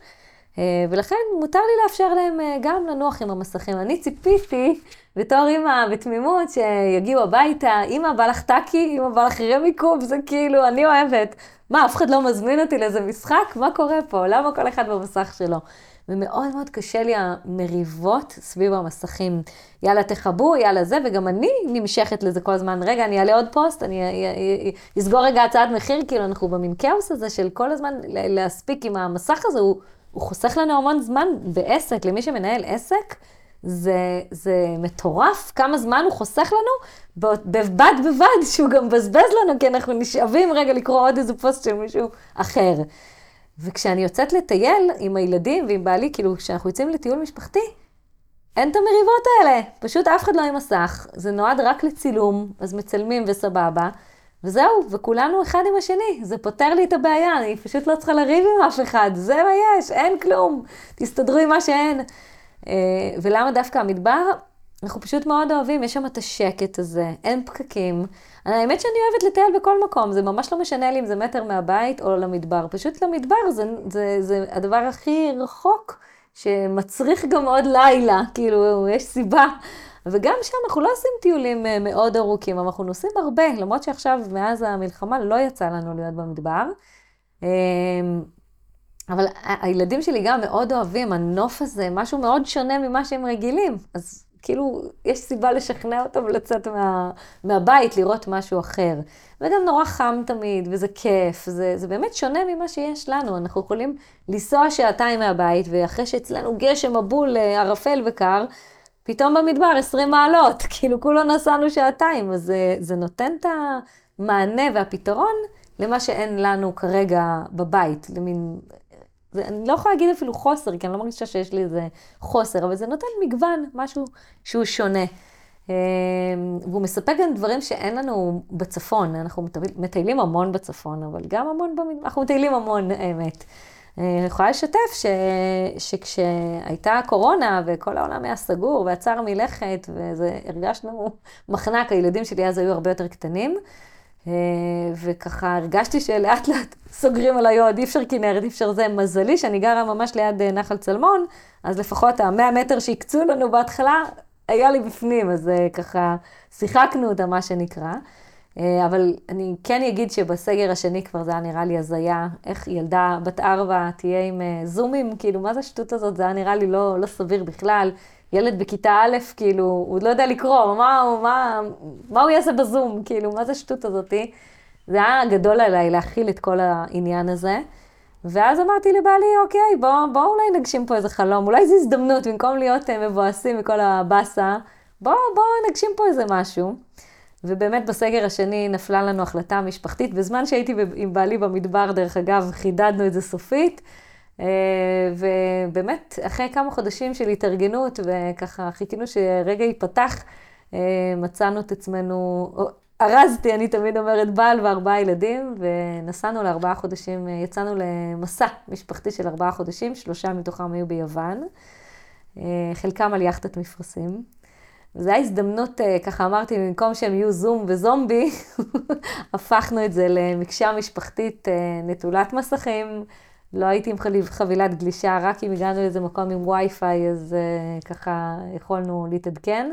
ולכן מותר לי לאפשר להם גם לנוח עם המסכים. אני ציפיתי, בתור אימא בתמימות, שיגיעו הביתה, אימא בא לך טאקי, אימא בא לך רמיקוב, זה כאילו, אני אוהבת. מה, אף אחד לא מזמין אותי לאיזה משחק? מה קורה פה? למה כל אחד במסך שלו? ומאוד מאוד קשה לי המריבות סביב המסכים. יאללה, תחבו, יאללה זה, וגם אני נמשכת לזה כל הזמן. רגע, אני אעלה עוד פוסט, אני אסגור רגע הצעת מחיר, כאילו אנחנו במין כאוס הזה של כל הזמן להספיק עם המסך הזה, הוא, הוא חוסך לנו המון זמן בעסק, למי שמנהל עסק. זה, זה מטורף כמה זמן הוא חוסך לנו, בבד בבד שהוא גם מבזבז לנו, כי אנחנו נשאבים רגע לקרוא עוד איזה פוסט של מישהו אחר. וכשאני יוצאת לטייל עם הילדים ועם בעלי, כאילו, כשאנחנו יוצאים לטיול משפחתי, אין את המריבות האלה. פשוט אף אחד לא עם מסך. זה נועד רק לצילום, אז מצלמים וסבבה. וזהו, וכולנו אחד עם השני. זה פותר לי את הבעיה, אני פשוט לא צריכה לריב עם אף אחד. זה מה יש, אין כלום. תסתדרו עם מה שאין. ולמה דווקא המדבר? אנחנו פשוט מאוד אוהבים, יש שם את השקט הזה, אין פקקים. האמת שאני אוהבת לטייל בכל מקום, זה ממש לא משנה לי אם זה מטר מהבית או למדבר. פשוט למדבר זה, זה, זה הדבר הכי רחוק, שמצריך גם עוד לילה, כאילו, יש סיבה. וגם שם אנחנו לא עושים טיולים מאוד ארוכים, אבל אנחנו נוסעים הרבה, למרות שעכשיו, מאז המלחמה, לא יצא לנו להיות במדבר. אבל הילדים שלי גם מאוד אוהבים, הנוף הזה, משהו מאוד שונה ממה שהם רגילים. אז כאילו, יש סיבה לשכנע אותם לצאת מה, מהבית, לראות משהו אחר. וגם נורא חם תמיד, וזה כיף, זה, זה באמת שונה ממה שיש לנו. אנחנו יכולים לנסוע שעתיים מהבית, ואחרי שאצלנו גשם מבול, אה, ערפל וקר, פתאום במדבר 20 מעלות, (laughs) כאילו כולו נסענו שעתיים, אז זה, זה נותן את המענה והפתרון למה שאין לנו כרגע בבית, למין... זה, אני לא יכולה להגיד אפילו חוסר, כי אני לא מרגישה שיש לי איזה חוסר, אבל זה נותן מגוון, משהו שהוא שונה. אמ, והוא מספק גם דברים שאין לנו בצפון, אנחנו מטיילים המון בצפון, אבל גם המון, במדבר, אנחנו מטיילים המון, האמת. אני יכולה לשתף ש... שכשהייתה קורונה וכל העולם היה סגור ועצר מלכת, והרגשנו מחנק, הילדים שלי אז היו הרבה יותר קטנים, אה, וככה הרגשתי שלאט לאט סוגרים על היוד, אי אפשר כנרת, אי אפשר זה. מזלי שאני גרה ממש ליד אה, נחל צלמון, אז לפחות המאה מטר שהקצו לנו בהתחלה, היה לי בפנים, אז אה, ככה שיחקנו אותה, מה שנקרא. אה, אבל אני כן אגיד שבסגר השני כבר זה היה נראה לי הזיה, איך ילדה בת ארבע תהיה עם אה, זומים, כאילו, מה זה השטות הזאת? זה היה נראה לי לא, לא סביר בכלל. ילד בכיתה א', כאילו, הוא עוד לא יודע לקרוא, מה, מה, מה הוא יעשה בזום? כאילו, מה זה השטות הזאתי? זה היה גדול עליי להכיל את כל העניין הזה. ואז אמרתי לבעלי, אוקיי, בואו בוא אולי נגשים פה איזה חלום, אולי זו הזדמנות, במקום להיות אה, מבואסים מכל הבאסה, בואו בוא נגשים פה איזה משהו. ובאמת בסגר השני נפלה לנו החלטה משפחתית. בזמן שהייתי עם בעלי במדבר, דרך אגב, חידדנו את זה סופית. אה, ובאמת, אחרי כמה חודשים של התארגנות, וככה חיכינו שרגע ייפתח, אה, מצאנו את עצמנו, ארזתי, אני תמיד אומרת, בעל וארבעה ילדים, ונסענו לארבעה חודשים, אה, יצאנו למסע משפחתי של ארבעה חודשים, שלושה מתוכם היו ביוון, חלקם על יאכטת מפרשים. וזו הייתה הזדמנות, אה, ככה אמרתי, במקום שהם יהיו זום וזומבי, (laughs) הפכנו את זה למקשה משפחתית אה, נטולת מסכים. לא הייתי עם חבילת גלישה, רק אם הגענו לאיזה מקום עם וי-פיי, אז uh, ככה יכולנו להתעדכן.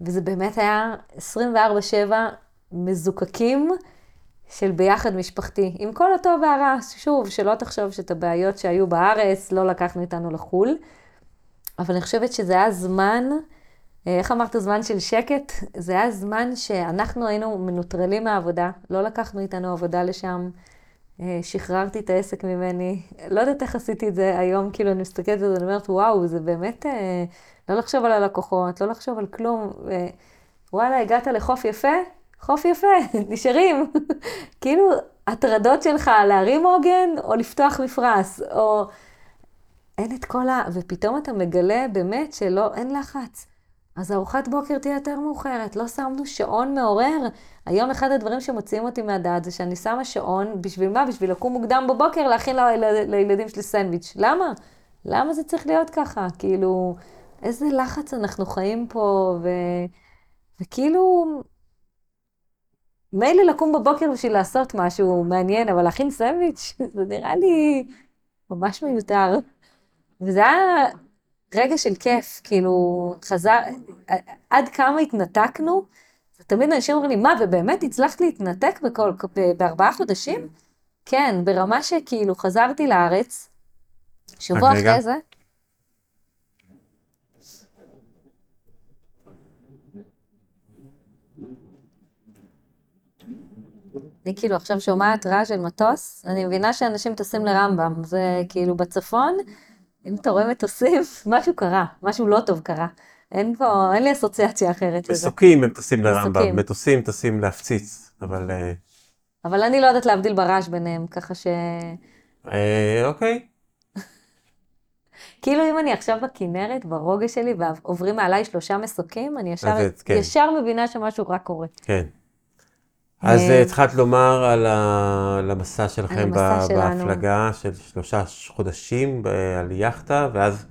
וזה באמת היה 24-7 מזוקקים של ביחד משפחתי, עם כל הטוב והרע. שוב, שלא תחשוב שאת הבעיות שהיו בארץ לא לקחנו איתנו לחו"ל, אבל אני חושבת שזה היה זמן... אה, איך אמרת זמן של שקט? זה היה זמן שאנחנו היינו מנוטרלים מהעבודה, לא לקחנו איתנו עבודה לשם, אה, שחררתי את העסק ממני. לא יודעת איך עשיתי את זה היום, כאילו אני מסתכלת על זה, אני אומרת, וואו, זה באמת אה, לא לחשוב על הלקוחות, לא לחשוב על כלום. וואלה, הגעת לחוף יפה? חוף יפה, (laughs) נשארים. (laughs) כאילו, הטרדות שלך להרים עוגן או לפתוח מפרש, או... אין את כל ה... ופתאום אתה מגלה באמת שלא, אין לחץ. אז ארוחת בוקר תהיה יותר מאוחרת, לא שמנו שעון מעורר. היום אחד הדברים שמוציאים אותי מהדעת זה שאני שמה שעון, בשביל מה? בשביל לקום מוקדם בבוקר להכין ל- לילדים שלי סנדוויץ'. למה? למה זה צריך להיות ככה? כאילו, איזה לחץ אנחנו חיים פה, ו... וכאילו, מילא לקום בבוקר בשביל לעשות משהו מעניין, אבל להכין סנדוויץ', (laughs) זה נראה לי ממש מיותר. וזה היה רגע של כיף, כאילו, חזר, עד כמה התנתקנו, תמיד אנשים אומרים לי, מה, ובאמת הצלחת להתנתק בכל, בארבעה חודשים? כן, ברמה שכאילו חזרתי לארץ, שבוע אחרי זה. אני כאילו עכשיו שומעת רעש של מטוס, אני מבינה שאנשים טסים לרמב"ם, זה כאילו בצפון, אם אתה רואה מטוסים, (laughs) משהו קרה, משהו לא טוב קרה. אין פה, אין לי אסוציאציה אחרת. מסוקים הם טסים לרמב"ם, מטוסים טסים להפציץ, אבל... אה, אבל אני לא יודעת להבדיל ברעש ביניהם, ככה ש... אה, אוקיי. (laughs) כאילו אם אני עכשיו בכנרת, ברוגע שלי, ועוברים מעליי שלושה מסוקים, אני ישר, כן. ישר מבינה שמשהו רק קורה. כן. אז אה, התחלת לומר על המסע שלכם בהפלגה של שלושה חודשים על יאכטה, ואז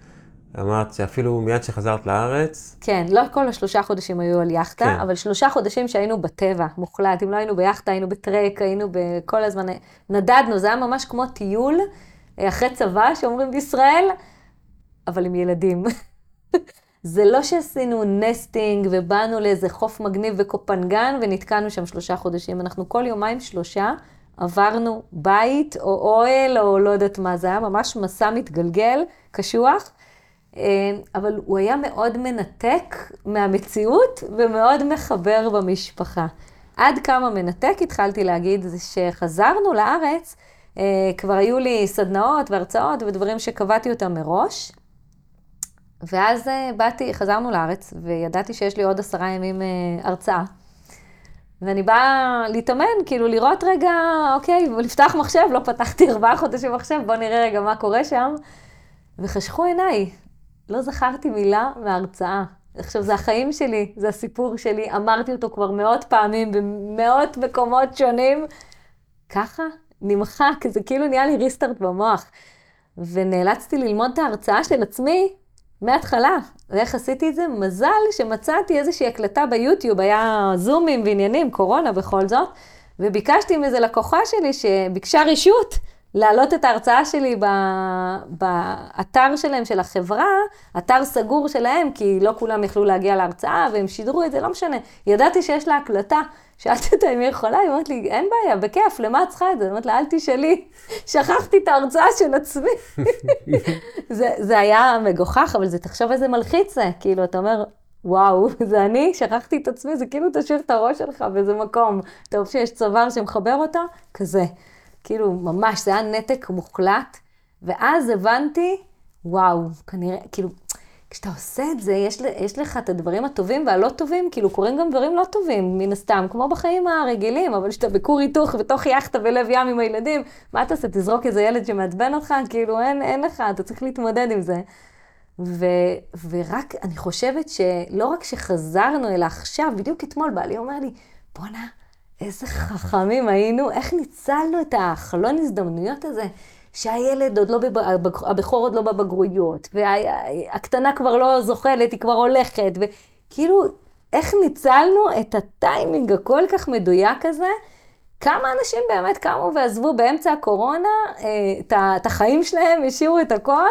אמרת שאפילו מיד שחזרת לארץ. כן, לא כל השלושה חודשים היו על יאכטה, כן. אבל שלושה חודשים שהיינו בטבע, מוחלט. אם לא היינו ביאכטה, היינו בטרק, היינו בכל הזמן, נדדנו, זה היה ממש כמו טיול אה, אחרי צבא, שאומרים בישראל, אבל עם ילדים. (laughs) זה לא שעשינו נסטינג ובאנו לאיזה חוף מגניב וקופנגן ונתקענו שם שלושה חודשים. אנחנו כל יומיים שלושה עברנו בית או אוהל או לא יודעת מה, זה היה ממש מסע מתגלגל, קשוח. אבל הוא היה מאוד מנתק מהמציאות ומאוד מחבר במשפחה. עד כמה מנתק, התחלתי להגיד, זה שחזרנו לארץ, כבר היו לי סדנאות והרצאות ודברים שקבעתי אותם מראש. ואז באתי, חזרנו לארץ, וידעתי שיש לי עוד עשרה ימים הרצאה. ואני באה להתאמן, כאילו לראות רגע, אוקיי, לפתח מחשב, לא פתחתי ארבעה חודשים מחשב, בואו נראה רגע מה קורה שם. וחשכו עיניי, לא זכרתי מילה מההרצאה. עכשיו, זה החיים שלי, זה הסיפור שלי, אמרתי אותו כבר מאות פעמים במאות מקומות שונים. ככה, נמחק, זה כאילו נהיה לי ריסטארט במוח. ונאלצתי ללמוד את ההרצאה של עצמי מההתחלה. ואיך עשיתי את זה? מזל שמצאתי איזושהי הקלטה ביוטיוב, היה זומים ועניינים, קורונה בכל זאת, וביקשתי מאיזה לקוחה שלי שביקשה רשות להעלות את ההרצאה שלי באתר שלהם, של החברה, אתר סגור שלהם, כי לא כולם יכלו להגיע להרצאה, והם שידרו את זה, לא משנה. ידעתי שיש לה הקלטה. שאלתי אותה אם היא יכולה, היא אומרת לי, אין בעיה, בכיף, למה את צריכה את זה? היא אומרת לה, אל תשאלי, שכחתי את ההרצאה של עצמי. (laughs) זה, זה היה מגוחך, אבל זה, תחשוב איזה מלחיץ זה, כאילו, אתה אומר, וואו, זה אני, שכחתי את עצמי, זה כאילו תשאיר את הראש שלך באיזה מקום. טוב שיש צוואר שמחבר אותו, כזה. כאילו, ממש, זה היה נתק מוחלט. ואז הבנתי, וואו, כנראה, כאילו, כשאתה עושה את זה, יש, יש לך את הדברים הטובים והלא טובים, כאילו קורים גם דברים לא טובים, מן הסתם, כמו בחיים הרגילים, אבל כשאתה בכור היתוך בתוך יאכטה בלב ים עם הילדים, מה אתה עושה? תזרוק איזה ילד שמעצבן אותך? כאילו, אין, אין לך, אתה צריך להתמודד עם זה. ו, ורק, אני חושבת שלא רק שחזרנו, אלא עכשיו, בדיוק אתמול בעלי אומר לי, בואנה, איזה חכמים היינו, איך ניצלנו את החלון הזדמנויות הזה. שהילד עוד לא, בב... הבכור עוד לא בבגרויות, והקטנה כבר לא זוחלת, היא כבר הולכת, וכאילו, איך ניצלנו את הטיימינג הכל כך מדויק הזה? כמה אנשים באמת קמו ועזבו באמצע הקורונה אה, את החיים שלהם, השאירו את הכל,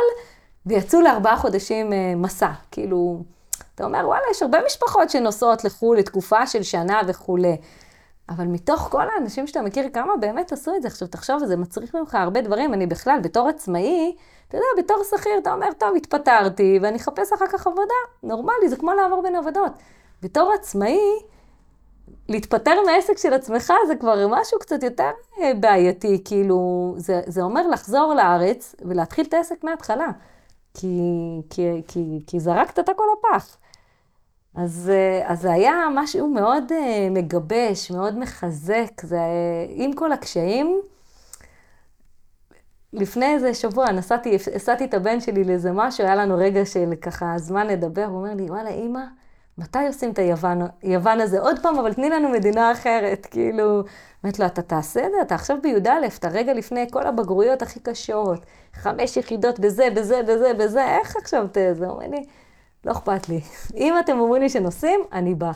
ויצאו לארבעה חודשים אה, מסע. כאילו, אתה אומר, וואלה, יש הרבה משפחות שנוסעות לחו"ל לתקופה של שנה וכולי. אבל מתוך כל האנשים שאתה מכיר, כמה באמת עשו את זה? עכשיו, תחשוב, זה מצריך ממך הרבה דברים. אני בכלל, בתור עצמאי, אתה יודע, בתור שכיר, אתה אומר, טוב, התפטרתי, ואני אחפש אחר כך עבודה. נורמלי, זה כמו לעבור בין עבודות. בתור עצמאי, להתפטר מהעסק של עצמך זה כבר משהו קצת יותר אה, בעייתי, כאילו, זה, זה אומר לחזור לארץ ולהתחיל את העסק מההתחלה. כי, כי, כי, כי זרקת את הכל לפח. אז, אה, אז זה היה משהו מאוד אה, מגבש, מאוד מחזק, זה, עם כל הקשיים. לפני איזה שבוע נסעתי, הסעתי את הבן שלי לאיזה משהו, היה לנו רגע של ככה זמן לדבר, הוא אומר לי, וואלה, אימא, מתי עושים את היוון, היוון הזה עוד פעם, אבל תני לנו מדינה אחרת, כאילו, אמרתי לו, אתה תעשה את זה, אתה עכשיו בי"א, אתה רגע לפני כל הבגרויות הכי קשות, חמש יחידות בזה, בזה, בזה, בזה, איך עכשיו זה? הוא אומר לי, לא אכפת לי. אם אתם אומרים לי שנוסעים, אני בא.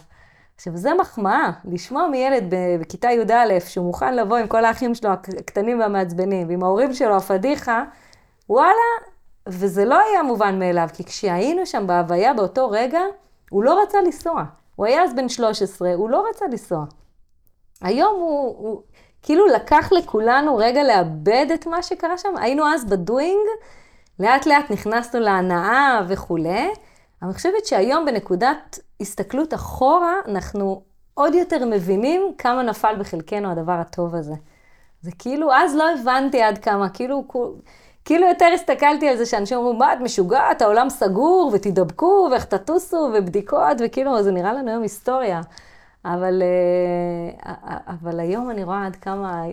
עכשיו, זה מחמאה, לשמוע מילד בכיתה י"א שהוא מוכן לבוא עם כל האחים שלו הקטנים והמעצבנים, ועם ההורים שלו הפדיחה, וואלה, וזה לא היה מובן מאליו, כי כשהיינו שם בהוויה באותו רגע, הוא לא רצה לנסוע. הוא היה אז בן 13, הוא לא רצה לנסוע. היום הוא, הוא כאילו לקח לכולנו רגע לאבד את מה שקרה שם. היינו אז בדואינג, לאט לאט נכנסנו להנאה וכולי. אני חושבת שהיום בנקודת הסתכלות אחורה, אנחנו עוד יותר מבינים כמה נפל בחלקנו הדבר הטוב הזה. זה כאילו, אז לא הבנתי עד כמה, כאילו, כאילו יותר הסתכלתי על זה שאנשים אומרים, מה, את משוגעת, העולם סגור, ותדבקו, ואיך תטוסו, ובדיקות, וכאילו, זה נראה לנו היום היסטוריה. אבל, אה, אבל היום אני רואה עד כמה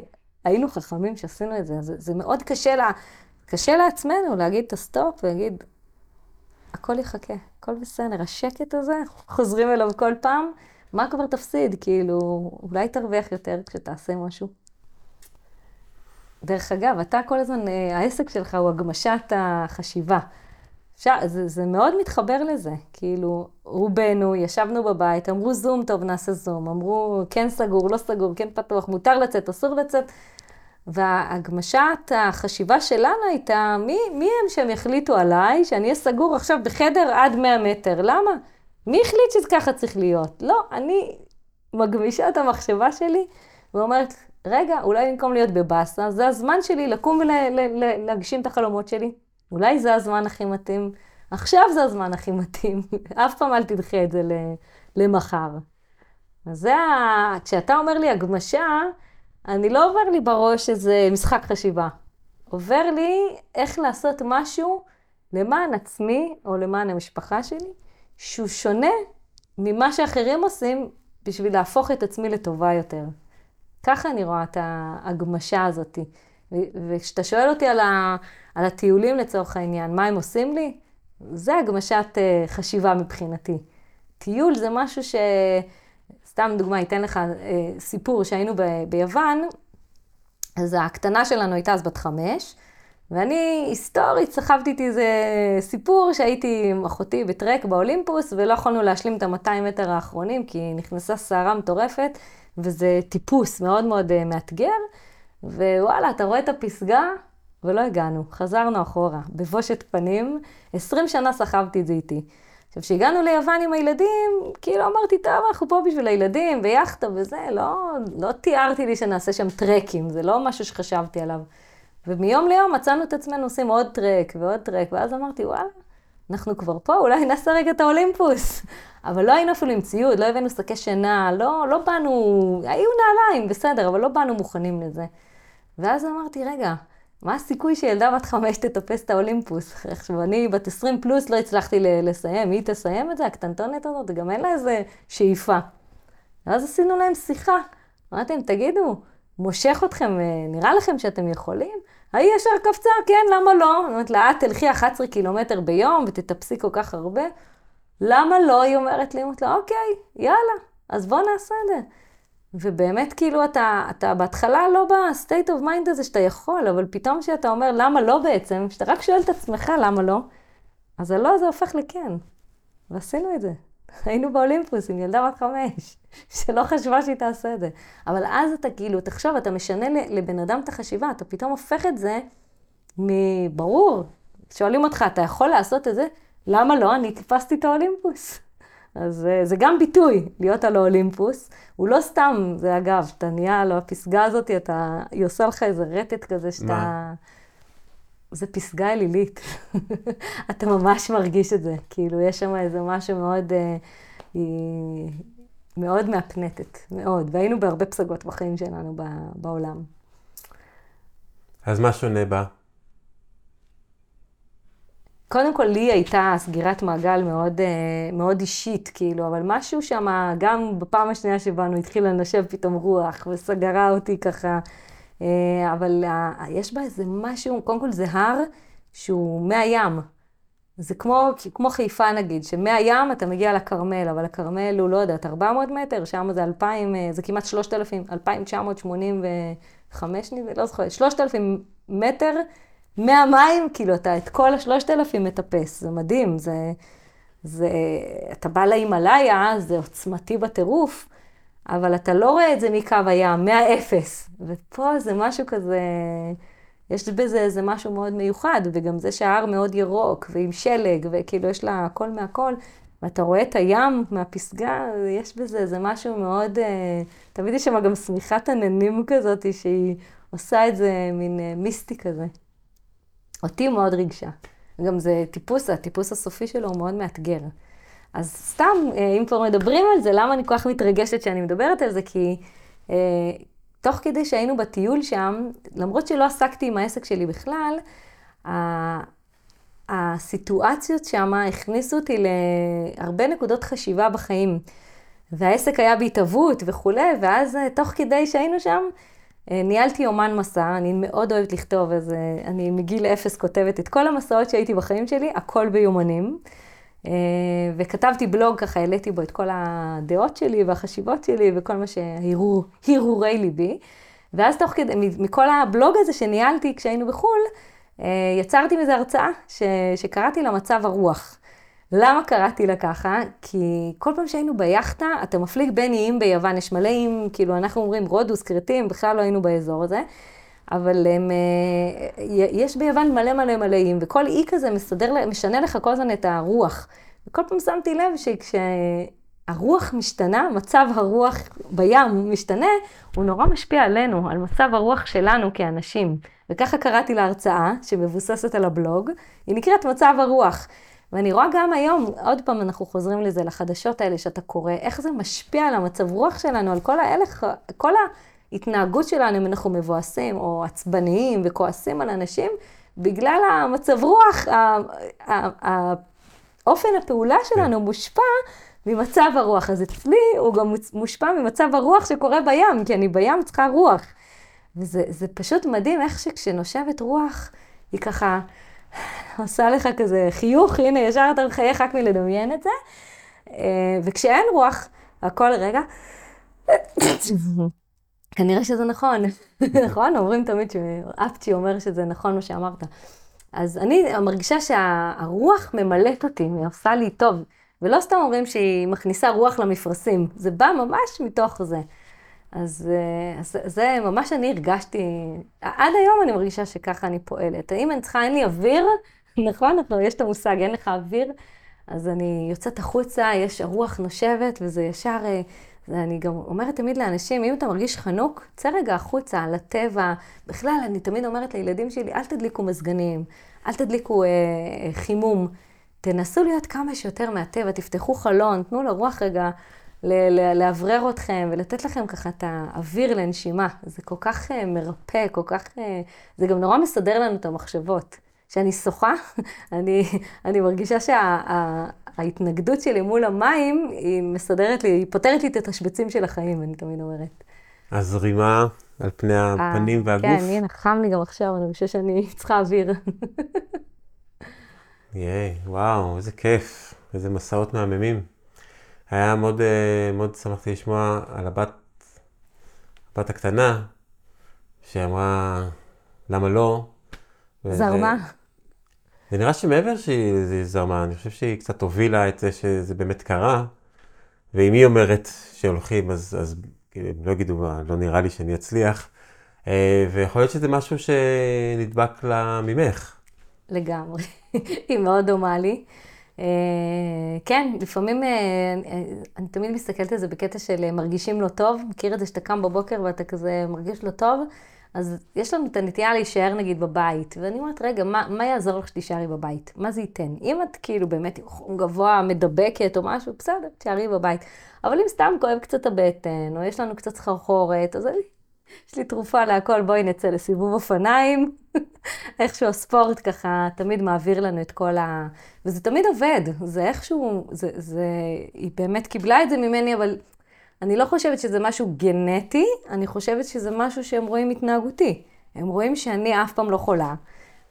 היינו חכמים שעשינו את זה. זה, זה מאוד קשה, לה, קשה לעצמנו להגיד את ה stop ולהגיד, הכל יחכה, הכל בסדר. השקט הזה, חוזרים אליו כל פעם, מה כבר תפסיד? כאילו, אולי תרוויח יותר כשתעשה משהו. דרך אגב, אתה כל הזמן, אה, העסק שלך הוא הגמשת החשיבה. ש... זה, זה מאוד מתחבר לזה. כאילו, רובנו, ישבנו בבית, אמרו זום, טוב, נעשה זום. אמרו, כן סגור, לא סגור, כן פתוח, מותר לצאת, אסור לצאת. והגמשת החשיבה שלנו הייתה, מי, מי הם שהם יחליטו עליי שאני אהיה סגור עכשיו בחדר עד 100 מטר? למה? מי החליט שזה ככה צריך להיות? לא, אני מגמישה את המחשבה שלי ואומרת, רגע, אולי במקום להיות בבאסה, זה הזמן שלי לקום ולהגשים את החלומות שלי. אולי זה הזמן הכי מתאים. עכשיו זה הזמן הכי מתאים, (laughs) אף פעם אל תדחה את זה למחר. אז זה ה... כשאתה אומר לי הגמשה, אני לא עובר לי בראש איזה משחק חשיבה. עובר לי איך לעשות משהו למען עצמי או למען המשפחה שלי, שהוא שונה ממה שאחרים עושים בשביל להפוך את עצמי לטובה יותר. ככה אני רואה את ההגמשה הזאת. וכשאתה שואל אותי על, ה, על הטיולים לצורך העניין, מה הם עושים לי? זה הגמשת אה, חשיבה מבחינתי. טיול זה משהו ש... סתם דוגמה, אתן לך אה, סיפור שהיינו ביוון, אז הקטנה שלנו הייתה אז בת חמש, ואני היסטורית סחבתי איתי איזה סיפור שהייתי עם אחותי בטרק באולימפוס, ולא יכולנו להשלים את ה-200 מטר האחרונים, כי נכנסה סערה מטורפת, וזה טיפוס מאוד מאוד אה, מאתגר. ווואלה, אתה רואה את הפסגה, ולא הגענו, חזרנו אחורה, בבושת פנים, 20 שנה סחבתי את זה איתי. עכשיו, כשהגענו ליוון עם הילדים, כאילו אמרתי, טוב, אנחנו פה בשביל הילדים, ויאכטה וזה, לא, לא תיארתי לי שנעשה שם טרקים, זה לא משהו שחשבתי עליו. ומיום ליום מצאנו את עצמנו עושים עוד טרק ועוד טרק, ואז אמרתי, וואלה, אנחנו כבר פה, אולי נעשה רגע את האולימפוס. אבל לא היינו אפילו עם ציוד, לא הבאנו שקי שינה, לא, לא באנו, היו נעליים, בסדר, אבל לא באנו מוכנים לזה. ואז אמרתי, רגע, מה הסיכוי שילדה בת חמש תטפס את האולימפוס? עכשיו, אני בת עשרים פלוס לא הצלחתי לסיים, היא תסיים את זה, הקטנטונת הזאת, גם אין לה איזה שאיפה. ואז עשינו להם שיחה. אמרתם, תגידו, מושך אתכם, אה, נראה לכם שאתם יכולים? ההיא ישר קפצה, כן, למה לא? אני אומרת לה, את תלכי 11 קילומטר ביום ותטפסי כל כך הרבה. למה לא? היא אומרת לי, אומרת לה, אוקיי, יאללה, אז בוא נעשה את זה. ובאמת, כאילו, אתה, אתה בהתחלה לא ב-state of mind הזה שאתה יכול, אבל פתאום כשאתה אומר למה לא בעצם, כשאתה רק שואל את עצמך למה לא, אז הלא הזה הופך לכן. ועשינו את זה. (laughs) היינו באולימפוס עם ילדה בת חמש, (laughs) שלא חשבה שהיא תעשה את זה. אבל אז אתה כאילו, תחשוב, אתה משנה לבן אדם את החשיבה, אתה פתאום הופך את זה מברור. שואלים אותך, אתה יכול לעשות את זה? למה לא? אני טיפסתי את האולימפוס. (laughs) אז אה, זה גם ביטוי, להיות על האולימפוס. הוא לא סתם, זה אגב, אתה נהיה על הפסגה הזאת, אתה, היא עושה לך איזה רטט כזה שאתה... מה? זה פסגה אלילית. (laughs) אתה ממש מרגיש את זה. כאילו, יש שם איזה משהו מאוד... אה, היא מאוד מהפנטת, מאוד. והיינו בהרבה פסגות בחיים שלנו בעולם. אז מה שונה בה? קודם כל, לי הייתה סגירת מעגל מאוד, אה, מאוד אישית, כאילו, אבל משהו שם, גם בפעם השנייה שבאנו, התחיל לנשב פתאום רוח, וסגרה אותי ככה. אה, אבל יש בה איזה משהו, קודם כל זה הר שהוא מהים. זה כמו, כמו חיפה נגיד, שמהים אתה מגיע לכרמל, אבל הכרמל הוא לא יודעת, 400 מטר, שם זה 2,000, אה, זה כמעט 3,000, 2,985, לא זוכרת, 3,000 מטר מהמים, כאילו אתה את כל ה-3,000 מטפס, זה מדהים, זה, זה, אתה בא להימאליה, זה עוצמתי בטירוף, אבל אתה לא רואה את זה מקו הים, מהאפס. ופה זה משהו כזה, יש בזה איזה משהו מאוד מיוחד, וגם זה שההר מאוד ירוק, ועם שלג, וכאילו יש לה הכל מהכל, ואתה רואה את הים מהפסגה, יש בזה איזה משהו מאוד, אה, תמיד יש שם גם שמיכת עננים כזאת, שהיא עושה את זה מין אה, מיסטי כזה. אותי מאוד ריגשה. גם זה טיפוס, הטיפוס הסופי שלו הוא מאוד מאתגר. אז סתם, אה, אם כבר מדברים על זה, למה אני כל כך מתרגשת שאני מדברת על זה? כי אה, תוך כדי שהיינו בטיול שם, למרות שלא עסקתי עם העסק שלי בכלל, הסיטואציות שם הכניסו אותי להרבה נקודות חשיבה בחיים. והעסק היה בהתהוות וכולי, ואז אה, תוך כדי שהיינו שם, ניהלתי אומן מסע, אני מאוד אוהבת לכתוב, אז אני מגיל אפס כותבת את כל המסעות שהייתי בחיים שלי, הכל ביומנים. אה, וכתבתי בלוג, ככה העליתי בו את כל הדעות שלי והחשיבות שלי וכל מה שהרהורי ליבי. ואז תוך כדי, מכל הבלוג הזה שניהלתי כשהיינו בחו"ל, אה, יצרתי מזה הרצאה ש, שקראתי לה מצב הרוח. למה קראתי לה ככה? כי כל פעם שהיינו ביאכטה, אתה מפליג בין איים ביוון, יש מלא איים, כאילו אנחנו אומרים רודוס, כרתים, בכלל לא היינו באזור הזה. אבל הם, אה, יש ביוון מלא מלא מלא איים, וכל אי כזה מסדר, משנה לך כל הזמן את הרוח. וכל פעם שמתי לב שכשהרוח משתנה, מצב הרוח בים משתנה, הוא נורא משפיע עלינו, על מצב הרוח שלנו כאנשים. וככה קראתי להרצאה, שמבוססת על הבלוג, היא נקראת מצב הרוח. ואני רואה גם היום, עוד פעם אנחנו חוזרים לזה, לחדשות האלה שאתה קורא, איך זה משפיע על המצב רוח שלנו, על כל ההלך, כל ההתנהגות שלנו, אם אנחנו מבואסים או עצבניים וכועסים על אנשים, בגלל המצב רוח, אופן הפעולה שלנו מושפע ממצב הרוח. אז אצלי הוא גם מושפע ממצב הרוח שקורה בים, כי אני בים צריכה רוח. וזה פשוט מדהים איך שכשנושבת רוח, היא ככה עושה לך כזה חיוך, הנה, ישר אתה מחייך רק מלדמיין את זה. אה, וכשאין רוח, הכל רגע, כנראה שזה נכון, (laughs) נכון? אומרים תמיד שאפצ'י אומר שזה נכון מה שאמרת. אז אני מרגישה שהרוח ממלאת אותי, היא עושה לי טוב. ולא סתם אומרים שהיא מכניסה רוח למפרשים, זה בא ממש מתוך זה. אז, אה, אז זה ממש אני הרגשתי, עד היום אני מרגישה שככה אני פועלת. אם אני צריכה, אין לי אוויר, (laughs) נכון, נכון, יש את המושג, אין לך אוויר, אז אני יוצאת החוצה, יש הרוח נושבת, וזה ישר, אה, אני גם אומרת תמיד לאנשים, אם אתה מרגיש חנוק, צא רגע החוצה, לטבע. בכלל, אני תמיד אומרת לילדים שלי, אל תדליקו מזגנים, אל תדליקו אה, חימום. תנסו להיות כמה שיותר מהטבע, תפתחו חלון, תנו לרוח רגע לאוורר אתכם ולתת לכם ככה את האוויר לנשימה. זה כל כך אה, מרפא, כל כך... אה, זה גם נורא מסדר לנו את המחשבות. כשאני שוחה, (laughs) אני, אני מרגישה שההתנגדות שה, שלי מול המים, היא מסדרת לי, היא פותרת לי את התשבצים של החיים, אני תמיד אומרת. הזרימה על פני הפנים והגוף. כן, הנה, חם לי גם עכשיו, אני חושבת שאני (laughs) צריכה אוויר. ייי, וואו, איזה כיף, איזה מסעות מהממים. היה מאוד, אה, מאוד שמחתי לשמוע על הבת, הבת הקטנה, שאמרה, למה לא? זרמה. זה נראה שמעבר שהיא זרמה, אני חושב שהיא קצת הובילה את זה שזה באמת קרה, ואם היא אומרת שהולכים, אז, אז כאילו, לא יגידו, לא נראה לי שאני אצליח, אה, ויכול להיות שזה משהו שנדבק לה ממך. לגמרי. (laughs) היא מאוד דומה לי. אה, כן, לפעמים, אה, אני תמיד מסתכלת על זה בקטע של מרגישים לא טוב. מכיר את זה שאתה קם בבוקר ואתה כזה מרגיש לא טוב? אז יש לנו את הנטייה להישאר נגיד בבית. ואני אומרת, רגע, מה, מה יעזור לך שתישארי בבית? מה זה ייתן? אם את כאילו באמת חום גבוה, מדבקת או משהו, בסדר, תישארי בבית. אבל אם סתם כואב קצת הבטן, או יש לנו קצת סחרחורת, אז יש לי תרופה להכל, בואי נצא לסיבוב אופניים. (laughs) איכשהו הספורט ככה תמיד מעביר לנו את כל ה... וזה תמיד עובד, זה איכשהו, זה, זה... היא באמת קיבלה את זה ממני, אבל אני לא חושבת שזה משהו גנטי, אני חושבת שזה משהו שהם רואים התנהגותי. הם רואים שאני אף פעם לא חולה,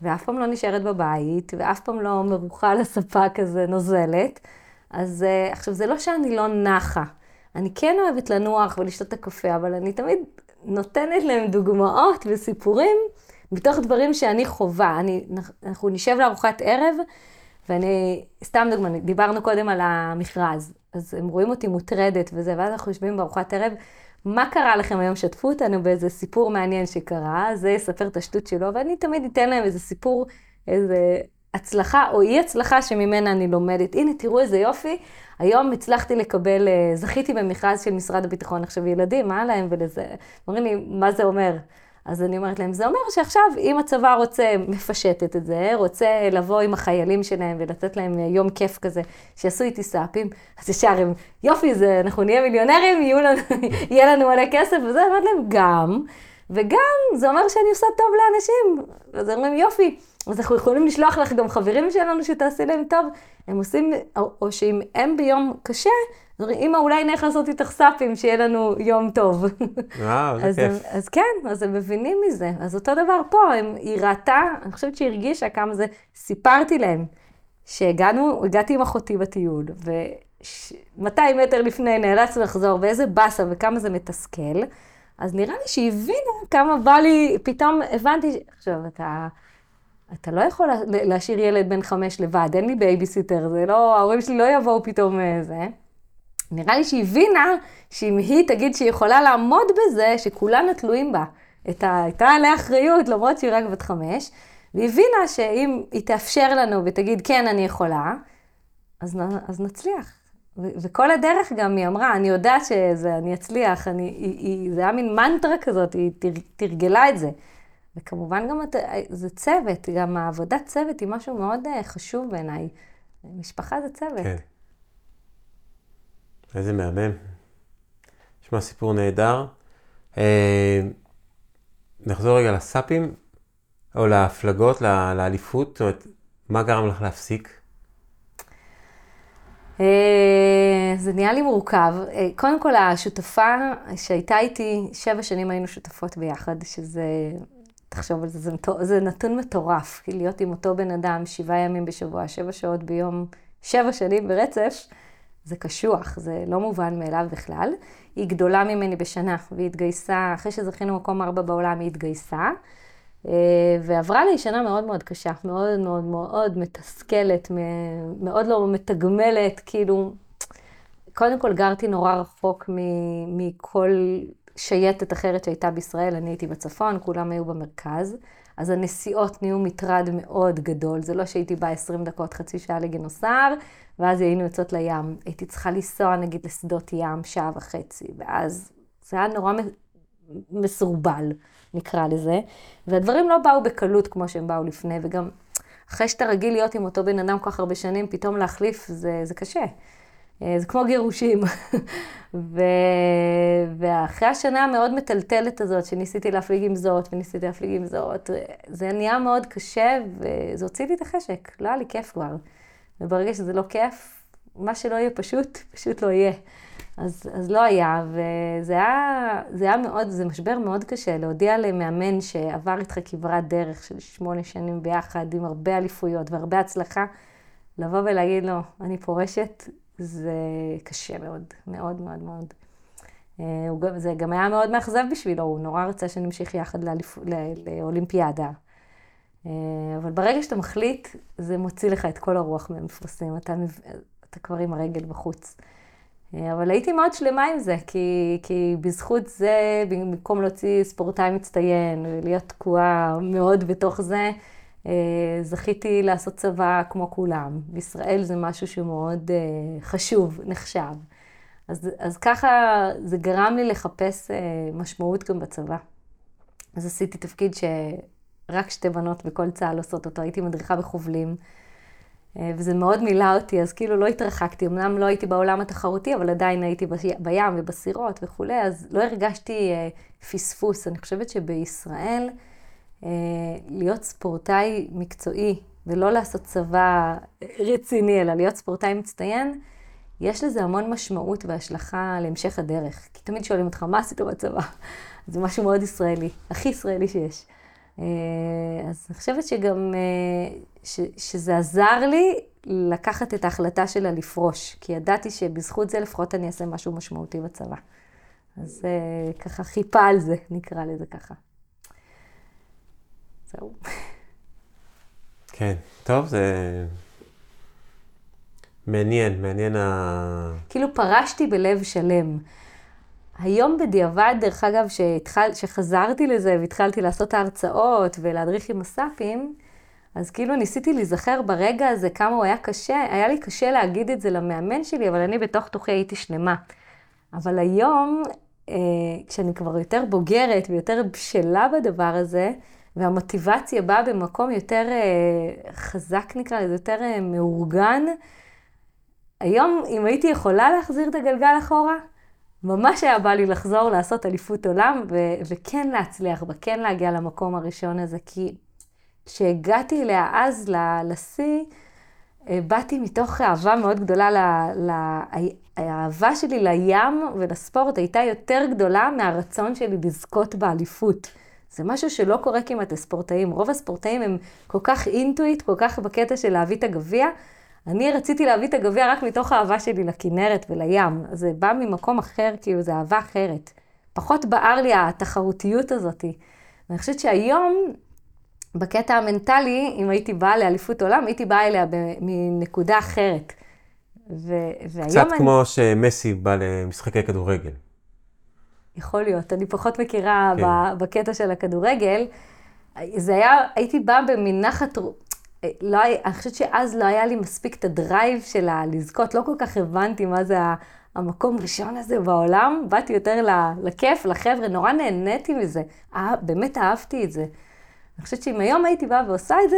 ואף פעם לא נשארת בבית, ואף פעם לא מרוחה על הספה כזה נוזלת. אז uh, עכשיו, זה לא שאני לא נחה. אני כן אוהבת לנוח ולשתות את הקפה, אבל אני תמיד נותנת להם דוגמאות וסיפורים מתוך דברים שאני חווה. אני, אנחנו נשב לארוחת ערב, ואני, סתם דוגמא, דיברנו קודם על המכרז, אז הם רואים אותי מוטרדת וזה, ואז אנחנו יושבים בארוחת ערב, מה קרה לכם היום? שתפו אותנו באיזה סיפור מעניין שקרה, זה יספר את השטות שלו, ואני תמיד אתן להם איזה סיפור, איזה הצלחה או אי הצלחה שממנה אני לומדת. הנה, תראו איזה יופי, היום הצלחתי לקבל, אה, זכיתי במכרז של משרד הביטחון. עכשיו, ילדים, מה להם ולזה? אומרים לי, מה זה אומר? אז אני אומרת להם, זה אומר שעכשיו, אם הצבא רוצה, מפשטת את זה, רוצה לבוא עם החיילים שלהם ולתת להם יום כיף כזה, שיעשו איתי סאפים, אז ישר הם, יופי, זה, אנחנו נהיה מיליונרים, יהיו לנו, (laughs) יהיה לנו מלא כסף וזה, אמרתי להם, גם, וגם, זה אומר שאני עושה טוב לאנשים. אז אומרים, יופי, אז אנחנו יכולים לשלוח לך גם חברים שלנו שתעשי להם טוב. הם עושים, או, או שאם הם ביום קשה, אמא, אולי נלך לעשות איתך סאפים, שיהיה לנו יום טוב. וואו, זה כיף. אז כן, אז הם מבינים מזה. אז אותו דבר פה, הם, היא ראתה, אני חושבת שהיא הרגישה כמה זה, סיפרתי להם שהגענו, הגעתי עם אחותי בטיול, ו-200 מטר לפני נאלצנו לחזור, ואיזה באסה וכמה זה מתסכל. אז נראה לי שהיא הבינה כמה בא לי, פתאום הבנתי, עכשיו, אתה... אתה לא יכול להשאיר ילד בן חמש לבד, אין לי בייביסיטר, זה לא, ההורים שלי לא יבואו פתאום. אה, נראה לי שהיא הבינה שאם היא תגיד שהיא יכולה לעמוד בזה, שכולנו תלויים בה. הייתה עליה אחריות, למרות שהיא רק בת חמש, והיא הבינה שאם היא תאפשר לנו ותגיד, כן, אני יכולה, אז, נ... אז נצליח. ו... וכל הדרך גם היא אמרה, אני יודעת שאני אצליח, אני... היא... היא... זה היה מין מנטרה כזאת, היא תר... תרגלה את זה. וכמובן גם את... זה צוות, גם העבודת צוות היא משהו מאוד אה, חשוב בעיניי. משפחה זה צוות. כן. איזה מהמם. נשמע סיפור נהדר. אה, נחזור רגע לסאפים, או להפלגות, לאליפות. זאת אומרת, מה גרם לך להפסיק? אה, זה נהיה לי מורכב. אה, קודם כל, השותפה שהייתה איתי, שבע שנים היינו שותפות ביחד, שזה, תחשוב על זה, זה, זה נתון מטורף. כי להיות עם אותו בן אדם שבעה ימים בשבוע, שבע שעות ביום, שבע שנים ברצף, זה קשוח, זה לא מובן מאליו בכלל. היא גדולה ממני בשנה, והיא התגייסה, אחרי שזכינו מקום ארבע בעולם, היא התגייסה. אה, ועברה לי שנה מאוד מאוד קשה, מאוד מאוד מאוד מתסכלת, מאוד לא מתגמלת, כאילו, קודם כל גרתי נורא רחוק מכל שייטת אחרת שהייתה בישראל, אני הייתי בצפון, כולם היו במרכז, אז הנסיעות נהיו מטרד מאוד גדול, זה לא שהייתי באה 20 דקות, חצי שעה לגינוסר, ואז היינו יוצאות לים. הייתי צריכה לנסוע נגיד לשדות ים שעה וחצי, ואז זה היה נורא מסורבל, נקרא לזה, והדברים לא באו בקלות כמו שהם באו לפני, וגם אחרי שאתה רגיל להיות עם אותו בן אדם כל כך הרבה שנים, פתאום להחליף זה, זה קשה. אה, זה כמו גירושים. (laughs) ו... ואחרי השנה המאוד מטלטלת הזאת, שניסיתי להפליג עם זאת, וניסיתי להפליג עם זאת, זה נהיה מאוד קשה, וזה הוציא לי את החשק, לא היה לי כיף כבר. וברגע שזה לא כיף, מה שלא יהיה פשוט, (laughs) פשוט לא יהיה. אז, אז לא היה, וזה היה, זה היה מאוד, זה משבר מאוד קשה להודיע למאמן שעבר איתך כברת דרך של שמונה שנים ביחד, עם הרבה אליפויות והרבה הצלחה, לבוא ולהגיד לו, אני פורשת, זה קשה מאוד, מאוד מאוד מאוד. אה, זה גם היה מאוד מאכזב בשבילו, הוא נורא רצה שנמשיך יחד לאליפ... לאולימפיאדה. אה, אבל ברגע שאתה מחליט, זה מוציא לך את כל הרוח מהמפרשים, אתה, אתה כבר עם הרגל בחוץ. אה, אבל הייתי מאוד שלמה עם זה, כי, כי בזכות זה, במקום להוציא ספורטאי מצטיין ולהיות תקועה מאוד בתוך זה, זכיתי לעשות צבא כמו כולם. בישראל זה משהו שמאוד אה, חשוב, נחשב. אז, אז ככה זה גרם לי לחפש אה, משמעות גם בצבא. אז עשיתי תפקיד שרק שתי בנות בכל צה"ל עושות אותו, הייתי מדריכה בחובלים. אה, וזה מאוד מילא אותי, אז כאילו לא התרחקתי, אמנם לא הייתי בעולם התחרותי, אבל עדיין הייתי בים ובסירות וכולי, אז לא הרגשתי אה, פספוס. אני חושבת שבישראל, אה, להיות ספורטאי מקצועי ולא לעשות צבא רציני, אלא להיות ספורטאי מצטיין, יש לזה המון משמעות והשלכה להמשך הדרך. כי תמיד שואלים אותך, מה עשית בצבא? (laughs) זה משהו מאוד ישראלי, הכי ישראלי שיש. אה, אז אני חושבת שגם, אה, ש, שזה עזר לי לקחת את ההחלטה שלה לפרוש, כי ידעתי שבזכות זה לפחות אני אעשה משהו משמעותי בצבא. אז אה, ככה חיפה על זה, נקרא לזה ככה. זהו. כן, טוב, זה מעניין, מעניין ה... כאילו פרשתי בלב שלם. היום בדיעבד, דרך אגב, שהתחל, שחזרתי לזה והתחלתי לעשות ההרצאות ולהדריך עם הסאפים, אז כאילו ניסיתי להיזכר ברגע הזה כמה הוא היה קשה. היה לי קשה להגיד את זה למאמן שלי, אבל אני בתוך תוכי הייתי שלמה. אבל היום, אה, כשאני כבר יותר בוגרת ויותר בשלה בדבר הזה, והמוטיבציה באה במקום יותר אה, חזק נקרא לזה, יותר אה, מאורגן, היום, אם הייתי יכולה להחזיר את הגלגל אחורה, ממש היה בא לי לחזור לעשות אליפות עולם, ו- וכן להצליח בה, כן להגיע למקום הראשון הזה, כי כשהגעתי אליה אז לשיא, אה, באתי מתוך אהבה מאוד גדולה, ל- ל- האהבה שלי לים ולספורט הייתה יותר גדולה מהרצון שלי לזכות באליפות. זה משהו שלא קורה כמעט לספורטאים. רוב הספורטאים הם כל כך אינטואיט, כל כך בקטע של להביא את הגביע. אני רציתי להביא את הגביע רק מתוך האהבה שלי לכנרת ולים. זה בא ממקום אחר, כאילו, זה אהבה אחרת. פחות בער לי התחרותיות הזאת. ואני חושבת שהיום, בקטע המנטלי, אם הייתי באה לאליפות עולם, הייתי באה אליה מנקודה אחרת. ו- והיום קצת אני... כמו שמסי בא למשחקי כדורגל. יכול להיות, אני פחות מכירה כן. בקטע של הכדורגל. זה היה, הייתי באה במין נחת, לא, אני חושבת שאז לא היה לי מספיק את הדרייב שלה לזכות, לא כל כך הבנתי מה זה המקום ראשון הזה בעולם, באתי יותר לכיף, לחבר'ה, נורא נהניתי מזה, אה, באמת אהבתי את זה. אני חושבת שאם היום הייתי באה ועושה את זה,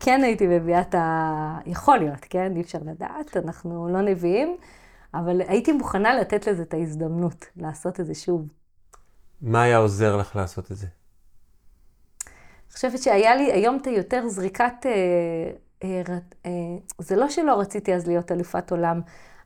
כן הייתי מביאה את ה... יכול להיות, כן? אי אפשר לדעת, אנחנו לא נביאים, אבל הייתי מוכנה לתת לזה את ההזדמנות, לעשות את זה שוב. מה היה עוזר לך לעשות את זה? אני חושבת שהיה לי היום את היותר זריקת... אה, אה, אה, זה לא שלא רציתי אז להיות אלופת עולם,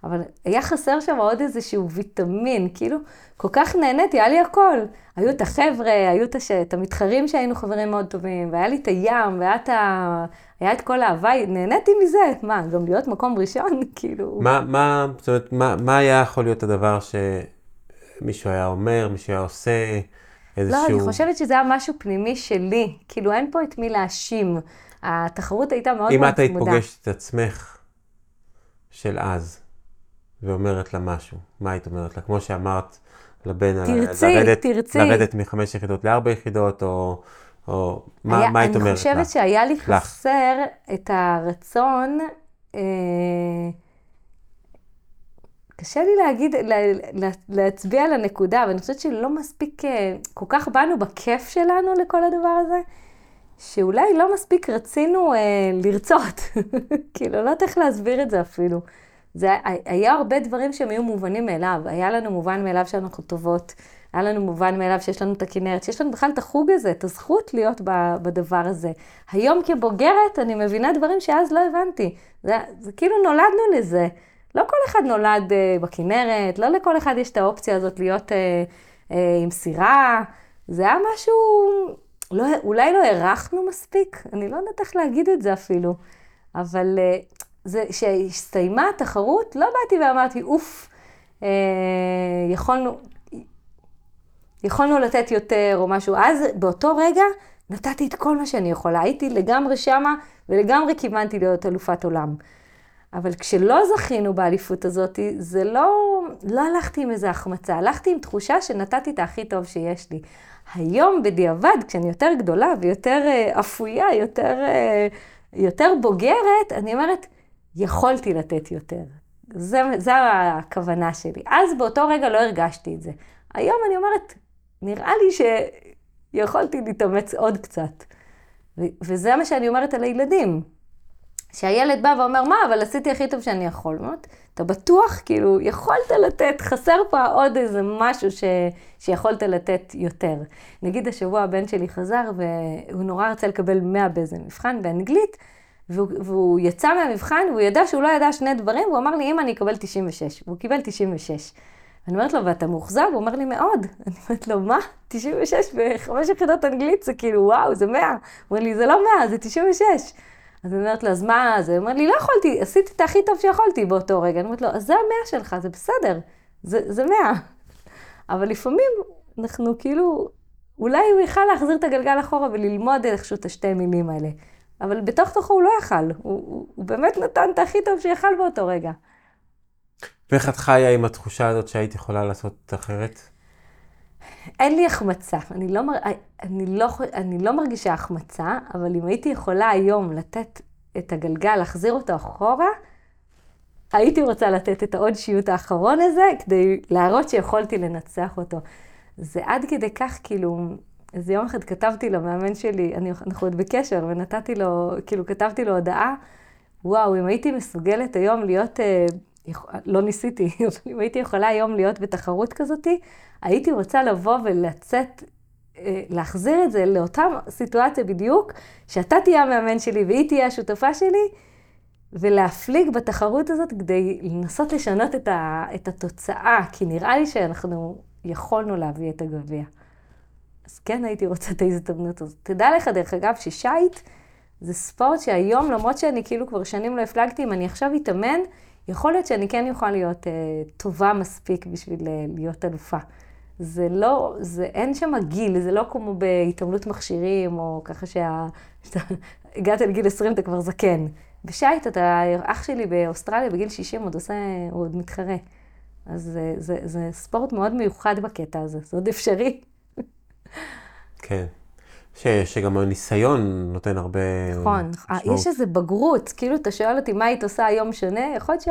אבל היה חסר שם עוד איזשהו ויטמין, כאילו, כל כך נהניתי, היה לי הכל. היו את החבר'ה, היו את, הש... את המתחרים שהיינו חברים מאוד טובים, והיה לי את הים, והיה את, ה... היה את כל ההוואי, נהניתי מזה. מה, גם להיות מקום ראשון? (laughs) כאילו... מה, מה, זאת אומרת, מה, מה היה יכול להיות הדבר שמישהו היה אומר, מישהו היה עושה, איזשהו... לא, אני חושבת שזה היה משהו פנימי שלי. כאילו, אין פה את מי להאשים. התחרות הייתה מאוד מאוד צמודה. אם את היית פוגשת את עצמך של אז, ואומרת לה משהו, מה היית אומרת לה? כמו שאמרת לבן, תרצי, לרדת, תרצי. לרדת מחמש יחידות לארבע יחידות, או, או מה, היה, מה היית אומרת לה? אני חושבת שהיה לי לך. חסר את הרצון, אה, קשה לי להגיד, לה, לה, להצביע על הנקודה, אבל אני חושבת שלא מספיק, אה, כל כך באנו בכיף שלנו לכל הדבר הזה. שאולי לא מספיק רצינו אה, לרצות. (laughs) כאילו, לא יודעת איך להסביר את זה אפילו. זה היה הרבה דברים שהם היו מובנים מאליו. היה לנו מובן מאליו שאנחנו טובות, היה לנו מובן מאליו שיש לנו את הכנרת, שיש לנו בכלל את החוג הזה, את הזכות להיות בדבר הזה. היום כבוגרת אני מבינה דברים שאז לא הבנתי. זה, זה כאילו נולדנו לזה. לא כל אחד נולד אה, בכנרת, לא לכל אחד יש את האופציה הזאת להיות אה, אה, עם סירה. זה היה משהו, לא, אולי לא הערכנו מספיק, אני לא יודעת איך להגיד את זה אפילו. אבל אה, זה שהסתיימה התחרות, לא באתי ואמרתי, אוף, אה, יכולנו, יכולנו לתת יותר או משהו. אז באותו רגע נתתי את כל מה שאני יכולה. הייתי לגמרי שמה ולגמרי כיוונתי להיות אלופת עולם. אבל כשלא זכינו באליפות הזאת, זה לא, לא הלכתי עם איזה החמצה, הלכתי עם תחושה שנתתי את הכי טוב שיש לי. היום בדיעבד, כשאני יותר גדולה ויותר אה, אפויה, יותר, אה, יותר בוגרת, אני אומרת, יכולתי לתת יותר. זה הכוונה שלי. אז באותו רגע לא הרגשתי את זה. היום אני אומרת, נראה לי שיכולתי להתאמץ עוד קצת. ו- וזה מה שאני אומרת על הילדים. שהילד בא ואומר, מה, אבל עשיתי הכי טוב שאני יכול. אומרת, אתה בטוח, כאילו, יכולת לתת, חסר פה עוד איזה משהו ש... שיכולת לתת יותר. נגיד השבוע הבן שלי חזר והוא נורא רצה לקבל 100 באיזה מבחן באנגלית, והוא, והוא יצא מהמבחן והוא ידע שהוא לא ידע שני דברים, והוא אמר לי, אמא, אני אקבל 96. והוא קיבל 96. אני אומרת לו, ואתה מאוכזב? הוא אומר לי, מאוד. (laughs) אני אומרת לו, מה? 96 בחמש יחידות אנגלית זה כאילו, וואו, זה 100. הוא אומר לי, זה לא 100, זה 96. אז אני אומרת לו, אז מה זה? הוא אומר לי, לא יכולתי, עשיתי את הכי טוב שיכולתי באותו רגע. אני אומרת לו, אז זה המאה שלך, זה בסדר, זה, זה מאה. (laughs) אבל לפעמים אנחנו כאילו, אולי הוא יכל להחזיר את הגלגל אחורה וללמוד איכשהו את השתי מילים האלה. אבל בתוך תוכו הוא לא יכל, הוא, הוא, הוא באמת נתן את הכי טוב שיכל באותו רגע. ואיך את חיה עם התחושה הזאת שהיית יכולה לעשות אחרת? אין לי החמצה. אני לא, מר... אני, לא, אני לא מרגישה החמצה, אבל אם הייתי יכולה היום לתת את הגלגל, להחזיר אותו אחורה, הייתי רוצה לתת את העוד שיוט האחרון הזה, כדי להראות שיכולתי לנצח אותו. זה עד כדי כך, כאילו, איזה יום אחד כתבתי למאמן שלי, אני, אנחנו עוד בקשר, ונתתי לו, כאילו, כתבתי לו הודעה, וואו, אם הייתי מסוגלת היום להיות, אה, לא ניסיתי, (laughs) אם הייתי יכולה היום להיות בתחרות כזאתי, הייתי רוצה לבוא ולצאת, אה, להחזיר את זה לאותה סיטואציה בדיוק, שאתה תהיה המאמן שלי והיא תהיה השותפה שלי, ולהפליג בתחרות הזאת כדי לנסות לשנות את, ה, את התוצאה, כי נראה לי שאנחנו יכולנו להביא את הגביע. אז כן הייתי רוצה את ההזדמנות הזאת. תדע לך, דרך אגב, ששייט זה ספורט שהיום, למרות שאני כאילו כבר שנים לא הפלגתי, אם אני עכשיו אתאמן, יכול להיות שאני כן יכולה להיות אה, טובה מספיק בשביל אה, להיות אלופה. זה לא, זה, אין שם גיל, זה לא כמו בהתעמלות מכשירים, או ככה שהגעת לגיל 20 אתה כבר זקן. בשייט, אתה, אח שלי באוסטרליה בגיל 60 עוד עושה, הוא עוד מתחרה. אז זה, זה, זה ספורט מאוד מיוחד בקטע הזה, זה עוד אפשרי. כן. ש, שגם הניסיון נותן הרבה... נכון, משמעות. יש איזו בגרות, כאילו אתה שואל אותי מה היית עושה היום שונה, יכול להיות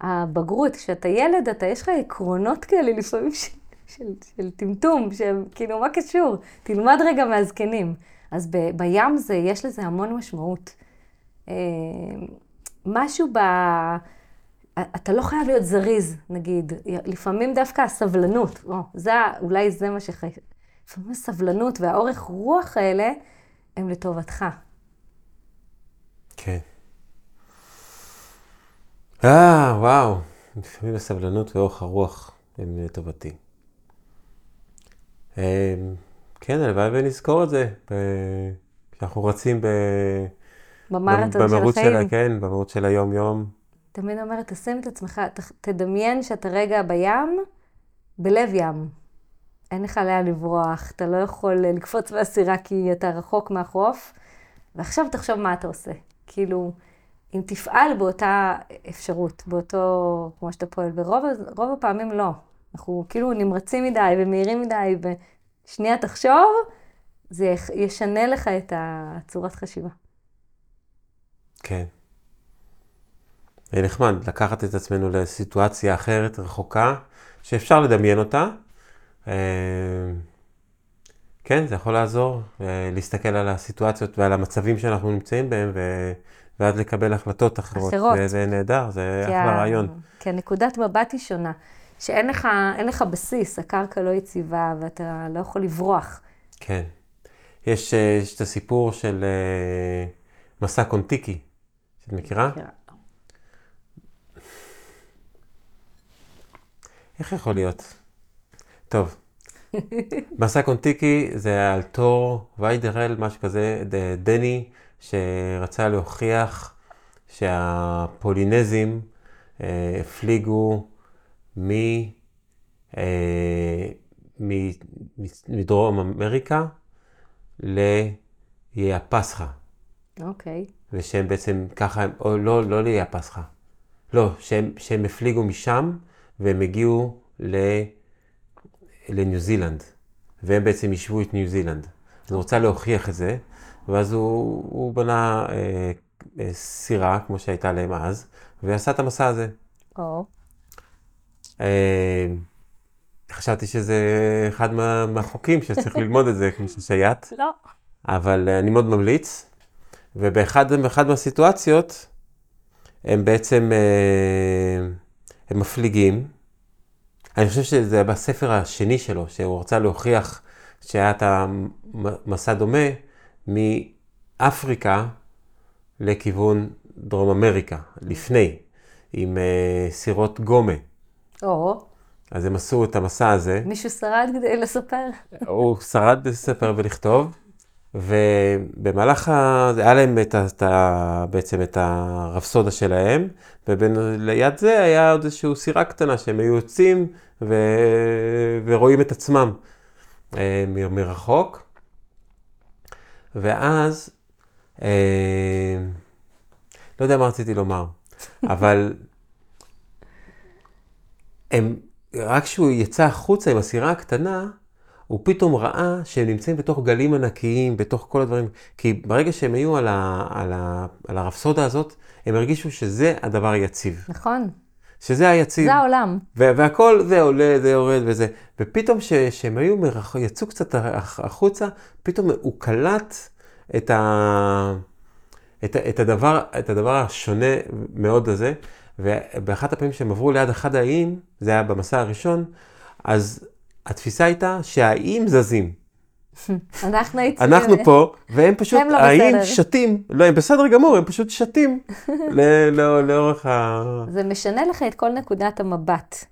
שהבגרות, כשאתה ילד, אתה, יש לך עקרונות כאלה לפעמים של, של, של טמטום, שהם כאילו, מה קשור? תלמד רגע מהזקנים. אז ב, בים זה, יש לזה המון משמעות. אה, משהו ב... אתה לא חייב להיות זריז, נגיד. לפעמים דווקא הסבלנות, או, זה, אולי זה מה שחי... לפעמים הסבלנות והאורך רוח האלה הם לטובתך. כן. אה, וואו. לפעמים הסבלנות ואורך הרוח הם לטובתי. אמ, כן, הלוואי ונזכור את זה, כשאנחנו רצים ב... במרתון של החיים. של, כן, במרוץ של היום-יום. תמיד אומרת, תשים את עצמך, תדמיין שאתה רגע בים, בלב ים. אין לך לאן לברוח, אתה לא יכול לקפוץ מהסירה כי אתה רחוק מהחוף, ועכשיו תחשוב מה אתה עושה. כאילו, אם תפעל באותה אפשרות, באותו, כמו שאתה פועל, ברוב הפעמים לא. אנחנו כאילו נמרצים מדי ומהירים מדי, ושנייה תחשוב, זה ישנה לך את הצורת חשיבה. כן. זה נחמד לקחת את עצמנו לסיטואציה אחרת, רחוקה, שאפשר לדמיין אותה. אה, כן, זה יכול לעזור, אה, להסתכל על הסיטואציות ועל המצבים שאנחנו נמצאים בהם, ו... ואז לקבל החלטות אחרות. אחרות. זה נהדר, זה אחלה רעיון. כן, נקודת מבט היא שונה. שאין לך, לך בסיס, הקרקע לא יציבה ואתה לא יכול לברוח. כן. יש, אה, יש את הסיפור של מסע קונטיקי, שאת מכירה? מכירה. איך יכול להיות? טוב. מסע קונטיקי זה על תור ויידרל, משהו כזה, דני, שרצה להוכיח שהפולינזים אה, הפליגו מ, אה, מ, מדרום אמריקה לאיי הפסחא. אוקיי. Okay. ושהם בעצם ככה, או לא, לא לאיי הפסחא. לא, שהם, שהם הפליגו משם והם הגיעו ל, לניו זילנד. והם בעצם יישבו את ניו זילנד. אז הוא רוצה להוכיח את זה, ואז הוא, הוא בנה אה, אה, סירה, כמו שהייתה להם אז, ועשה את המסע הזה. או. אה, חשבתי שזה אחד מה, מהחוקים שצריך (laughs) ללמוד את זה כמו ששייט. לא. אבל אה, אני מאוד ממליץ. ובאחד מהסיטואציות, הם בעצם, אה, הם מפליגים. אני חושב שזה בספר השני שלו, שהוא רצה להוכיח שהיה את המסע דומה מאפריקה לכיוון דרום אמריקה, לפני, עם uh, סירות גומה. או. אז הם עשו את המסע הזה. מישהו שרד כדי לספר? הוא שרד לספר ולכתוב, ובמהלך ה... היה להם את ה... בעצם את הרפסודה שלהם, וליד זה היה עוד איזושהי סירה קטנה שהם היו יוצאים ו... ורואים את עצמם אה, מ... מרחוק. ואז, אה, לא יודע מה רציתי לומר, אבל הם, רק כשהוא יצא החוצה עם הסירה הקטנה, הוא פתאום ראה שהם נמצאים בתוך גלים ענקיים, בתוך כל הדברים. כי ברגע שהם היו על, ה, על, ה, על הרפסודה הזאת, הם הרגישו שזה הדבר היציב. נכון. שזה היציב. זה העולם. והכל זה עולה, זה יורד וזה. ופתאום כשהם היו, מרח... יצאו קצת החוצה, פתאום הוא קלט את, ה... את, את, הדבר, את הדבר השונה מאוד הזה. ובאחת הפעמים שהם עברו ליד אחד האיים, זה היה במסע הראשון, אז התפיסה הייתה שהאיים זזים. (laughs) אנחנו הייתי... אנחנו פה, והם פשוט, לא האיים שתים, לא, הם בסדר גמור, הם פשוט שתים (laughs) לאורך ה... זה משנה לך את כל נקודת המבט.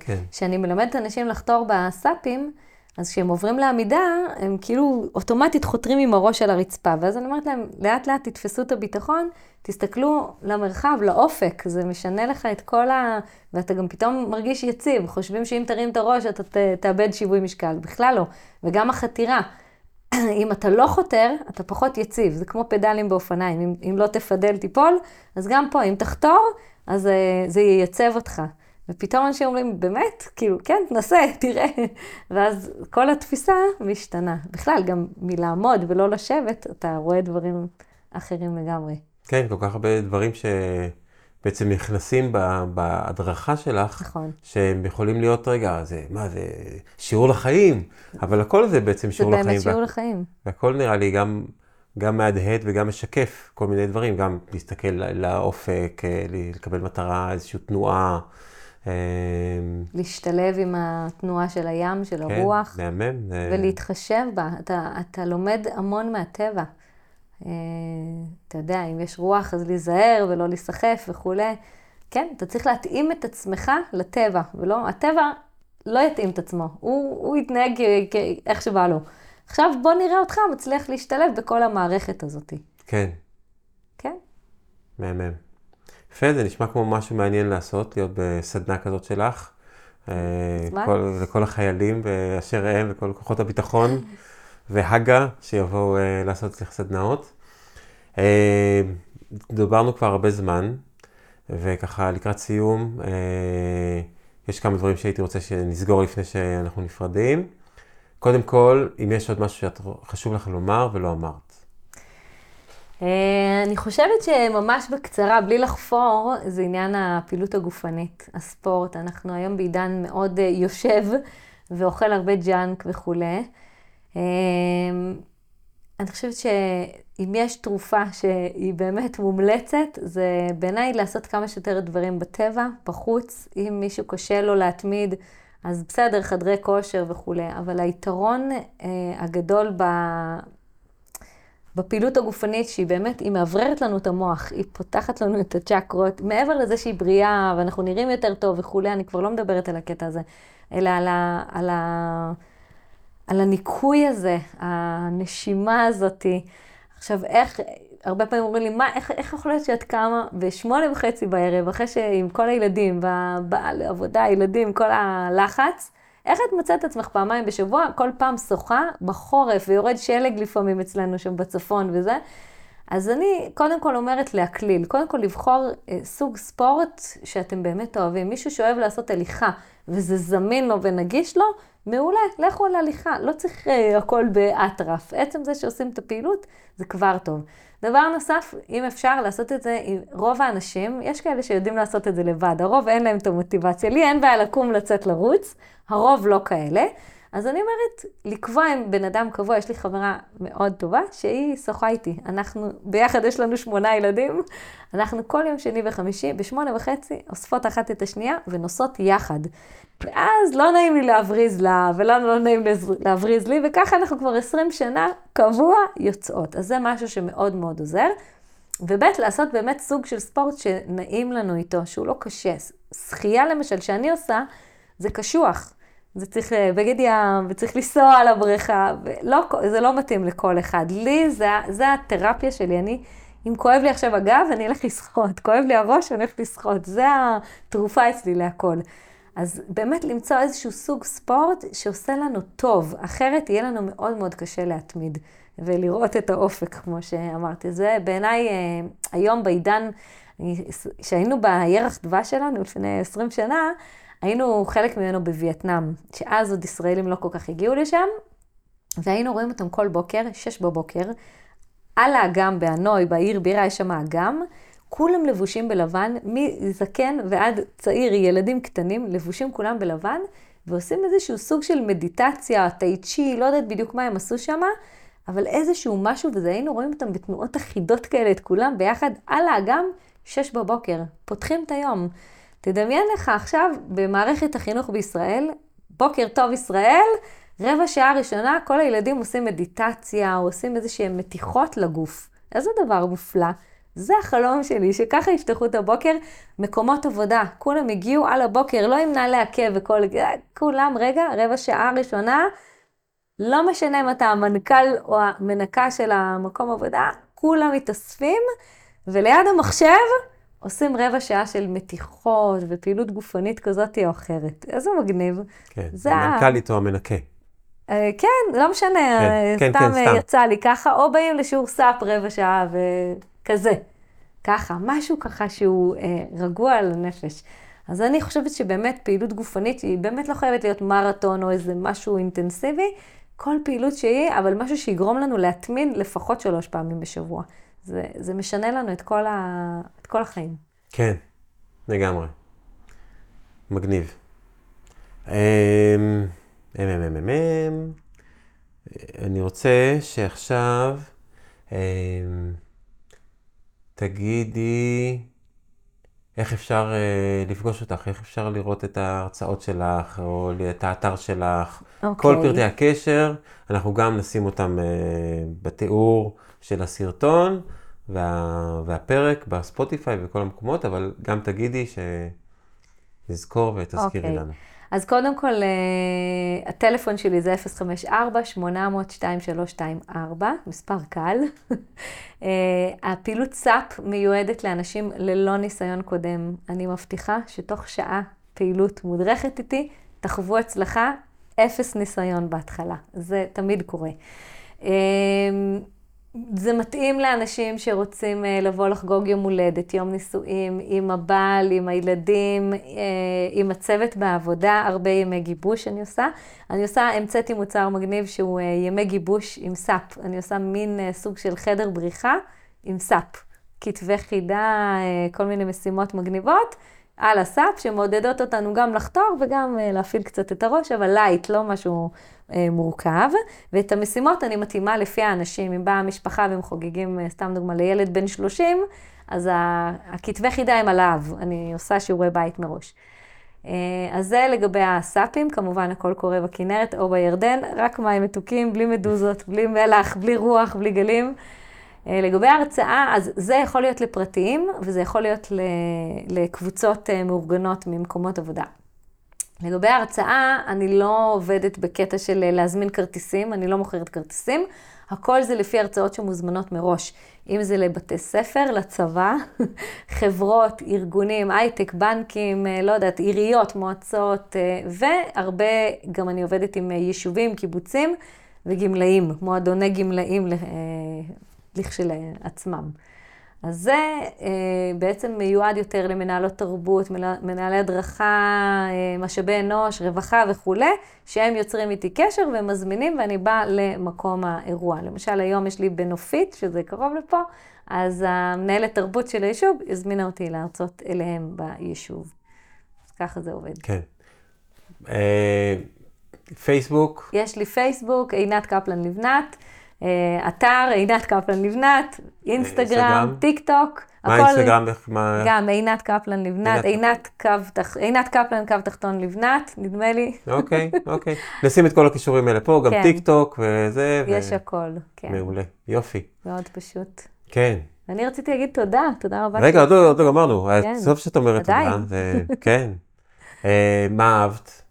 כן. כשאני מלמדת אנשים לחתור בסאפים, אז כשהם עוברים לעמידה, הם כאילו אוטומטית חותרים עם הראש על הרצפה. ואז אני אומרת להם, לאט לאט תתפסו את הביטחון, תסתכלו למרחב, לאופק, זה משנה לך את כל ה... ואתה גם פתאום מרגיש יציב, חושבים שאם תרים את הראש אתה ת... תאבד שיווי משקל, בכלל לא. וגם החתירה, (clears throat) אם אתה לא חותר, אתה פחות יציב, זה כמו פדלים באופניים, אם, אם לא תפדל תיפול, אז גם פה, אם תחתור, אז אה, זה ייצב אותך. ופתאום אנשים אומרים, באמת? כאילו, כן, תנסה, (laughs) תראה. ואז כל התפיסה משתנה. בכלל, גם מלעמוד ולא לשבת, אתה רואה דברים אחרים לגמרי. כן, כל כך הרבה דברים שבעצם נכנסים בהדרכה שלך, נכון. שהם יכולים להיות, רגע, זה, מה זה, שיעור לחיים, אבל הכל זה בעצם שיעור לחיים. זה באמת שיעור לחיים. והכל נראה לי גם גם מהדהד וגם משקף כל מיני דברים, גם להסתכל לאופק, אה, לקבל מטרה, איזושהי תנועה. אה, להשתלב עם התנועה של הים, של כן, הרוח. מהמם. ולהתחשב בה. אתה, אתה לומד המון מהטבע. אתה יודע, אם יש רוח, אז להיזהר ולא להיסחף וכולי. כן, אתה צריך להתאים את עצמך לטבע, ולא, הטבע לא יתאים את עצמו, הוא, הוא יתנהג איך שבא לו. עכשיו בוא נראה אותך מצליח להשתלב בכל המערכת הזאת. כן. כן. מהמם. יפה, זה נשמע כמו משהו מעניין לעשות, להיות בסדנה כזאת שלך. אה, כל, לכל החיילים באשר הם וכל כוחות הביטחון (laughs) והגה שיבואו uh, לעשות אצלך סדנאות. Uh, דיברנו כבר הרבה זמן, וככה לקראת סיום, uh, יש כמה דברים שהייתי רוצה שנסגור לפני שאנחנו נפרדים. קודם כל, אם יש עוד משהו שחשוב לך לומר ולא אמרת. אה, אני חושבת שממש בקצרה, בלי לחפור, זה עניין הפעילות הגופנית, הספורט. אנחנו היום בעידן מאוד אה, יושב ואוכל הרבה ג'אנק וכולי. אה, אני חושבת שאם יש תרופה שהיא באמת מומלצת, זה בעיניי לעשות כמה שיותר דברים בטבע, בחוץ. אם מישהו קשה לו להתמיד, אז בסדר, חדרי כושר וכולי, אבל היתרון הגדול ב... בפעילות הגופנית, שהיא באמת, היא מאווררת לנו את המוח, היא פותחת לנו את הצ'קרות, מעבר לזה שהיא בריאה ואנחנו נראים יותר טוב וכולי, אני כבר לא מדברת על הקטע הזה, אלא על, ה, על, ה, על הניקוי הזה, הנשימה הזאתי. עכשיו, איך, הרבה פעמים אומרים לי, מה, איך, איך יכול להיות שאת קמה בשמונה וחצי בערב, אחרי שעם כל הילדים, בבעל, עבודה, ילדים, כל הלחץ, איך את מצאת את עצמך פעמיים בשבוע, כל פעם שוחה בחורף, ויורד שלג לפעמים אצלנו שם בצפון וזה? אז אני קודם כל אומרת להקליל, קודם כל לבחור אה, סוג ספורט שאתם באמת אוהבים. מישהו שאוהב לעשות הליכה וזה זמין לו ונגיש לו, מעולה, לכו על הליכה, לא צריך אה, הכל באטרף. עצם זה שעושים את הפעילות, זה כבר טוב. דבר נוסף, אם אפשר לעשות את זה עם רוב האנשים, יש כאלה שיודעים לעשות את זה לבד, הרוב אין להם את המוטיבציה. לי אין בעיה לקום לצאת לרוץ, הרוב לא כאלה. אז אני אומרת, לקבוע עם בן אדם קבוע, יש לי חברה מאוד טובה, שהיא שוחה איתי. אנחנו, ביחד יש לנו שמונה ילדים, אנחנו כל יום שני וחמישי, בשמונה וחצי, אוספות אחת את השנייה ונוסעות יחד. ואז לא נעים לי להבריז לה, ולנו לא נעים להבריז לי, וככה אנחנו כבר 20 שנה קבוע יוצאות. אז זה משהו שמאוד מאוד עוזר. וב' לעשות באמת סוג של ספורט שנעים לנו איתו, שהוא לא קשה. שחייה למשל, שאני עושה, זה קשוח. זה צריך אה, בגד ים, וצריך לנסוע על הבריכה, ולא, זה לא מתאים לכל אחד. לי זה, זה התרפיה שלי, אני, אם כואב לי עכשיו הגב, אני אלך לשחות, כואב לי הראש, אני אלך לשחות, זה התרופה אצלי להכל. אז באמת למצוא איזשהו סוג ספורט שעושה לנו טוב, אחרת יהיה לנו מאוד מאוד קשה להתמיד ולראות את האופק, כמו שאמרתי. זה בעיניי, אה, היום בעידן, שהיינו בירח דבש שלנו לפני 20 שנה, היינו חלק ממנו בווייטנאם, שאז עוד ישראלים לא כל כך הגיעו לשם, והיינו רואים אותם כל בוקר, שש בבוקר, על האגם באנוי, בעיר בירה, יש שם אגם, כולם לבושים בלבן, מזקן ועד צעיר, ילדים קטנים, לבושים כולם בלבן, ועושים איזשהו סוג של מדיטציה, טאי צ'י, לא יודעת בדיוק מה הם עשו שם, אבל איזשהו משהו, וזה היינו רואים אותם בתנועות אחידות כאלה, את כולם ביחד, על האגם, שש בבוקר, פותחים את היום. תדמיין לך עכשיו במערכת החינוך בישראל, בוקר טוב ישראל, רבע שעה ראשונה, כל הילדים עושים מדיטציה, או עושים איזה שהם מתיחות לגוף. איזה דבר מופלא. זה החלום שלי, שככה יפתחו את הבוקר, מקומות עבודה, כולם הגיעו על הבוקר, לא עם נעלי עקב וכל, כולם, רגע, רבע שעה ראשונה, לא משנה אם אתה המנכ"ל או המנקה של המקום עבודה, כולם מתאספים, וליד המחשב עושים רבע שעה של מתיחות ופעילות גופנית כזאת או אחרת. איזה מגניב. כן, המנכ"לית או המנקה. אה, כן, לא משנה, כן, כן, סתם כן, יצא לי ככה, או באים לשיעור סאפ רבע שעה וכזה. ככה, משהו ככה שהוא אה, רגוע על הנפש. אז אני חושבת שבאמת פעילות גופנית היא באמת לא חייבת להיות מרתון או איזה משהו אינטנסיבי, כל פעילות שהיא, אבל משהו שיגרום לנו להתמין לפחות שלוש פעמים בשבוע. זה, זה משנה לנו את כל, ה, את כל החיים. כן, לגמרי. מגניב. אמ, אמ, אמ, אמ. אני רוצה שעכשיו תגידי, איך אפשר uh, לפגוש אותך? איך אפשר לראות את ההרצאות שלך, או את האתר שלך? Okay. אוקיי. כל פרטי הקשר, אנחנו גם נשים אותם uh, בתיאור של הסרטון וה, והפרק בספוטיפיי וכל המקומות, אבל גם תגידי שנזכור ותזכירי okay. אוקיי. לנו. אז קודם כל, uh, הטלפון שלי זה 054-800-2324, מספר קל. uh, (laughs) הפעילות סאפ מיועדת לאנשים ללא ניסיון קודם. אני מבטיחה שתוך שעה פעילות מודרכת איתי, תחוו הצלחה, אפס ניסיון בהתחלה. זה תמיד קורה. זה מתאים לאנשים שרוצים אה, לבוא לחגוג יום הולדת, יום נישואים, עם הבעל, עם הילדים, אה, עם הצוות בעבודה, הרבה ימי גיבוש אני עושה. אני עושה, המצאתי מוצר מגניב שהוא אה, ימי גיבוש עם סאפ. אני עושה מין סוג של חדר בריחה עם סאפ. כתבי חידה, כל מיני משימות מגניבות. על הסאפ, שמעודדות אותנו גם לחתור וגם להפעיל קצת את הראש, אבל light, לא משהו אה, מורכב, ואת המשימות אני מתאימה לפי האנשים. אם באה המשפחה והם חוגגים, אה, סתם דוגמה, לילד בן 30, אז הכתבי חידה הם עליו, אני עושה שיעורי בית מראש. אה, אז זה לגבי הסאפים, כמובן הכל קורה בכנרת או בירדן, רק מים מתוקים, בלי מדוזות, בלי מלח, בלי רוח, בלי גלים. לגבי ההרצאה, אז זה יכול להיות לפרטיים, וזה יכול להיות לקבוצות מאורגנות ממקומות עבודה. לגבי ההרצאה, אני לא עובדת בקטע של להזמין כרטיסים, אני לא מוכרת כרטיסים. הכל זה לפי הרצאות שמוזמנות מראש. אם זה לבתי ספר, לצבא, (laughs) חברות, ארגונים, הייטק, בנקים, אה, לא יודעת, עיריות, מועצות, אה, והרבה, גם אני עובדת עם יישובים, קיבוצים וגמלאים, מועדוני גמלאים אה, לכשלעצמם. אז זה אה, בעצם מיועד יותר למנהלות תרבות, מנהלי הדרכה, אה, משאבי אנוש, רווחה וכולי, שהם יוצרים איתי קשר ומזמינים ואני באה למקום האירוע. למשל, היום יש לי בנופית, שזה קרוב לפה, אז המנהלת תרבות של היישוב הזמינה אותי להרצות אליהם ביישוב. אז ככה זה עובד. כן. אה, פייסבוק? יש לי פייסבוק, עינת קפלן לבנת. אה, אתר, עינת קפלן ליבנת, אינסטגרם, טיק טוק. מה אינסטגרם? גם עינת קפלן ליבנת, עינת קפלן קו תחתון ליבנת, נדמה לי. אוקיי, אוקיי. נשים את כל הקישורים האלה פה, גם כן. טיק טוק וזה. יש הכל, כן. מעולה, יופי. מאוד פשוט. כן. אני רציתי להגיד תודה, תודה רבה. רגע, עוד לא, לא גמרנו. כן. סוף שאת אומרת תודה. כן. אה, מה אהבת?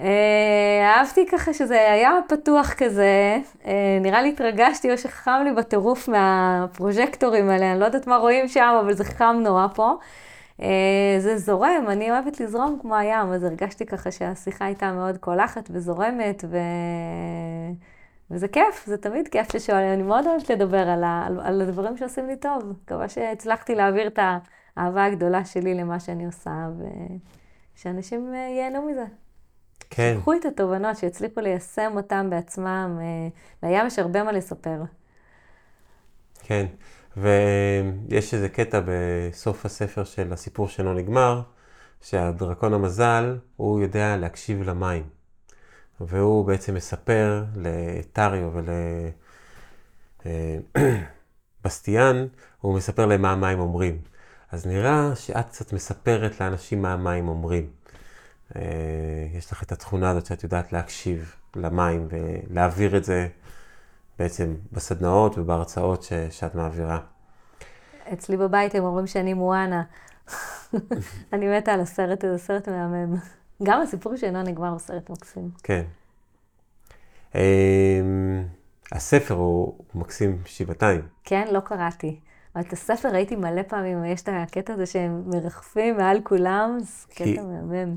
אה, אהבתי ככה שזה היה פתוח כזה, אה, נראה לי התרגשתי או שחם לי בטירוף מהפרוז'קטורים האלה, אני לא יודעת מה רואים שם, אבל זה חם נורא פה. אה, זה זורם, אני אוהבת לזרום כמו הים, אז הרגשתי ככה שהשיחה הייתה מאוד קולחת וזורמת, ו... וזה כיף, זה תמיד כיף ששואלים, אני מאוד אוהבת לדבר על, ה... על הדברים שעושים לי טוב. מקווה שהצלחתי להעביר את האהבה הגדולה שלי למה שאני עושה, ושאנשים ייהנו מזה. כן. שיקחו את התובנות, שיצליחו ליישם אותן בעצמם, אה, לים יש הרבה מה לספר. כן, ויש איזה קטע בסוף הספר של הסיפור שלא נגמר, שהדרקון המזל, הוא יודע להקשיב למים. והוא בעצם מספר לטריו ולבסטיאן, אה, (clears throat) הוא מספר להם מה המים אומרים. אז נראה שאת קצת מספרת לאנשים מה המים אומרים. אה, יש לך את התכונה הזאת שאת יודעת להקשיב למים ולהעביר את זה בעצם בסדנאות ובהרצאות ש, שאת מעבירה. אצלי בבית הם אומרים שאני מואנה. (laughs) אני מתה על הסרט הזה, סרט מהמם. גם הסיפור שאינו נגמר הוא סרט מקסים. כן. אמ, הספר הוא מקסים שבעתיים. כן, לא קראתי. אבל את הספר ראיתי מלא פעמים, יש את הקטע הזה שהם מרחפים מעל כולם, זה קטע מהמם.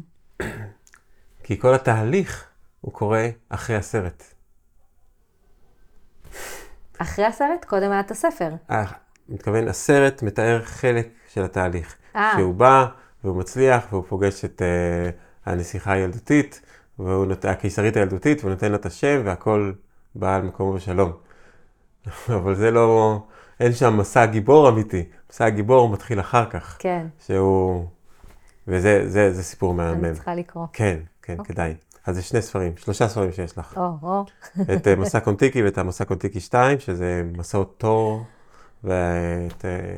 כי כל התהליך הוא קורה אחרי הסרט. אחרי הסרט? קודם היה את הספר. אה, מתכוון, הסרט מתאר חלק של התהליך. אה. שהוא בא, והוא מצליח, והוא פוגש את uh, הנסיכה הילדותית, והוא נות... הקיסרית הילדותית, והוא נותן לה את השם, והכל בא על מקומו בשלום. (laughs) אבל זה לא, אין שם מסע גיבור אמיתי. מסע הגיבור מתחיל אחר כך. כן. שהוא וזה זה, זה סיפור מהמם. אני צריכה לקרוא. כן, כן, okay. אוקיי. כדאי. אז זה שני ספרים, שלושה ספרים שיש לך. או, או. את אה, מסע קונטיקי ואת המסע קונטיקי 2, שזה מסעות תור, ואת... אה,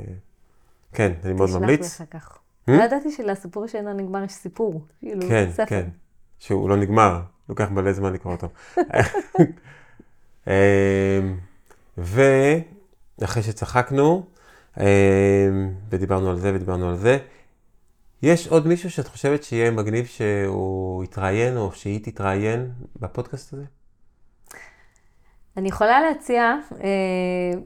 כן, אני מאוד ממליץ. תשלח לך כך. Hmm? לא ידעתי שלסיפור שאינו נגמר יש סיפור. כאילו, כן. כן. שהוא לא נגמר, לוקח מלא זמן לקרוא אותו. אמ, ואחרי שצחקנו, אמ, ודיברנו על זה ודיברנו על זה, יש עוד מישהו שאת חושבת שיהיה מגניב שהוא יתראיין או שהיא תתראיין בפודקאסט הזה? אני יכולה להציע, אה,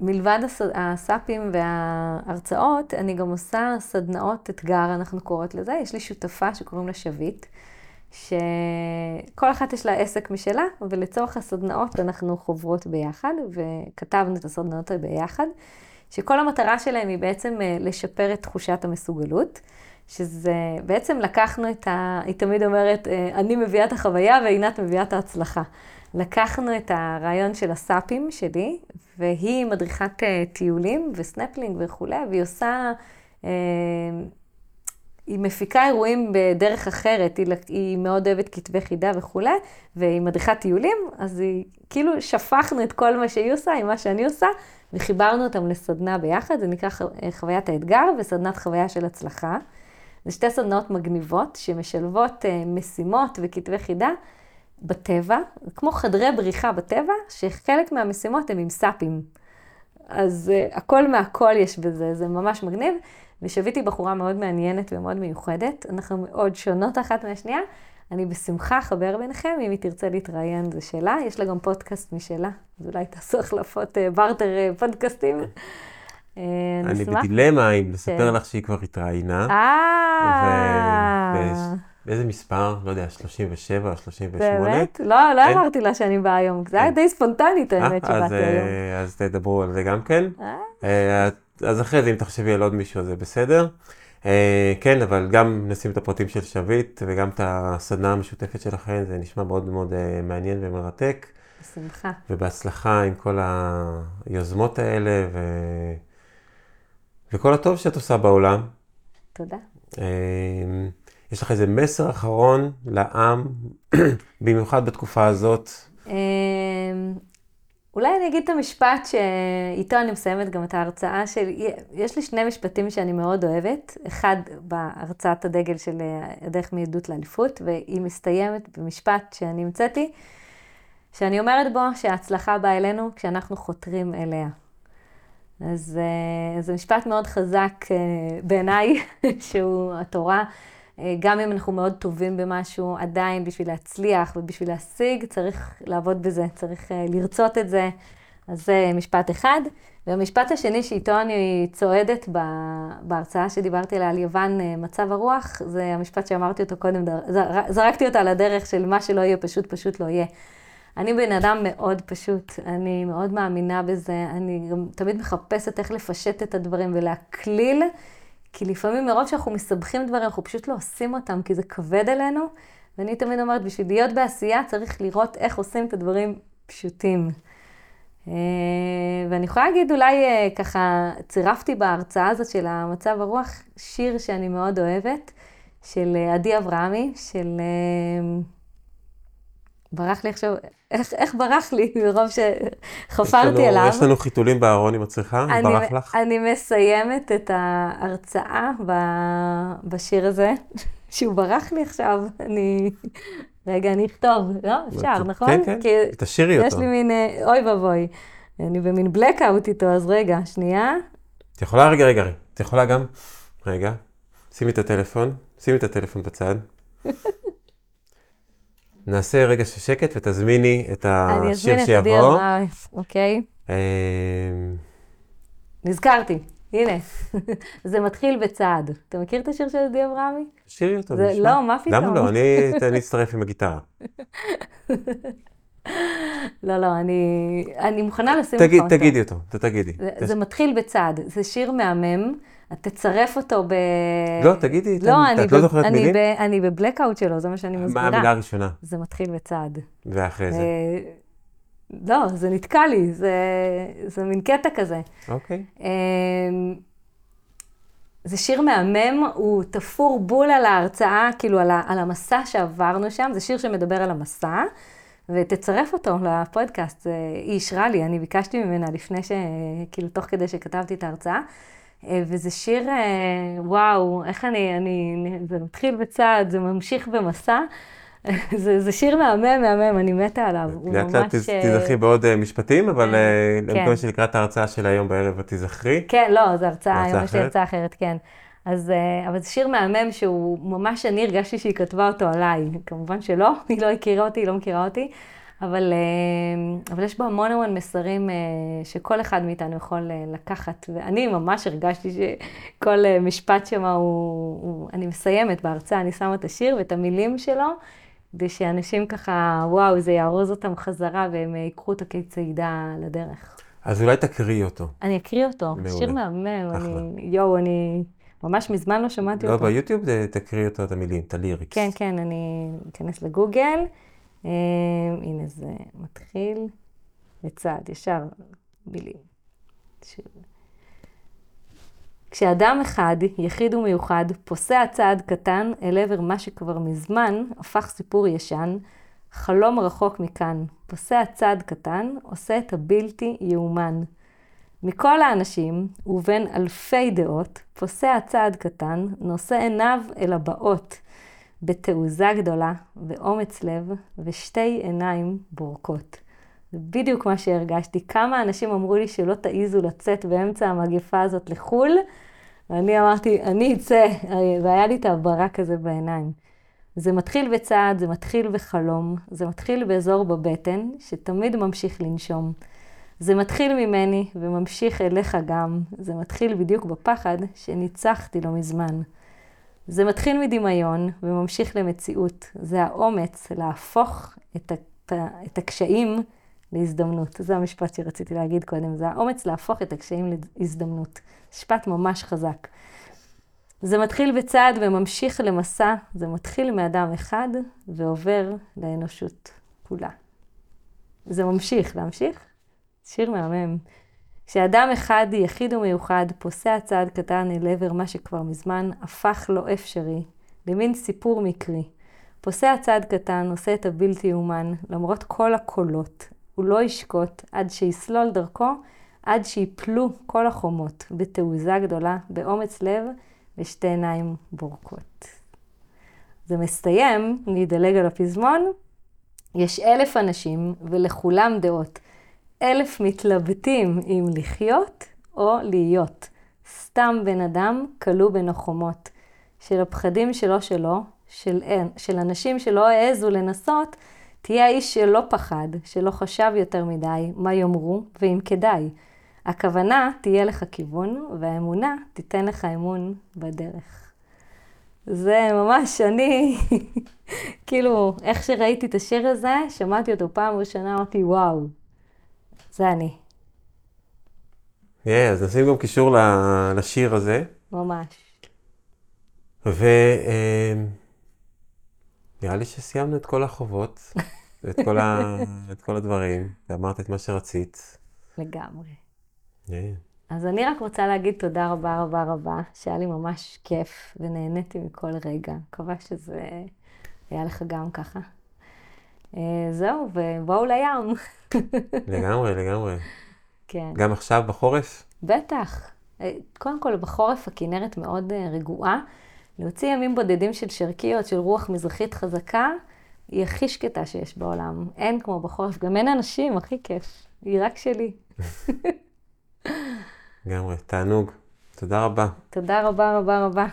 מלבד הס- הסאפים וההרצאות, אני גם עושה סדנאות אתגר, אנחנו קוראות לזה. יש לי שותפה שקוראים לה שביט, שכל אחת יש לה עסק משלה, ולצורך הסדנאות אנחנו חוברות ביחד, וכתבנו את הסדנאות ביחד, שכל המטרה שלהם היא בעצם אה, לשפר את תחושת המסוגלות. שזה, בעצם לקחנו את ה... היא תמיד אומרת, אה, אני מביאה את החוויה ועינת מביאה את ההצלחה. לקחנו את הרעיון של הסאפים שלי, והיא מדריכת אה, טיולים וסנפלינג וכולי, והיא עושה, אה, היא מפיקה אירועים בדרך אחרת, היא, היא מאוד אוהבת כתבי חידה וכולי, והיא מדריכת טיולים, אז היא, כאילו שפכנו את כל מה שהיא עושה עם מה שאני עושה, וחיברנו אותם לסדנה ביחד, זה נקרא חוויית האתגר וסדנת חוויה של הצלחה. זה שתי סדנאות מגניבות שמשלבות אה, משימות וכתבי חידה בטבע, כמו חדרי בריחה בטבע, שחלק מהמשימות הם עם סאפים. אז uh, הכל מהכל יש בזה, זה ממש מגניב. ושביתי בחורה מאוד מעניינת ומאוד מיוחדת, אנחנו מאוד שונות אחת מהשנייה. אני בשמחה אחבר ביניכם, אם היא תרצה להתראיין זה שלה, יש לה גם פודקאסט משלה, אז אולי תעשו החלפות uh, בארטר uh, פודקאסטים. Uh, אני אשמח. בדילמה אם לספר כן. לך שהיא כבר התראיינה. אה, באיזה מספר? לא יודע, 37 או 38? באמת? לא, לא. אמרתי לה שאני באה היום, זה היה. די ספונטנית האמת אה, שבאתי היום. אה, אז תדברו על זה גם כן. אה? אה, אז אחרי זה, אם תחשבי על עוד מישהו, זה בסדר. אה, כן, אבל גם נשים את הפרטים של שביט וגם את הסדנה המשותפת שלכם, זה נשמע מאוד מאוד אה, מעניין ומרתק. בשמחה. ובהצלחה עם כל היוזמות האלה ו... וכל הטוב שאת עושה בעולם. תודה. אה, יש לך איזה מסר אחרון לעם, (clears throat) במיוחד בתקופה הזאת? אמ, אולי אני אגיד את המשפט שאיתו אני מסיימת גם את ההרצאה שלי. יש לי שני משפטים שאני מאוד אוהבת. אחד בהרצאת הדגל של הדרך מעדות לאליפות, והיא מסתיימת במשפט שאני המצאתי, שאני אומרת בו שההצלחה באה אלינו כשאנחנו חותרים אליה. אז אה, זה משפט מאוד חזק אה, בעיניי, (laughs) שהוא התורה. אה, גם אם אנחנו מאוד טובים במשהו, עדיין בשביל להצליח ובשביל להשיג, צריך לעבוד בזה, צריך לרצות את זה. אז זה משפט אחד. והמשפט השני שאיתו אני צועדת בהרצאה שדיברתי עליה על יוון, מצב הרוח, זה המשפט שאמרתי אותו קודם, זרקתי אותה על הדרך של מה שלא יהיה פשוט, פשוט לא יהיה. אני בן אדם מאוד פשוט, אני מאוד מאמינה בזה, אני גם תמיד מחפשת איך לפשט את הדברים ולהקליל, כי לפעמים מרוב שאנחנו מסבכים דברים, אנחנו פשוט לא עושים אותם, כי זה כבד עלינו, ואני תמיד אומרת, בשביל להיות בעשייה צריך לראות איך עושים את הדברים פשוטים. אה, ואני יכולה להגיד, אולי אה, ככה, צירפתי בהרצאה הזאת של המצב הרוח, שיר שאני מאוד אוהבת, של אה, עדי אברהמי, של... ברח לי עכשיו, איך, איך ברח לי מרוב יש שחפרתי עליו. יש לנו חיתולים בארון עם הצריכה, אני, ברח לך? אני מסיימת את ההרצאה ב, בשיר הזה, (laughs) שהוא ברח לי עכשיו, אני... רגע, אני אכתוב, לא? אפשר, נכון? כן, כן, תשאירי יש אותו. לי מין, אה, אוי ואבוי, אני במין blackout איתו, אז רגע, שנייה. את יכולה, רגע, רגע. את יכולה גם, רגע, שימי את הטלפון, שימי את הטלפון בצד. (laughs) נעשה רגע של שקט ותזמיני את אני השיר אזמין את שיבוא. אברהם, אוקיי? אה, נזכרתי, הנה. (laughs) זה מתחיל בצעד. אתה מכיר את השיר של עדי אברהמי? תשאירי אותו, נשמע. לא, מה פתאום? למה לא? אני (laughs) אני אצטרף עם הגיטרה. (laughs) לא, לא, אני, אני מוכנה לשים תגיד- לך אותו. תגידי אותו, תגידי. זה מתחיל בצעד, זה שיר מהמם, את תצרף אותו ב... לא, תגידי, את- לא, אני, את לא ב- זוכרת אני, מילים? ב, אני בבלקאוט שלו, זה מה שאני מה מסבירה. המילה הראשונה? זה מתחיל בצעד. ואחרי זה. אה, לא, זה נתקע לי, זה, זה מין קטע כזה. אוקיי. אמ, זה שיר מהמם, הוא תפור בול על ההרצאה, כאילו על, ה, על המסע שעברנו שם, זה שיר שמדבר על המסע, ותצרף אותו לפודקאסט, היא אישרה לי, אני ביקשתי ממנה לפני ש... כאילו, תוך כדי שכתבתי את ההרצאה. וזה שיר, וואו, איך אני, אני, זה מתחיל בצעד, זה ממשיך במסע. (laughs) זה, זה שיר מהמם, מהמם, אני מתה עליו. לאט לאט תזכרי בעוד משפטים, אבל אני מקווה שלקראת ההרצאה של היום בערב את תזכרי. כן, לא, זו הרצאה, היום יש לי הרצאה אחרת, כן. אז, אבל זה שיר מהמם שהוא ממש, אני הרגשתי שהיא כתבה אותו עליי. כמובן שלא, (laughs) היא לא הכירה אותי, היא לא מכירה אותי, אבל, אבל יש בו המון המון מסרים שכל אחד מאיתנו יכול לקחת, ואני ממש הרגשתי שכל משפט שם הוא, הוא, אני מסיימת בהרצאה, אני שמה את השיר ואת המילים שלו. כדי שאנשים ככה, וואו, זה יארוז אותם חזרה והם ייקחו אותו כצעידה לדרך. אז אולי תקריאי אותו. אני אקריא אותו. מעולה. שיר מהמם, אני, יואו, אני ממש מזמן לא שמעתי לא, אותו. לא, ביוטיוב תקריאי אותו, את המילים, את הליריקס. כן, כן, אני אכנס לגוגל. אה, הנה זה מתחיל. לצד, ישר מילים. כשאדם אחד, יחיד ומיוחד, פוסע צעד קטן אל עבר מה שכבר מזמן הפך סיפור ישן, חלום רחוק מכאן, פוסע צעד קטן, עושה את הבלתי יאומן. מכל האנשים, ובין אלפי דעות, פוסע צעד קטן, נושא עיניו אל הבאות, בתעוזה גדולה, ואומץ לב, ושתי עיניים בורקות. זה בדיוק מה שהרגשתי. כמה אנשים אמרו לי שלא תעיזו לצאת באמצע המגפה הזאת לחו"ל, ואני אמרתי, אני אצא, והיה לי את הברק הזה בעיניים. זה מתחיל בצעד, זה מתחיל בחלום, זה מתחיל באזור בבטן, שתמיד ממשיך לנשום. זה מתחיל ממני וממשיך אליך גם. זה מתחיל בדיוק בפחד שניצחתי לא מזמן. זה מתחיל מדמיון וממשיך למציאות. זה האומץ להפוך את, את הקשיים להזדמנות. זה המשפט שרציתי להגיד קודם, זה האומץ להפוך את הקשיים להזדמנות. משפט ממש חזק. זה מתחיל בצעד וממשיך למסע, זה מתחיל מאדם אחד ועובר לאנושות כולה. זה ממשיך, להמשיך? שיר מהמם. כשאדם אחד, יחיד ומיוחד, פוסע צעד קטן אל עבר מה שכבר מזמן הפך לא אפשרי, למין סיפור מקרי. פוסע צעד קטן, עושה את הבלתי יאומן, למרות כל הקולות, הוא לא ישקוט עד שיסלול דרכו, עד שיפלו כל החומות, בתעוזה גדולה, באומץ לב ושתי עיניים בורקות. זה מסתיים, נדלג על הפזמון, יש אלף אנשים ולכולם דעות. אלף מתלבטים אם לחיות או להיות. סתם בן אדם כלוא בין החומות. של הפחדים שלו שלו, של, של אנשים שלא העזו לנסות, תהיה האיש שלא פחד, שלא חשב יותר מדי מה יאמרו ואם כדאי. הכוונה תהיה לך כיוון, והאמונה תיתן לך אמון בדרך. זה ממש, אני, (laughs) כאילו, איך שראיתי את השיר הזה, שמעתי אותו פעם ראשונה, אמרתי, וואו, זה אני. Yeah, אז נשים גם קישור לשיר הזה. ממש. ו... נראה לי שסיימנו את כל החובות, (laughs) ואת כל, ה... את כל הדברים, ואמרת את מה שרצית. לגמרי. Yeah. אז אני רק רוצה להגיד תודה רבה רבה רבה, שהיה לי ממש כיף, ונהניתי מכל רגע. מקווה שזה היה לך גם ככה. זהו, ובואו לים. (laughs) לגמרי, לגמרי. כן. גם עכשיו בחורף? בטח. קודם כל, בחורף הכנרת מאוד רגועה. להוציא ימים בודדים של שרקיות, של רוח מזרחית חזקה, היא הכי שקטה שיש בעולם. אין כמו בחורף, גם אין אנשים, הכי כיף. היא רק שלי. (laughs) לגמרי, תענוג. תודה רבה. תודה רבה רבה רבה.